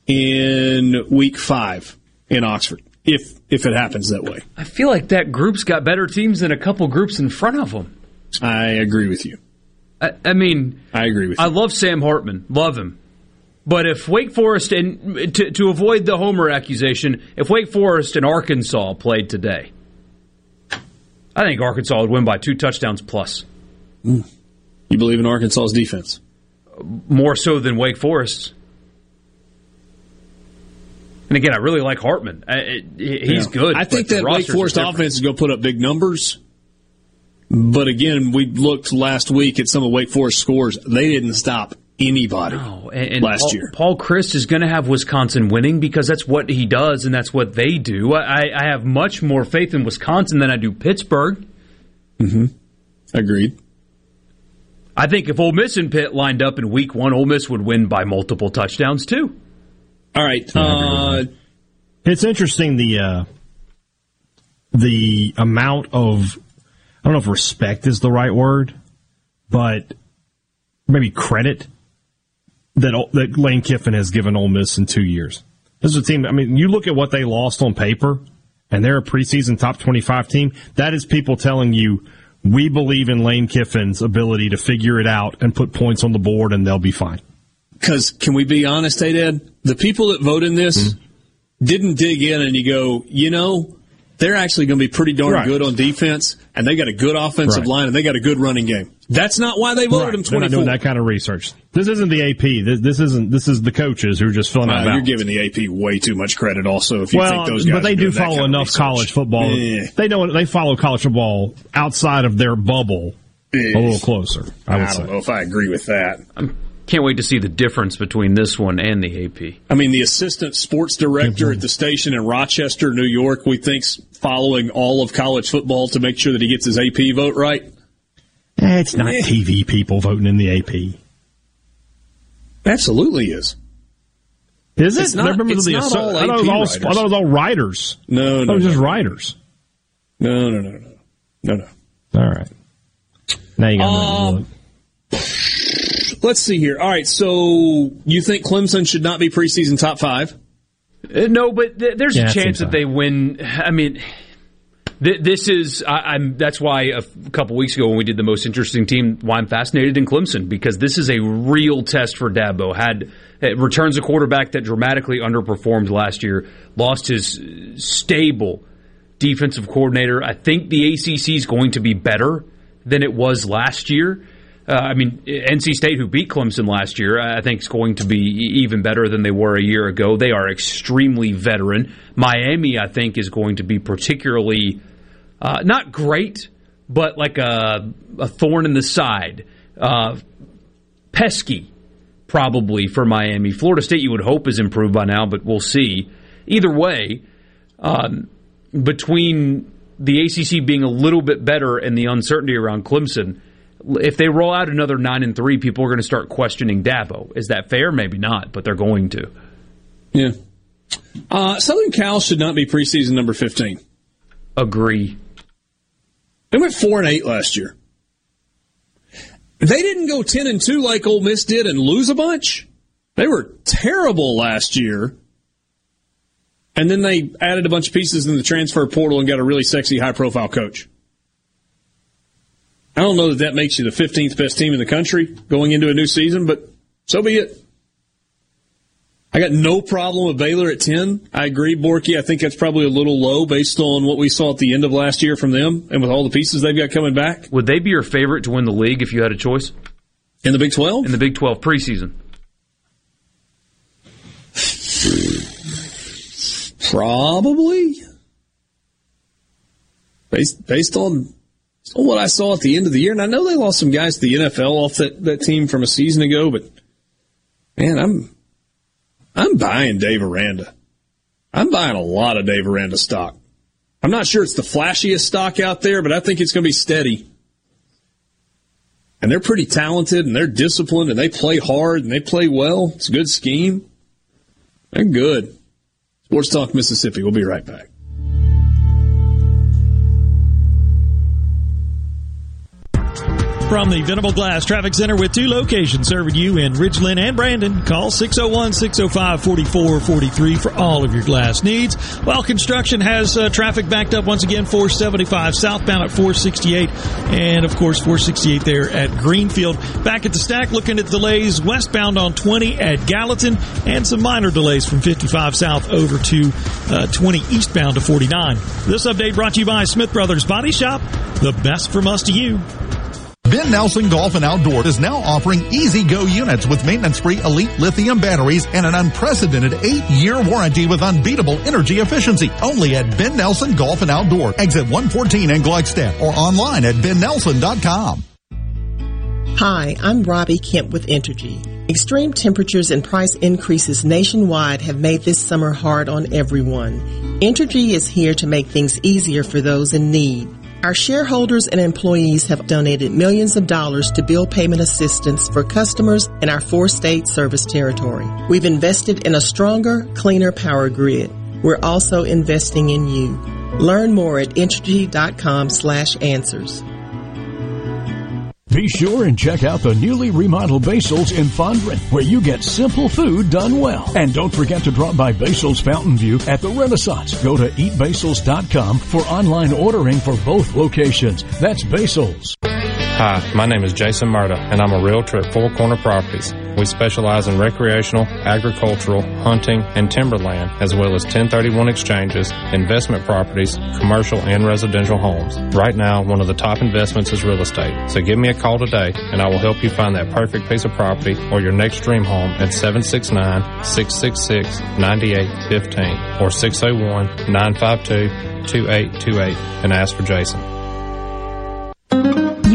in week 5 in Oxford. If if it happens that way. I feel like that group's got better teams than a couple groups in front of them. I agree with you. I, I mean, I agree with you. I love Sam Hartman, love him. But if Wake Forest and to, to avoid the homer accusation, if Wake Forest and Arkansas played today, I think Arkansas would win by two touchdowns plus. Mm. You believe in Arkansas's defense? More so than Wake Forest. And again, I really like Hartman. I, he's Yeah. good. I think that Wake Forest offense is going to put up big numbers. But again, we looked last week at some of Wake Forest scores. They didn't stop anybody and, and last Paul, year. Paul Chryst is going to have Wisconsin winning because that's what he does and that's what they do. I, I have much more faith in Wisconsin than I do Pittsburgh. Mm-hmm. Agreed. I think if Ole Miss and Pitt lined up in Week One, Ole Miss would win by multiple touchdowns too. All right. Uh, it's interesting the uh, the amount of I don't know if respect is the right word, but maybe credit that that Lane Kiffin has given Ole Miss in two years. This is a team. I mean, you look at what they lost on paper, and they're a preseason top twenty-five team. That is people telling you we believe in Lane Kiffin's ability to figure it out and put points on the board, and they'll be fine. Because can we be honest, Hadad? The people that vote in this mm-hmm. didn't dig in, and you go, you know, they're actually going to be pretty darn right. good on defense, and they got a good offensive right. line, and they got a good running game. That's not why they voted right. them twenty four. doing that kind of research. This isn't the AP. This, this, isn't. This is the coaches who are just filling uh, out. You're giving the AP way too much credit. Also, if you well, think those guys but they do follow enough college football. Eh. They know they follow college football outside of their bubble eh. a little closer. I, I don't say. know if I agree with that. I'm, can't wait to see the difference between this one and the AP. I mean, the assistant sports director mm-hmm. at the station in Rochester, New York, we think's following all of college football to make sure that he gets his AP vote right. Eh, it's not TV people voting in the AP. Absolutely is. Is it? It's not, remember it's the not all I, thought it was all, I thought it was all writers. No, no, it was no, just no. writers. No, no, no, no, no, no. All right. Now you got um, Let's see here. All right, so you think Clemson should not be preseason top five? Uh, no, but th- there's Yeah, a chance that they win. I mean, th- this is I, I'm. That's why a f- couple weeks ago when we did the most interesting team, why I'm fascinated in Clemson because this is a real test for Dabo. Had uh, returns a quarterback that dramatically underperformed last year, lost his uh, stable defensive coordinator. I think the ACC is going to be better than it was last year. Uh, I mean, NC State, who beat Clemson last year, I think is going to be even better than they were a year ago. They are extremely veteran. Miami, I think, is going to be particularly uh, not great, but like a, a thorn in the side. Uh, pesky, probably, for Miami. Florida State, you would hope, is improved by now, but we'll see. Either way, um, between the ACC being a little bit better and the uncertainty around Clemson, if they roll out another nine and three, people are going to start questioning Dabo. Is that fair? Maybe not, but they're going to. Yeah. Uh, Southern Cal should not be preseason number 15. Agree. They went 4 and 8 last year. They didn't go 10 and 2 like Ole Miss did and lose a bunch. They were terrible last year. And then they added a bunch of pieces in the transfer portal and got a really sexy high profile coach. I don't know that that makes you the 15th best team in the country going into a new season, but so be it. I got no problem with Baylor at 10. I agree, Borky. I think that's probably a little low based on what we saw at the end of last year from them and with all the pieces they've got coming back. Would they be your favorite to win the league if you had a choice? In the Big 12? In the Big 12 preseason. Probably. Based, based on on what I saw at the end of the year, and I know they lost some guys to the NFL off that, that team from a season ago, but man, I'm I'm buying Dave Aranda. I'm buying a lot of Dave Aranda stock. I'm not sure it's the flashiest stock out there, but I think it's going to be steady. And they're pretty talented, and they're disciplined, and they play hard, and they play well. It's a good scheme. They're good. Sports Talk Mississippi. We'll be right back. From the Venable Glass Traffic Center with two locations serving you in Ridgeland and Brandon. Call 601-605-4443 for all of your glass needs. While construction has uh, traffic backed up once again, 475 southbound at 468 and of course 468 there at Greenfield. Back at the stack looking at delays westbound on 20 at Gallatin and some minor delays from 55 south over to uh, 20 eastbound to 49. This update brought to you by Smith Brothers Body Shop. The best from us to you. Ben Nelson Golf and Outdoor is now offering easy go units with maintenance-free elite lithium batteries and an unprecedented eight-year warranty with unbeatable energy efficiency. Only at Ben Nelson Golf and Outdoor, exit 114 in Gluckstadt or online at bennelson.com. Hi, I'm Robbie Kemp with Entergy. Extreme temperatures and price increases nationwide have made this summer hard on everyone. Entergy is here to make things easier for those in need. Our shareholders and employees have donated millions of dollars to bill payment assistance for customers in our four state service territory. We've invested in a stronger, cleaner power grid. We're also investing in you. Learn more at Entergy.com slash answers. Be sure and check out the newly remodeled Basil's in Fondren, where you get simple food done well. And don't forget to drop by Basil's Fountain View at the Renaissance. Go to eatbasils.com for online ordering for both locations. That's Basil's. Hi, my name is Jason Murda, and I'm a realtor at Four Corner Properties. We specialize in recreational, agricultural, hunting, and timberland, as well as 1031 exchanges, investment properties, commercial and residential homes. Right now, one of the top investments is real estate. So give me a call today, and I will help you find that perfect piece of property or your next dream home at 769-666-9815 or 601-952-2828 and ask for Jason.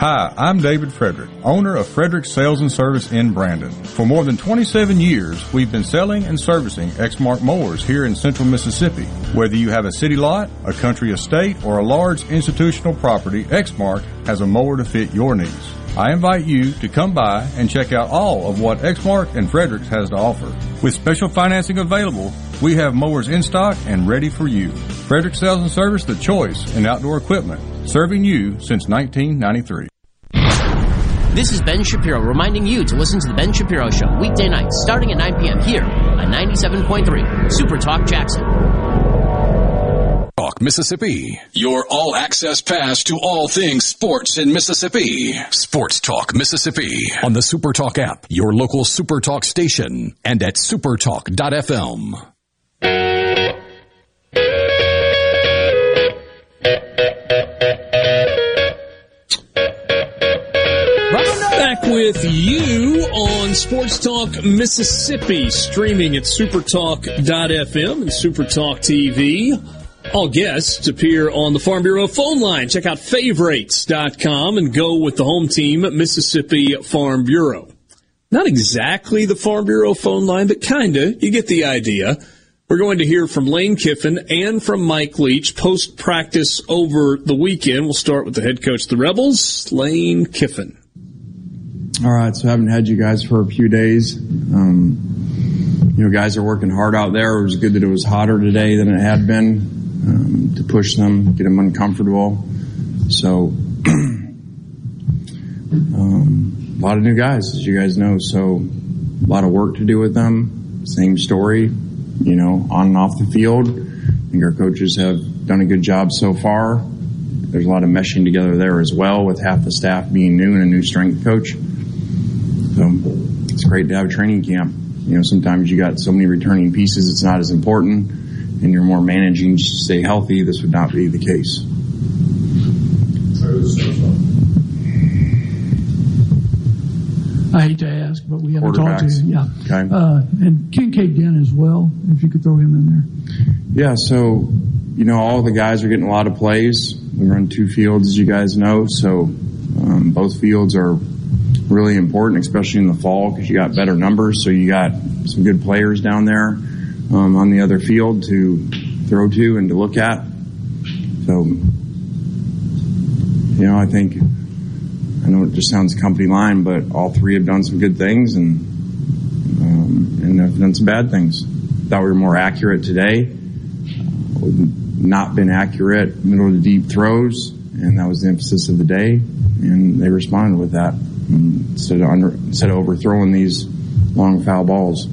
Hi, I'm David Frederick, owner of Frederick Sales and Service in Brandon. For more than 27 years, we've been selling and servicing Exmark mowers here in central Mississippi. Whether you have a city lot, a country estate, or a large institutional property, Exmark has a mower to fit your needs. I invite you to come by and check out all of what Exmark and Fredericks has to offer. With special financing available, we have mowers in stock and ready for you. Fredericks Sales and Service, the choice in outdoor equipment, serving you since 1993. This is Ben Shapiro reminding you to listen to The Ben Shapiro Show weekday nights starting at 9 p.m. here on 97.3 Super Talk Jackson. Talk Mississippi. Your all access pass to all things sports in Mississippi. Sports Talk Mississippi on the Super Talk app, your local Super Talk station, and at supertalk.fm. Back with you on Sports Talk Mississippi, streaming at supertalk.fm and supertalk TV. All guests appear on the Farm Bureau phone line. Check out favorites.com and go with the home team, Mississippi Farm Bureau. Not exactly the Farm Bureau phone line, but kinda. You get the idea. We're going to hear from Lane Kiffin and from Mike Leach post practice over the weekend. We'll start with the head coach of the Rebels, Lane Kiffin. All right, so I haven't had you guys for a few days. Um, you know, guys are working hard out there. It was good that it was hotter today than it had been um, to push them, get them uncomfortable. So, um, a lot of new guys, as you guys know. So, a lot of work to do with them. Same story, you know, on and off the field. I think our coaches have done a good job so far. There's a lot of meshing together there as well, with half the staff being new and a new strength coach. So it's great to have a training camp. You know, sometimes you got so many returning pieces, it's not as important, and you're more managing to stay healthy. This would not be the case. I hate to ask, but we haven't talked to you. Yeah. Okay. Uh, and Kinkead Dent as well, if you could throw him in there. Yeah, so, you know, all the guys are getting a lot of plays. We run two fields, as you guys know, so um, both fields are really important, especially in the fall, because you got better numbers. So you got some good players down there um, on the other field to throw to and to look at. So, you know, I think, I know it just sounds company line, but all three have done some good things and um, and have done some bad things. Thought we were more accurate today. Not been accurate middle of the deep throws, and that was the emphasis of the day. and they responded with that instead of under, instead of overthrowing these long foul balls.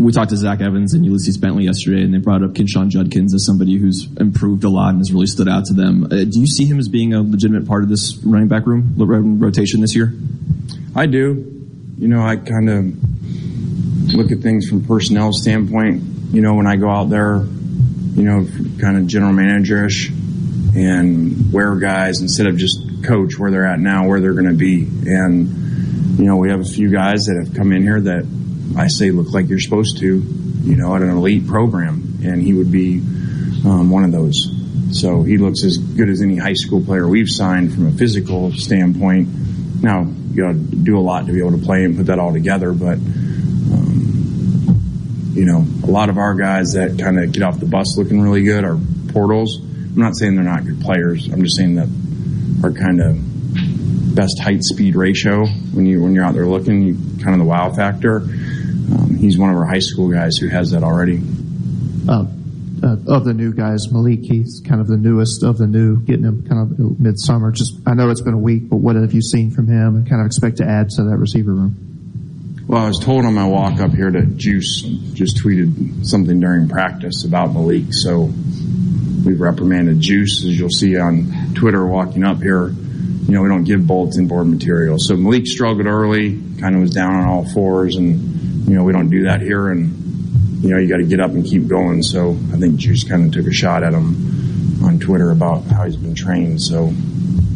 We talked to Zach Evans and Ulysses Bentley yesterday, and they brought up Quinshon Judkins as somebody who's improved a lot and has really stood out to them. Uh, do you see him as being a legitimate part of this running back room rotation this year? I do. You know, I kind of look at things from personnel standpoint. You know, when I go out there, you know, kind of general managerish and where guys instead of just coach where they're at now, where they're going to be. And, you know, we have a few guys that have come in here that I say look like you're supposed to, you know, at an elite program. And he would be um, one of those. So he looks as good as any high school player we've signed from a physical standpoint. Now, you got to do a lot to be able to play and put that all together, but, um, you know, a lot of our guys that kind of get off the bus looking really good are portals. I'm not saying they're not good players. I'm just saying that are kind of best height speed ratio when you when you're out there looking, you, kind of the wow factor. He's one of our high school guys who has that already. Uh, uh, of the new guys, Malik, he's kind of the newest of the new, getting him kind of midsummer. Just, I know it's been a week, but what have you seen from him and kind of expect to add to that receiver room? Well, I was told on my walk up here that Juice just tweeted something during practice about Malik. So we've reprimanded Juice, as you'll see on Twitter walking up here. You know, we don't give bulletin board material. So Malik struggled early, kind of was down on all fours and you know, we don't do that here and, you know, you got to get up and keep going. So I think Juice kind of took a shot at him on Twitter about how he's been trained. So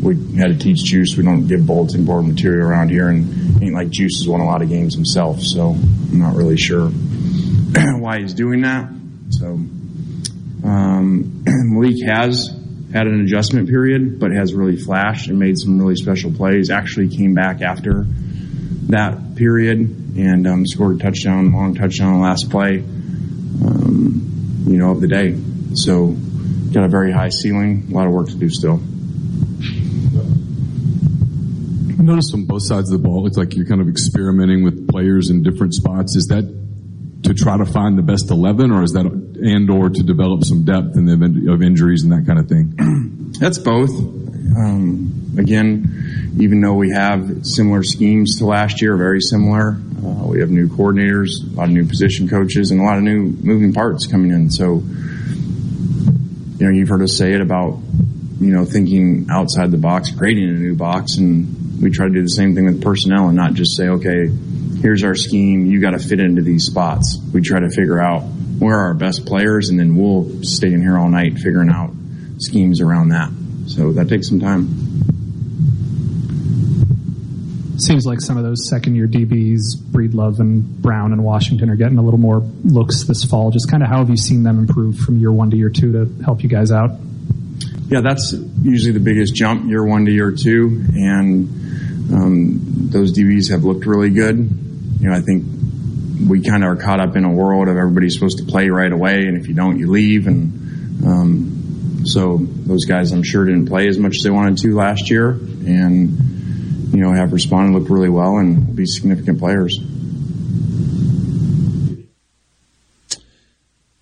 we had to teach Juice. We don't give bulletin board material around here and ain't like Juice has won a lot of games himself. So I'm not really sure why he's doing that. So, um, Malik has had an adjustment period, but has really flashed and made some really special plays. Actually came back after that period and um, scored a touchdown, long touchdown last play, um, you know, of the day. So got a very high ceiling, a lot of work to do still. I noticed on both sides of the ball, it's like you're kind of experimenting with players in different spots. Is that to try to find the best 11 or is that and or to develop some depth in the event of injuries and that kind of thing? That's both. Um, again, even though we have similar schemes to last year, very similar, uh, we have new coordinators, a lot of new position coaches, and a lot of new moving parts coming in. So, you know, you've heard us say it about, you know, thinking outside the box, creating a new box, and we try to do the same thing with personnel and not just say, okay, here's our scheme, you got to fit into these spots. We try to figure out where are our best players, and then we'll stay in here all night figuring out schemes around that. So that takes some time seems like some of those second year DBs, Breedlove and Brown and Washington, are getting a little more looks this fall. Just kind of how have you seen them improve from year one to year two to help you guys out? Yeah, that's usually the biggest jump year one to year two, and um, those DBs have looked really good. You know, I think we kind of are caught up in a world of everybody's supposed to play right away, and if you don't, you leave, and um, so those guys, I'm sure, didn't play as much as they wanted to last year, and you know, have responded, looked really well, and be significant players.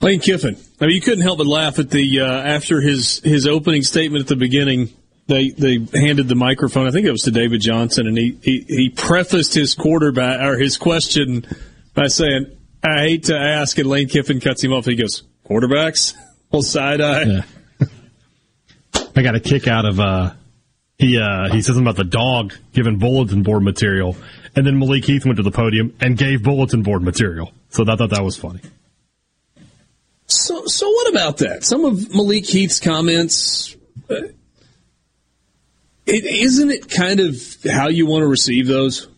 Lane Kiffin. I mean, you couldn't help but laugh at the uh, after his his opening statement at the beginning. They they handed the microphone. I think it was to David Johnson, and he he, he prefaced his quarterback or his question by saying, "I hate to ask," and Lane Kiffin cuts him off. He goes, "Quarterbacks." Well, side eye. Yeah. I got a kick out of uh, he uh, he says something about the dog giving bulletin board material, and then Malik Heath went to the podium and gave bulletin board material. So I thought that was funny. So so what about that? Some of Malik Heath's comments. Uh, it, isn't it kind of how you want to receive those?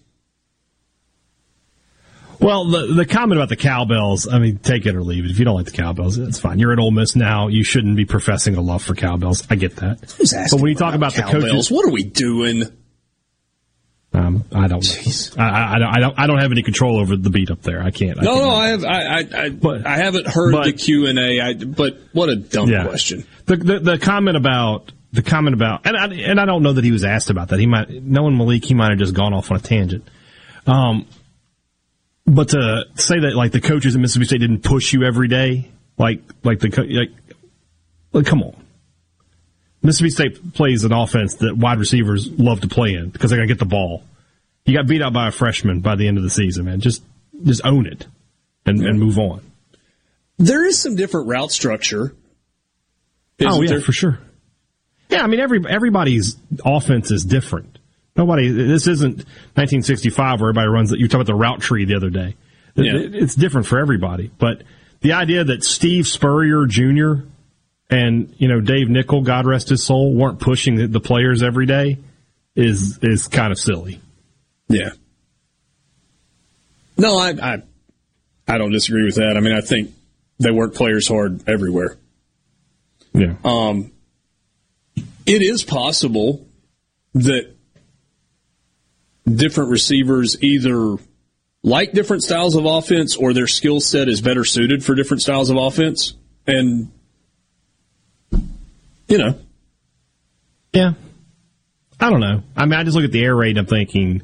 Well, the the comment about the cowbells, I mean, take it or leave it. If you don't like the cowbells, it's fine. You're at Ole Miss now. You shouldn't be professing a love for cowbells. I get that. but when you talk about, about the coaches, what are we doing? Um, I don't know. I, I, don't, I don't. I don't have any control over the beat up there. I can't. I no, no. I have. I. I. I, but, I haven't heard but, the Q and A. But what a dumb yeah. question. The, the the comment about the comment about and I, and I don't know that he was asked about that. He might knowing Malik, he might have just gone off on a tangent. Um, but to say that like the coaches at Mississippi State didn't push you every day, like like the like, like come on. Mississippi State plays an offense that wide receivers love to play in because they're going to get the ball. You got beat out by a freshman by the end of the season, man. Just just own it and, and move on. There is some different route structure. oh yeah, there? for sure. Yeah, I mean every everybody's offense is different. Nobody. This isn't 1965 where everybody runs. You talked about the route tree the other day. Yeah. It's different for everybody. But the idea that Steve Spurrier Jr. and you know Dave Nichol, God rest his soul, weren't pushing the players every day is is kind of silly. Yeah. No, I, I I don't disagree with that. I mean, I think they work players hard everywhere. Yeah. Um, it is possible that different receivers either like different styles of offense or their skill set is better suited for different styles of offense. And, you know. Yeah. I don't know. I mean, I just look at the air raid and I'm thinking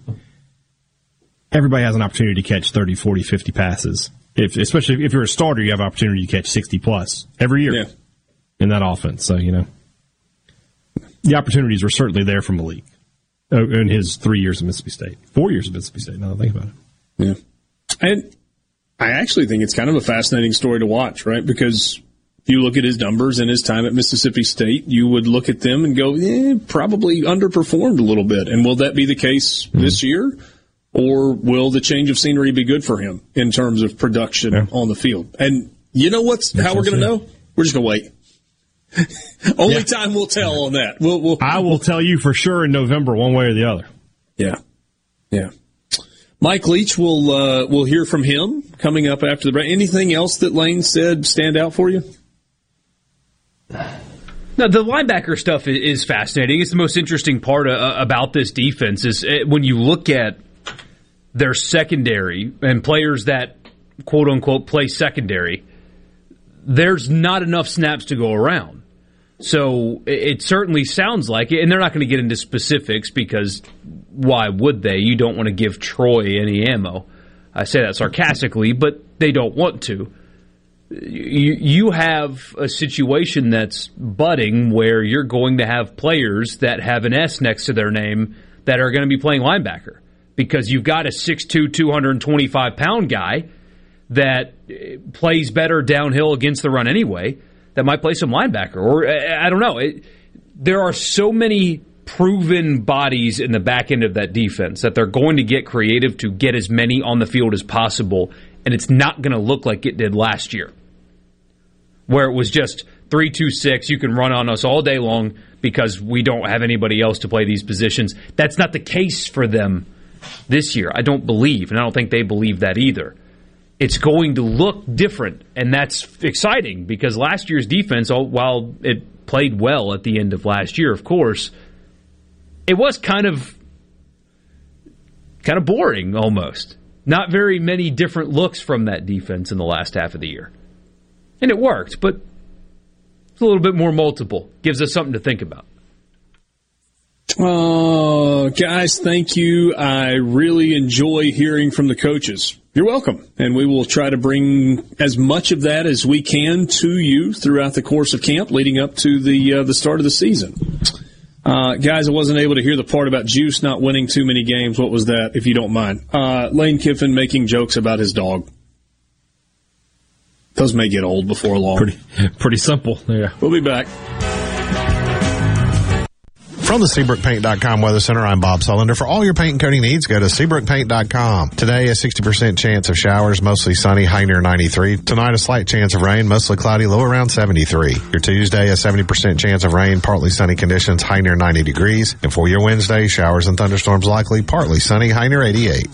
everybody has an opportunity to catch 30, 40, 50 passes. If, especially if you're a starter, you have an opportunity to catch 60 plus every year yeah. in that offense. So, you know, the opportunities were certainly there for Malik uh, in his three years of Mississippi State, four years of Mississippi State. Now that I think about it. Yeah. And I actually think it's kind of a fascinating story to watch, right? Because if you look at his numbers and his time at Mississippi State, you would look at them and go, eh, probably underperformed a little bit. And will that be the case mm-hmm. this year? Or will the change of scenery be good for him in terms of production yeah. on the field? And you know what's That's how we're going to know? We're just going to wait. Only yeah. time will tell on that. We'll, we'll, I will tell you for sure in November, one way or the other. Yeah, yeah. Mike Leach will uh, will hear from him coming up after the break. Anything else that Lane said stand out for you? Now, the linebacker stuff is fascinating. It's the most interesting part uh, about this defense is uh, when you look at their secondary and players that quote unquote play secondary. There's not enough snaps to go around. So it certainly sounds like it, and they're not going to get into specifics because why would they? You don't want to give Troy any ammo. I say that sarcastically, but they don't want to. You, have a situation that's budding where you're going to have players that have an S next to their name that are going to be playing linebacker because you've got a 6'2", 225 pound guy that eh, plays better downhill against the run anyway that might play some linebacker, or I don't know. It, there are so many proven bodies in the back end of that defense that they're going to get creative to get as many on the field as possible, and it's not going to look like it did last year, where it was just three two six. You can run on us all day long because we don't have anybody else to play these positions. That's not the case for them this year. I don't believe, and I don't think they believe that either it's going to look different, and that's exciting because last year's defense, oh, while it played well at the end of last year, of course, it was kind of kind of boring almost. Not very many different looks from that defense in the last half of the year. And it worked, but it's a little bit more multiple. Gives us something to think about. Oh, guys, thank you. I really enjoy hearing from the coaches. You're welcome. And we will try to bring as much of that as we can to you throughout the course of camp leading up to the uh, the start of the season. Uh, guys, I wasn't able to hear the part about Juice not winning too many games. What was that, if you don't mind? Uh, Lane Kiffin making jokes about his dog. Those may get old before long. Pretty, pretty simple. Yeah. We'll be back. From the SeabrookPaint.com Weather Center, I'm Bob Sullender. For all your paint and coating needs, go to SeabrookPaint.com. Today, a 60% chance of showers, mostly sunny, high near 93. Tonight, a slight chance of rain, mostly cloudy, low around 73. Your Tuesday, a 70% chance of rain, partly sunny conditions, high near 90 degrees. And for your Wednesday, showers and thunderstorms likely, partly sunny, high near 88.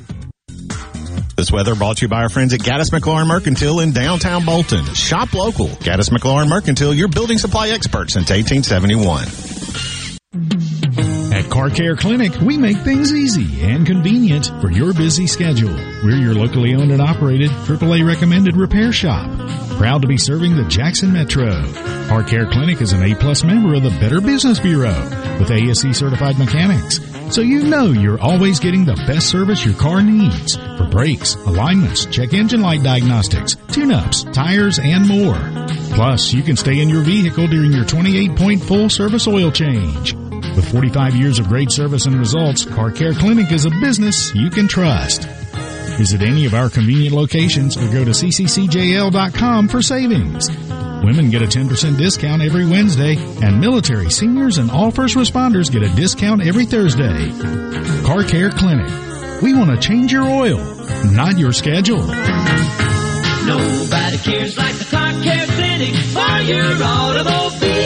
This weather brought to you by our friends at Gaddis McLaurin Mercantile in downtown Bolton. Shop local. Gaddis McLaurin Mercantile, your building supply expert since 1871. At Car Care Clinic, we make things easy and convenient for your busy schedule. We're your locally owned and operated AAA recommended repair shop. Proud to be serving the Jackson Metro. Car Care Clinic is an A plus member of the Better Business Bureau with ASE certified mechanics so you know you're always getting the best service your car needs for brakes, alignments, check engine light diagnostics, tune-ups, tires, and more. Plus, you can stay in your vehicle during your 28-point full service oil change. With 45 years of great service and results, Car Care Clinic is a business you can trust. Visit any of our convenient locations or go to cccjl.com for savings. Women get a 10% discount every Wednesday, and military, seniors, and all first responders get a discount every Thursday. Car Care Clinic. We want to change your oil, not your schedule. Nobody cares like the Car Care Clinic for your automobile.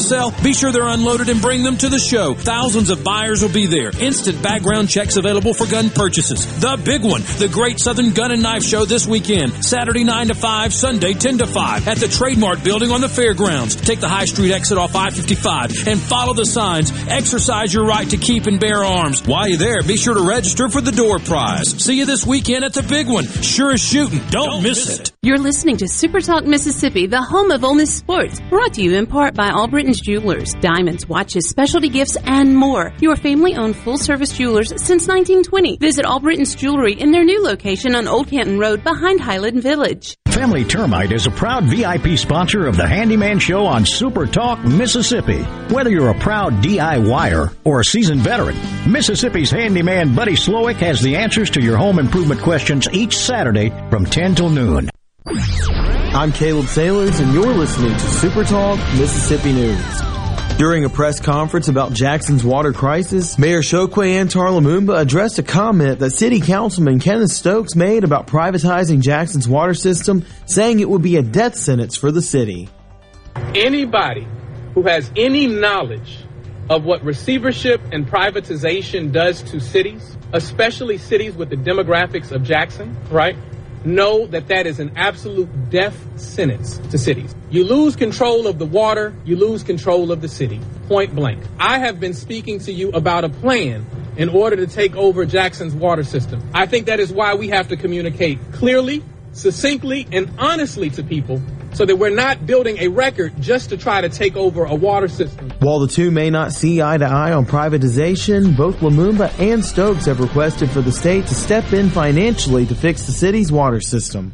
sell? Be sure they're unloaded and bring them to the show. Thousands of buyers will be there. Instant background checks available for gun purchases. The big one, the Great Southern Gun and Knife Show this weekend. Saturday 9 to 5, Sunday 10 to 5 at the Trademark Building on the fairgrounds. Take the High Street exit off I-55 and follow the signs. Exercise your right to keep and bear arms. While you're there, be sure to register for the door prize. See you this weekend at the big one. Sure as shooting. Don't, Don't miss, miss it. it. You're listening to Super Talk Mississippi, the home of Ole Miss sports, brought to you in part by Jewelers, diamonds, watches, specialty gifts, and more. Your family-owned full-service jewelers since 1920. Visit Albritton's Jewelry in their new location on Old Canton Road behind Highland Village. Family Termite is a proud VIP sponsor of the Handyman Show on Super Talk, Mississippi. Whether you're a proud DIYer or a seasoned veteran, Mississippi's handyman Buddy Slowick has the answers to your home improvement questions each Saturday from 10 till noon. I'm Caleb Sailors, and you're listening to Super Talk Mississippi News. During a press conference about Jackson's water crisis, Mayor Chokwe Antar Lumumba addressed a comment that City Councilman Kenneth Stokes made about privatizing Jackson's water system, saying it would be a death sentence for the city. Anybody who has any knowledge of what receivership and privatization does to cities, especially cities with the demographics of Jackson, right? Know that that is an absolute death sentence to cities. You lose control of the water, you lose control of the city. Point blank. I have been speaking to you about a plan in order to take over Jackson's water system. I think that is why we have to communicate clearly, succinctly, and honestly to people so that we're not building a record just to try to take over a water system. While the two may not see eye to eye on privatization, both Lumumba and Stokes have requested for the state to step in financially to fix the city's water system.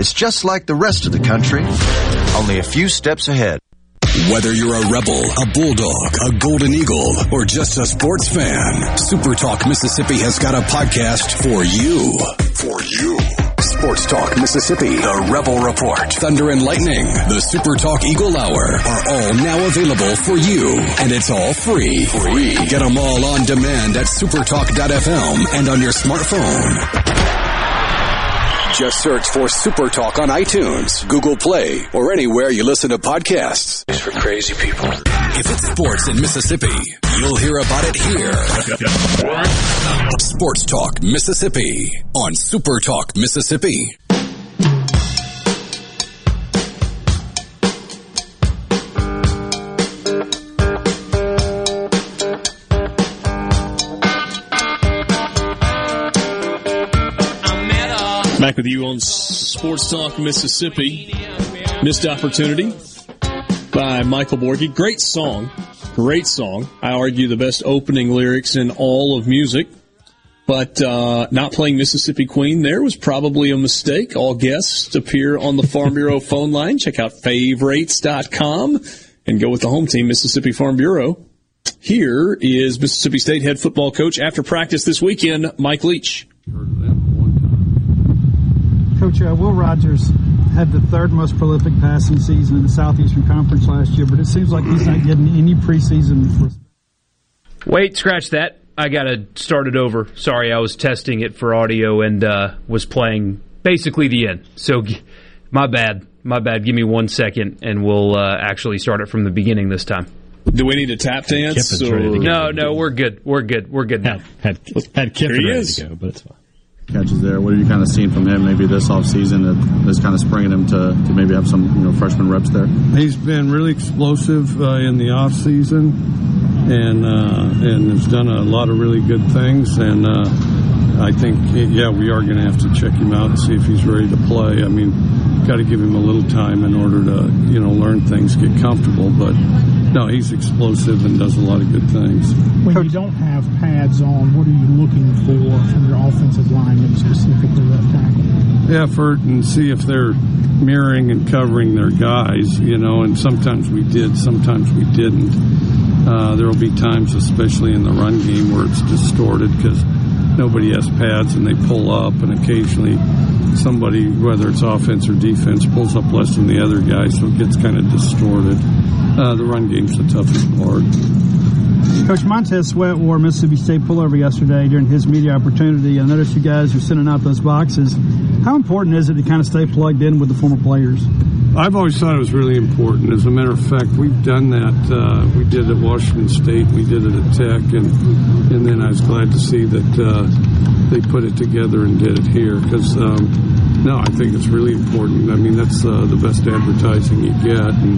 It's just like the rest of the country, only a few steps ahead. Whether you're a rebel, a bulldog, a golden eagle, or just a sports fan, Super Talk Mississippi has got a podcast for you. For you. Sports Talk Mississippi, The Rebel Report, Thunder and Lightning, the Super Talk Eagle Hour are all now available for you. And it's all free. Free. Get them all on demand at supertalk.fm and on your smartphone. Just search for Super Talk on iTunes, Google Play, or anywhere you listen to podcasts. It's for crazy people. If it's sports in Mississippi, you'll hear about it here. Sports Talk Mississippi on Super Talk Mississippi. Back with you on Sports Talk Mississippi. Missed opportunity by Michael Borky. Great song. Great song. I argue the best opening lyrics in all of music. But uh, not playing Mississippi Queen there was probably a mistake. All guests appear on the Farm Bureau phone line. Check out favorites.com and go with the home team, Mississippi Farm Bureau. Here is Mississippi State head football coach after practice this weekend, Mike Leach. Coach uh, Will Rogers had the third most prolific passing season in the Southeastern Conference last year, but it seems like he's not getting any preseason. Wait, scratch that. I got to start it over. Sorry, I was testing it for audio and uh, was playing basically the end. So, my bad. My bad. Give me one second and we'll uh, actually start it from the beginning this time. Do we need a tap dance? Or... No, no, we're good. We're good. We're good now. Had, had Kiffin Here ready to go, but it's fine. Catches there. What have you kind of seen from him maybe this offseason that that's kind of springing him to, to maybe have some you know freshman reps there? He's been really explosive uh, in the off season, and uh, and has done a lot of really good things. And uh, I think, yeah, we are going to have to check him out and see if he's ready to play. I mean, got to give him a little time in order to you know learn things, get comfortable. But no, he's explosive and does a lot of good things. When you don't have pads on, what are you looking for from your offensive linemen, specifically left tackle? effort and see if they're mirroring and covering their guys, you know, and sometimes we did, sometimes we didn't. Uh, there will be times, especially in the run game, where it's distorted because nobody has pads and they pull up, and occasionally somebody, whether it's offense or defense, pulls up less than the other guy, so it gets kind of distorted. Uh, the run game's the toughest part. Coach Montez Sweat wore Mississippi State pullover yesterday during his media opportunity. I noticed you guys are sending out those boxes. How important is it to kind of stay plugged in with the former players? I've always thought it was really important. As a matter of fact, we've done that. Uh, we did it at Washington State. We did it at Tech, and and then I was glad to see that uh, they put it together and did it here because. Um, no, I think it's really important. I mean, that's uh, the best advertising you get, and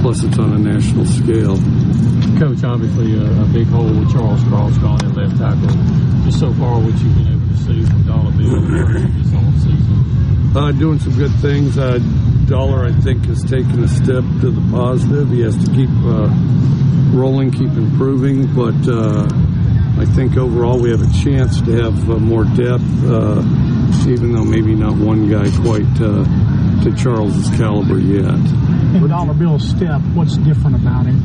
plus it's on a national scale. Coach, obviously a, a big hole with Charles Cross gone at left tackle. Just so far, what you've been able to see from Dollar Bill this offseason. Uh, doing some good things. Uh, Dollar, I think, has taken a step to the positive. He has to keep uh, rolling, keep improving, but uh, I think overall we have a chance to have uh, more depth, uh, even though maybe not one guy quite uh, to Charles's caliber yet. And Dollar Bill's step, what's different about him?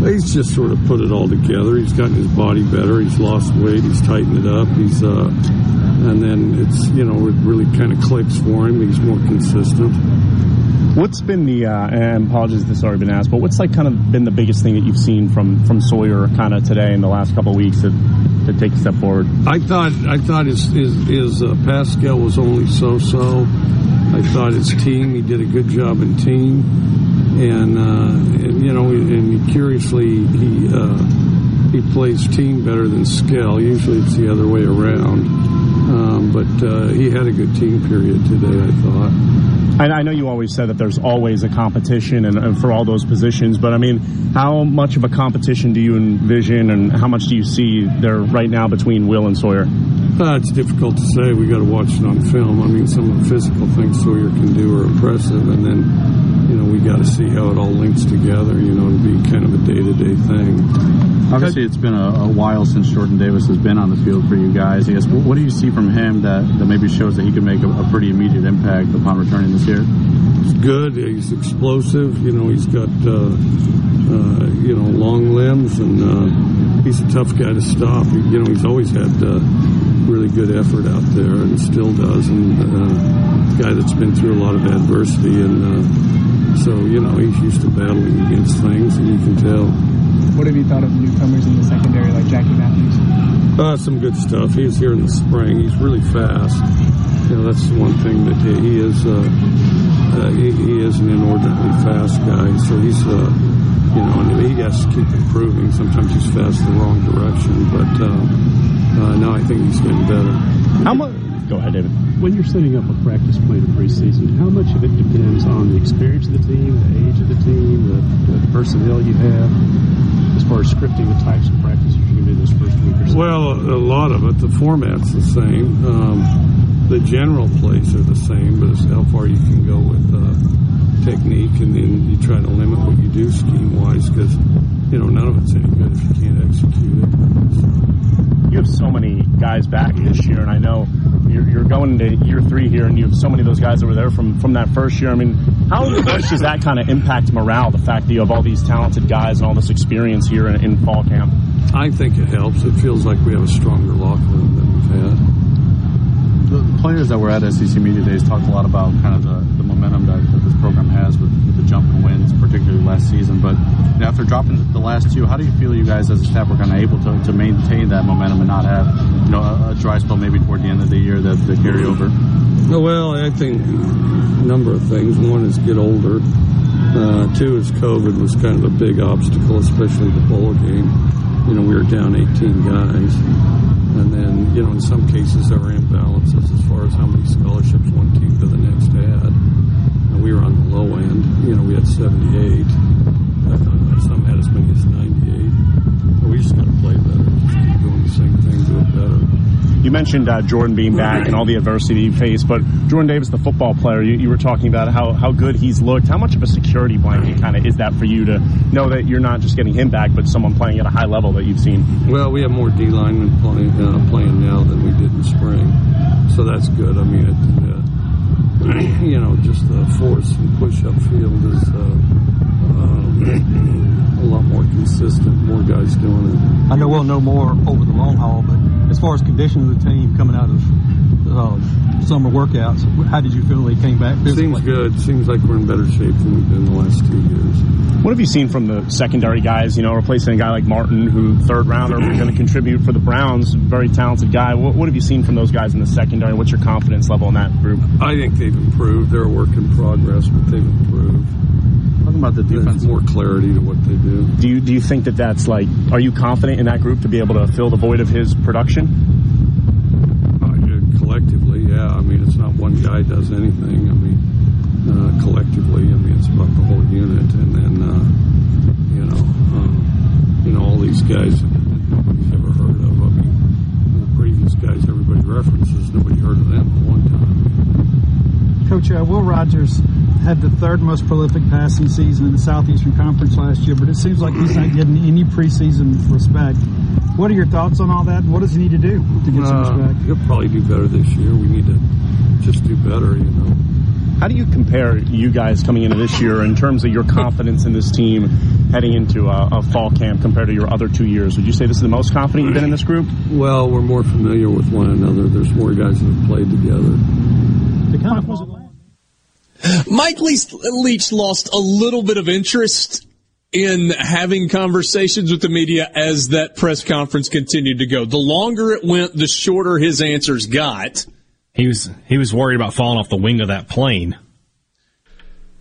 He's just sort of put it all together. He's gotten his body better. He's lost weight. He's tightened it up. He's uh, and then it's you know it really kind of clicks for him. He's more consistent. What's been the uh, and apologies if this has already been asked, but what's like kind of been the biggest thing that you've seen from from Sawyer kind of today in the last couple weeks to, to take a step forward? I thought I thought his his, his uh, pass skill was only so so. I thought his team he did a good job in team, and, uh, and you know and curiously he uh, he plays team better than skill. Usually it's the other way around, um, but uh, he had a good team period today. I thought. I, I know you always said that there's always a competition and, and for all those positions, but I mean, how much of a competition do you envision, and how much do you see there right now between Will and Sawyer? Uh, it's difficult to say. We got to watch it on film. I mean, some of the physical things Sawyer can do are impressive, and then you know we got to see how it all links together. You know, to be kind of a day to day thing. Obviously, it's been a, a while since Jordan Davis has been on the field for you guys. I guess what, what do you see from him that, that maybe shows that he can make a, a pretty immediate impact upon returning this year? He's good. He's explosive. You know, he's got uh, uh, you know long limbs, and uh, he's a tough guy to stop. You know, he's always had uh, really good effort out there, and still does. And uh, guy that's been through a lot of adversity, and uh, so you know he's used to battling against things, and you can tell. What have you thought of the newcomers in the secondary like Jackie Matthews? Uh, some good stuff. He was here in the spring. He's really fast. You know, that's the one thing that he, he is. Uh, uh, he, he is an inordinately fast guy. So he's, uh, you know, and he has to keep improving. Sometimes he's fast the wrong direction, but uh, uh, no, I think he's getting better. How much? Go ahead, David. When you're setting up a practice plan in preseason, how much of it depends on the experience of the team, the age of the team, the, the personnel you have, as far as scripting the types of practices you're going to do this first week or so? Well, a, a lot of it. The format's the same. Um, the general plays are the same, but it's how far you can go with uh, technique, and then you try to limit what you do scheme wise because you know none of it's any good if you can't execute it. You have so many guys back this year, and I know you're, you're going into year three here, and you have so many of those guys that were there from, from that first year. I mean, how much does that kind of impact morale, the fact that you have all these talented guys and all this experience here in, in fall camp? I think it helps. It feels like we have a stronger locker room than we've had. The, players that were at SEC Media Days talked a lot about kind of the, the momentum that, that this program has with, with the jump and wins, particularly last season. But after dropping the last two, how do you feel you guys as a staff were kind of able to, to maintain that momentum and not have you know a, a dry spell maybe toward the end of the year that, that carry over? Well, I think a number of things. One is get older. Uh, two is COVID was kind of a big obstacle, especially the bowl game. You know, we were down 18 guys. And then, you know, in some cases there were imbalances as far as how many scholarships one team to the next had. And we were on the low end. You know, we had 78. Uh, some had as many as 98. But we just got to play better. Just keep doing the same thing, do it better. You mentioned uh, Jordan being back and all the adversity he faced, but Jordan Davis, the football player, you, you were talking about how, how good he's looked. How much of a security blanket kind of is that for you to know that you're not just getting him back, but someone playing at a high level that you've seen? Well, we have more D linemen playing, uh, playing now than we did in spring, so that's good. I mean, it, uh, you know, just the force and push up field is uh, uh, a lot more consistent. More guys doing it. I know we'll know more over the long haul, but as far as condition of the team coming out of uh, summer workouts, how did you feel they came back? Seems good. Seems like we're in better shape than we've been the last two years. What have you seen from the secondary guys? You know, replacing a guy like Martin, who third rounder, going to contribute for the Browns, very talented guy. What, what have you seen from those guys in the secondary? What's your confidence level in that group? I think they've improved. They're a work in progress, but they've improved. Talking about the defense, more clarity to what they do. Do you do you think that that's like? Are you confident in that group to be able to fill the void of his production? Uh, collectively, yeah. I mean, it's not one guy does anything. I mean, uh, collectively, I mean, it's about the whole unit, and then uh, you know, um, you know, all these guys that nobody's ever heard of. I mean, the previous guys everybody references, nobody heard of them at one time. Coach, uh, Will Rogers had the third most prolific passing season in the Southeastern Conference last year, but it seems like he's not getting any preseason respect. What are your thoughts on all that? What does he need to do to get some Uh, respect? he'll probably do better this year. We need to just do better, you know. How do you compare you guys coming into this year in terms of your confidence in this team heading into a, a fall camp compared to your other two years? Would you say this is the most confident you've been in this group? Well, we're more familiar with one another. There's more guys that have played together. Mike Leach, Leach lost a little bit of interest in having conversations with the media as that press conference continued to go. The longer it went, the shorter his answers got. He was he was worried about falling off the wing of that plane.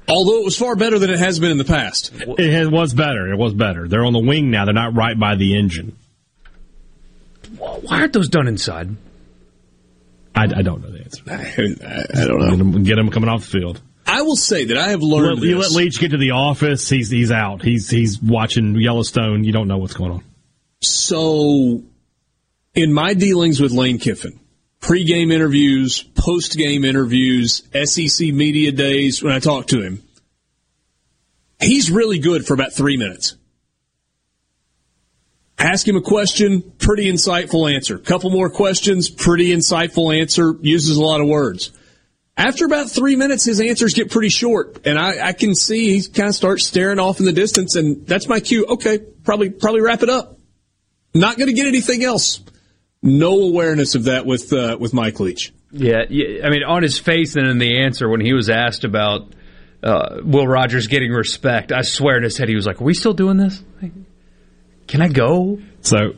Although it was far better than it has been in the past. It was better. It was better. They're on the wing now. They're not right by the engine. Why aren't those done inside? I, I don't know the answer. I, don't know. Get him, get him coming off the field. I will say that I have learned let, you let. Leach get to the office. He's he's out. He's he's watching Yellowstone. You don't know what's going on. So, in my dealings with Lane Kiffin, pre-game interviews, post-game interviews, SEC media days, when I talk to him, he's really good for about three minutes. Ask him a question, pretty insightful answer. Couple more questions, pretty insightful answer, uses a lot of words. After about three minutes, his answers get pretty short, and I, I can see he kind of starts staring off in the distance, and that's my cue. Okay, probably probably wrap it up. Not going to get anything else. No awareness of that with uh, with Mike Leach. Yeah, I mean, on his face and in the answer when he was asked about uh, Will Rogers getting respect, I swear in his head he was like, "Are we still doing this? Can I go?" So,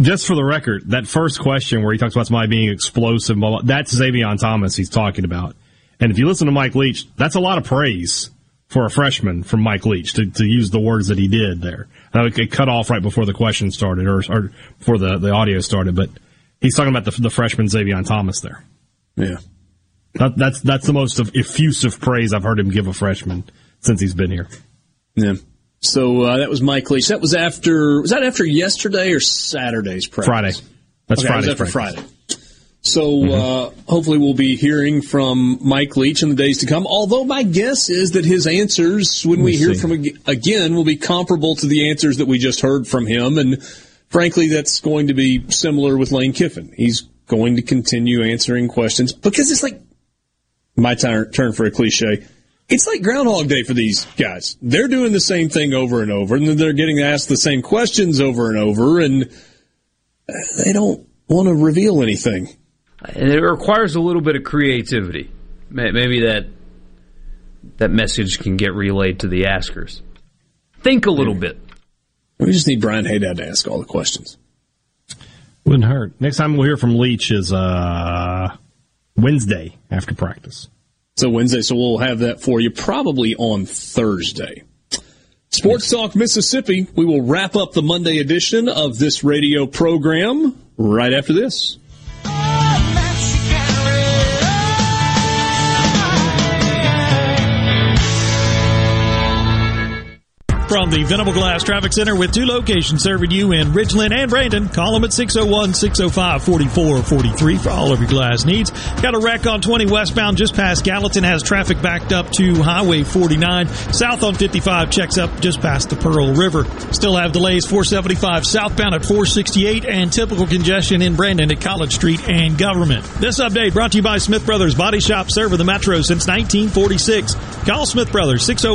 just for the record, that first question where he talks about somebody being explosive, blah, blah, that's Zavion Thomas he's talking about. And if you listen to Mike Leach, that's a lot of praise for a freshman from Mike Leach to, to use the words that he did there. Now, it cut off right before the question started or, or before the, the audio started, but he's talking about the, the freshman Zavion Thomas there. Yeah. That, that's, that's the most effusive praise I've heard him give a freshman since he's been here. Yeah. So uh, that was Mike Leach. That was after was that after yesterday or Saturday's practice? Friday. That's Okay, Friday's after practice. Friday. So uh, hopefully we'll be hearing from Mike Leach in the days to come. Although my guess is that his answers, when we We'll hear see. from ag- again, will be comparable to the answers that we just heard from him. And frankly, that's going to be similar with Lane Kiffin. He's going to continue answering questions because it's like my turn, turn for a cliche. It's like Groundhog Day for these guys. They're doing the same thing over and over, and they're getting asked the same questions over and over, and uh, they don't want to reveal anything. And it requires a little bit of creativity. Maybe that that message can get relayed to the askers. Think a little bit. We just need Brian Hadad to ask all the questions. Wouldn't hurt. Next time we'll hear from Leach is uh, Wednesday after practice. So Wednesday, so we'll have that for you probably on Thursday. Sports Talk Mississippi. We will wrap up the Monday edition of this radio program right after this. From the Venable Glass Traffic Center with two locations serving you in Ridgeland and Brandon. Call them at 601-605-4443 for all of your glass needs. Got a wreck on 20 westbound just past Gallatin. Has traffic backed up to Highway 49. South on 55 checks up just past the Pearl River. Still have delays 475 southbound at 468 and typical congestion in Brandon at College Street and Government. This update brought to you by Smith Brothers Body Shop serving the Metro since 1946. Call Smith Brothers oh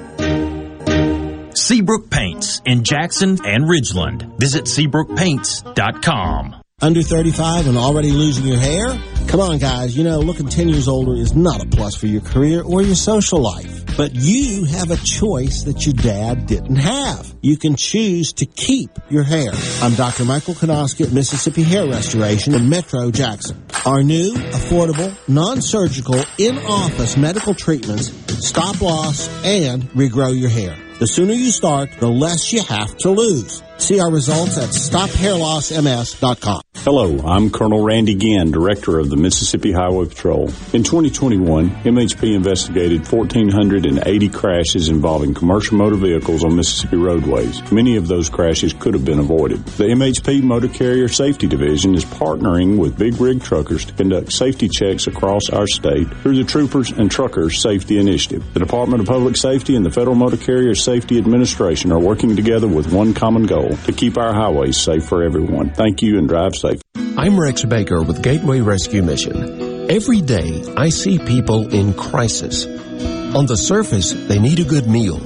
Seabrook Paints in Jackson and Ridgeland. Visit SeabrookPaints.com. Under 35 and already losing your hair? Come on, guys. You know, looking 10 years older is not a plus for your career or your social life. But you have a choice that your dad didn't have. You can choose to keep your hair. I'm Dr. Michael Konoski at Mississippi Hair Restoration in Metro Jackson. Our new, affordable, non-surgical, in-office medical treatments stop loss and regrow your hair. The sooner you start, the less you have to lose. See our results at stophairlossms.com. Hello, I'm Colonel Randy Ginn, Director of the Mississippi Highway Patrol. In 2021, MHP investigated 1,480 crashes involving commercial motor vehicles on Mississippi roadways. Many of those crashes could have been avoided. The MHP Motor Carrier Safety Division is partnering with big rig truckers to conduct safety checks across our state through the Troopers and Truckers Safety Initiative. The Department of Public Safety and the Federal Motor Carrier Safety Administration are working together with one common goal to keep our highways safe for everyone. Thank you and drive safe. I'm Rex Baker with Gateway Rescue Mission. Every day, I see people in crisis. On the surface, they need a good meal.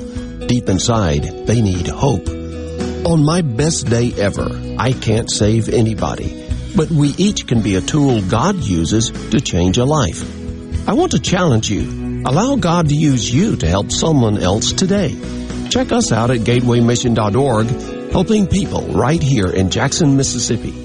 Deep inside, they need hope. On my best day ever, I can't save anybody, but we each can be a tool God uses to change a life. I want to challenge you. Allow God to use you to help someone else today. Check us out at gatewaymission.org, helping people right here in Jackson, Mississippi.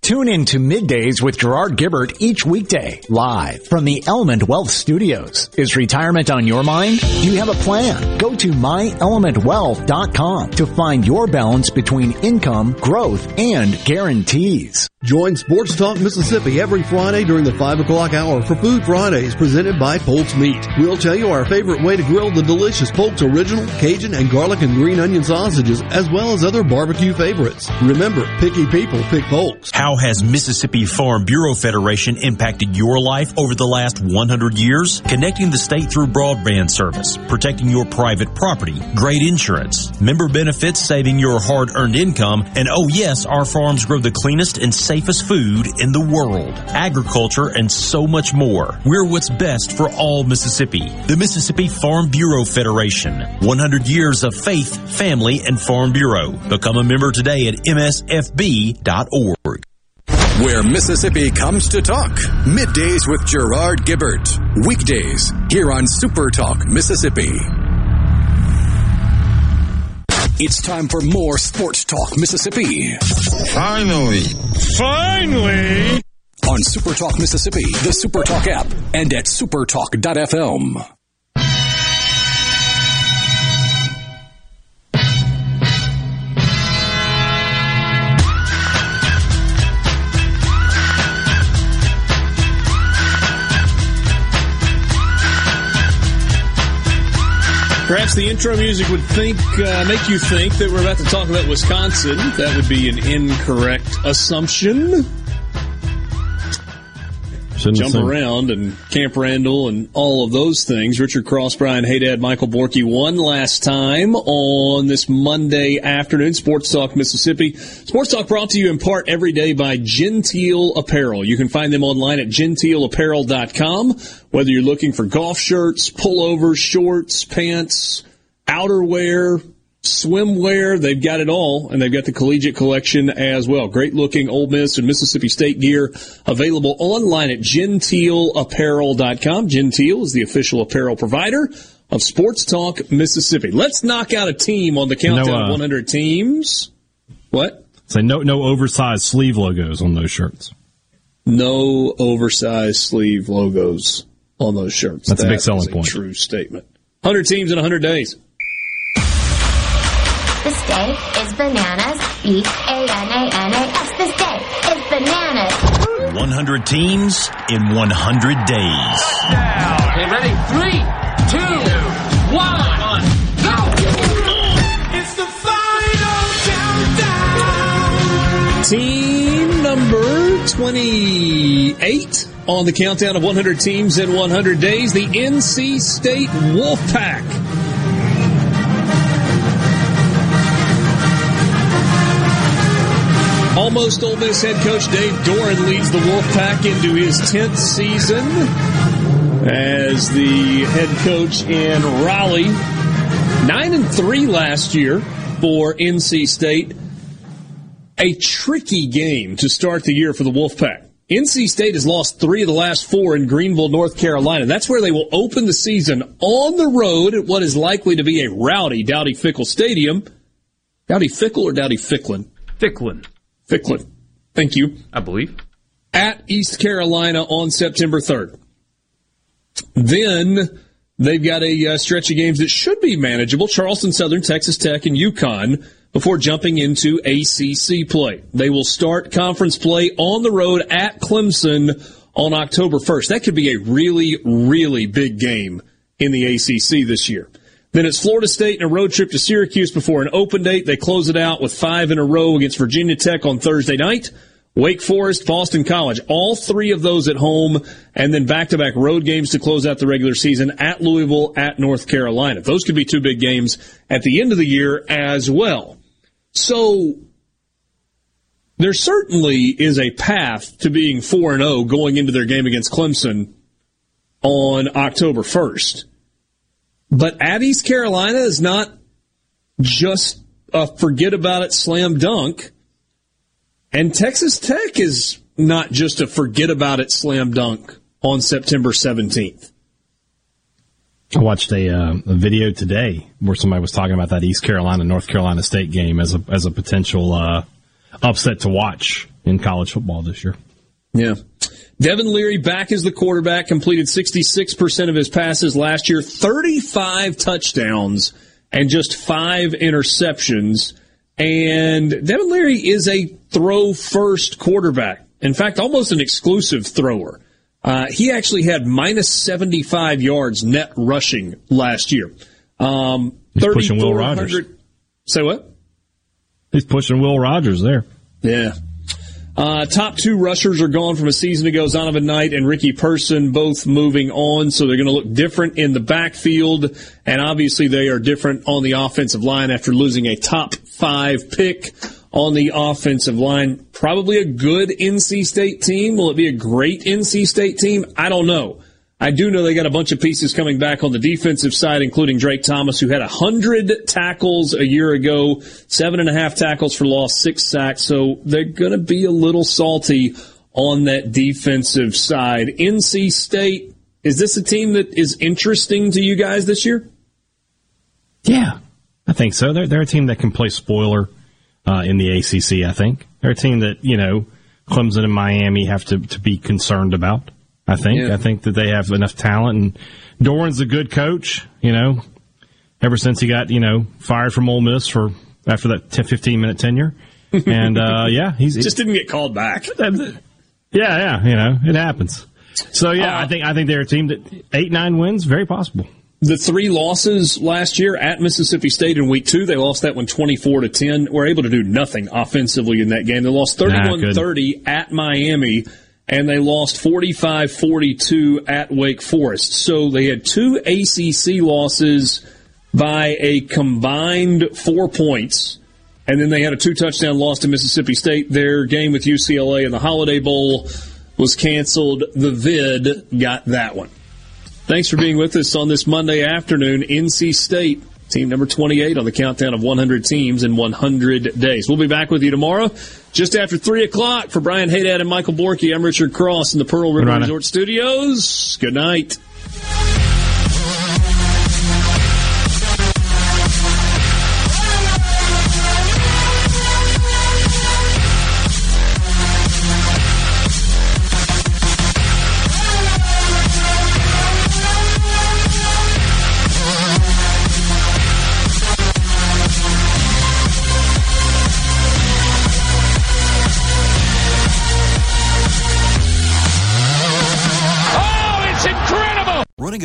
Tune in to Middays with Gerard Gibert each weekday, live from the Element Wealth Studios. Is retirement on your mind? Do you have a plan? Go to myelementwealth.com to find your balance between income, growth, and guarantees. Join Sports Talk Mississippi every Friday during the 5 o'clock hour for Food Fridays presented by Polk's Meat. We'll tell you our favorite way to grill the delicious Polk's Original, Cajun, and garlic and green onion sausages, as well as other barbecue favorites. Remember, picky people pick Polk's. How has Mississippi Farm Bureau Federation impacted your life over the last 100 years? Connecting the state through broadband service, protecting your private property, great insurance, member benefits saving your hard-earned income, and oh yes, our farms grow the cleanest and safest food in the world, agriculture, and so much more. We're what's best for all Mississippi. The Mississippi Farm Bureau Federation. 100 years of faith, family, and Farm Bureau. Become a member today at msfb.org. Where Mississippi comes to talk. Middays with Gerard Gibert. Weekdays here on Super Talk Mississippi. It's time for more Sports Talk Mississippi. Finally. Finally. On Super Talk Mississippi, the Super Talk app, and at supertalk.fm. Perhaps the intro music would think uh, make you think that we're about to talk about Wisconsin. That would be an incorrect assumption. Shouldn't Jump around and Camp Randall and all of those things. Richard Cross, Brian Hadad, Michael Borky one last time on this Monday afternoon. Sports Talk Mississippi. Sports Talk brought to you in part every day by Genteel Apparel. You can find them online at genteelapparel.com. Whether you're looking for golf shirts, pullovers, shorts, pants, outerwear, swimwear, they've got it all, and they've got the collegiate collection as well. Great looking Ole Miss and Mississippi State gear available online at genteelapparel.com. Genteel is the official apparel provider of Sports Talk Mississippi. Let's knock out a team on the countdown No, uh, of 100 teams. What? Say no, no oversized sleeve logos on those shirts. No oversized sleeve logos on those shirts. That's a big selling is point. True statement. 100 teams in 100 days. This day is bananas. B A N A N A S. This day is bananas. 100 teams in 100 days. Okay, ready? Three, two, one, go! It's the final countdown. Team number 28 on the countdown of 100 teams in 100 days, the NC State Wolfpack. Almost Ole Miss head coach Dave Doeren leads the Wolfpack into his 10th season as the head coach in Raleigh. 9 and 3 last year for NC State a tricky game to start the year for the Wolfpack. NC State has lost three of the last four in Greenville, North Carolina. That's where they will open the season on the road at what is likely to be a rowdy Dowdy Fickle Stadium. Dowdy Fickle or Dowdy Ficklen? Ficklen. Ficklen. Thank you. I believe. At East Carolina on September 3rd. Then they've got a uh, stretch of games that should be manageable. Charleston Southern, Texas Tech, and UConn before jumping into ACC play. They will start conference play on the road at Clemson on October 1st. That could be a really, really big game in the ACC this year. Then it's Florida State and a road trip to Syracuse before an open date. They close it out with five in a row against Virginia Tech on Thursday night. Wake Forest, Boston College, all three of those at home, and then back-to-back road games to close out the regular season at Louisville, at North Carolina. Those could be two big games at the end of the year as well. So there certainly is a path to being 4 and 0 going into their game against Clemson on October 1st. But at East Carolina is not just a forget about it slam dunk. And Texas Tech is not just a forget about it slam dunk on September 17th. I watched a, uh, a video today where somebody was talking about that East Carolina North Carolina State game as a as a potential uh, upset to watch in college football this year. Yeah. Devin Leary back as the quarterback, completed 66% of his passes last year, 35 touchdowns and just five interceptions. And Devin Leary is a throw first quarterback. In fact, almost an exclusive thrower. Uh, he actually had minus 75 yards net rushing last year. Um, He's pushing Will Rogers. Say what? He's pushing Will Rogers there. Yeah. Uh, top two rushers are gone from a season ago. Zonovan Knight and Ricky Person both moving on, so they're going to look different in the backfield, and obviously they are different on the offensive line after losing a top five pick on the offensive line. Probably a good NC State team. Will it be a great NC State team? I don't know. I do know they got a bunch of pieces coming back on the defensive side, including Drake Thomas, who had 100 tackles a year ago, seven and a half tackles for loss, six sacks. So they're going to be a little salty on that defensive side. NC State, is this a team that is interesting to you guys this year? Yeah, I think so. They're, they're a team that can play spoiler uh, in the ACC, I think. They're a team that, you know, Clemson and Miami have to, to be concerned about. I think. Yeah. I think that they have enough talent, and Doeren's a good coach. You know, ever since he got you know fired from Ole Miss for after that 10, 15 minute tenure, and uh, yeah, he's Just didn't get called back. yeah, yeah, you know, it happens. So yeah, Uh, I think I think they're a team that eight nine wins very possible. The three losses last year at Mississippi State in week two, they lost that one 24 to 10. Were able to do nothing offensively in that game. They lost 31 30 at Miami and they lost 45 42 at Wake Forest. So they had two ACC losses by a combined four points. And then they had a two touchdown loss to Mississippi State. Their game with UCLA in the Holiday Bowl was canceled. The vid got that one. Thanks for being with us on this Monday afternoon. NC State, team number 28 on the countdown of 100 teams in 100 days. We'll be back with you tomorrow, just after 3 o'clock. For Brian Hadad and Michael Borky, I'm Richard Cross in the Pearl River. Resort Studios. Good night.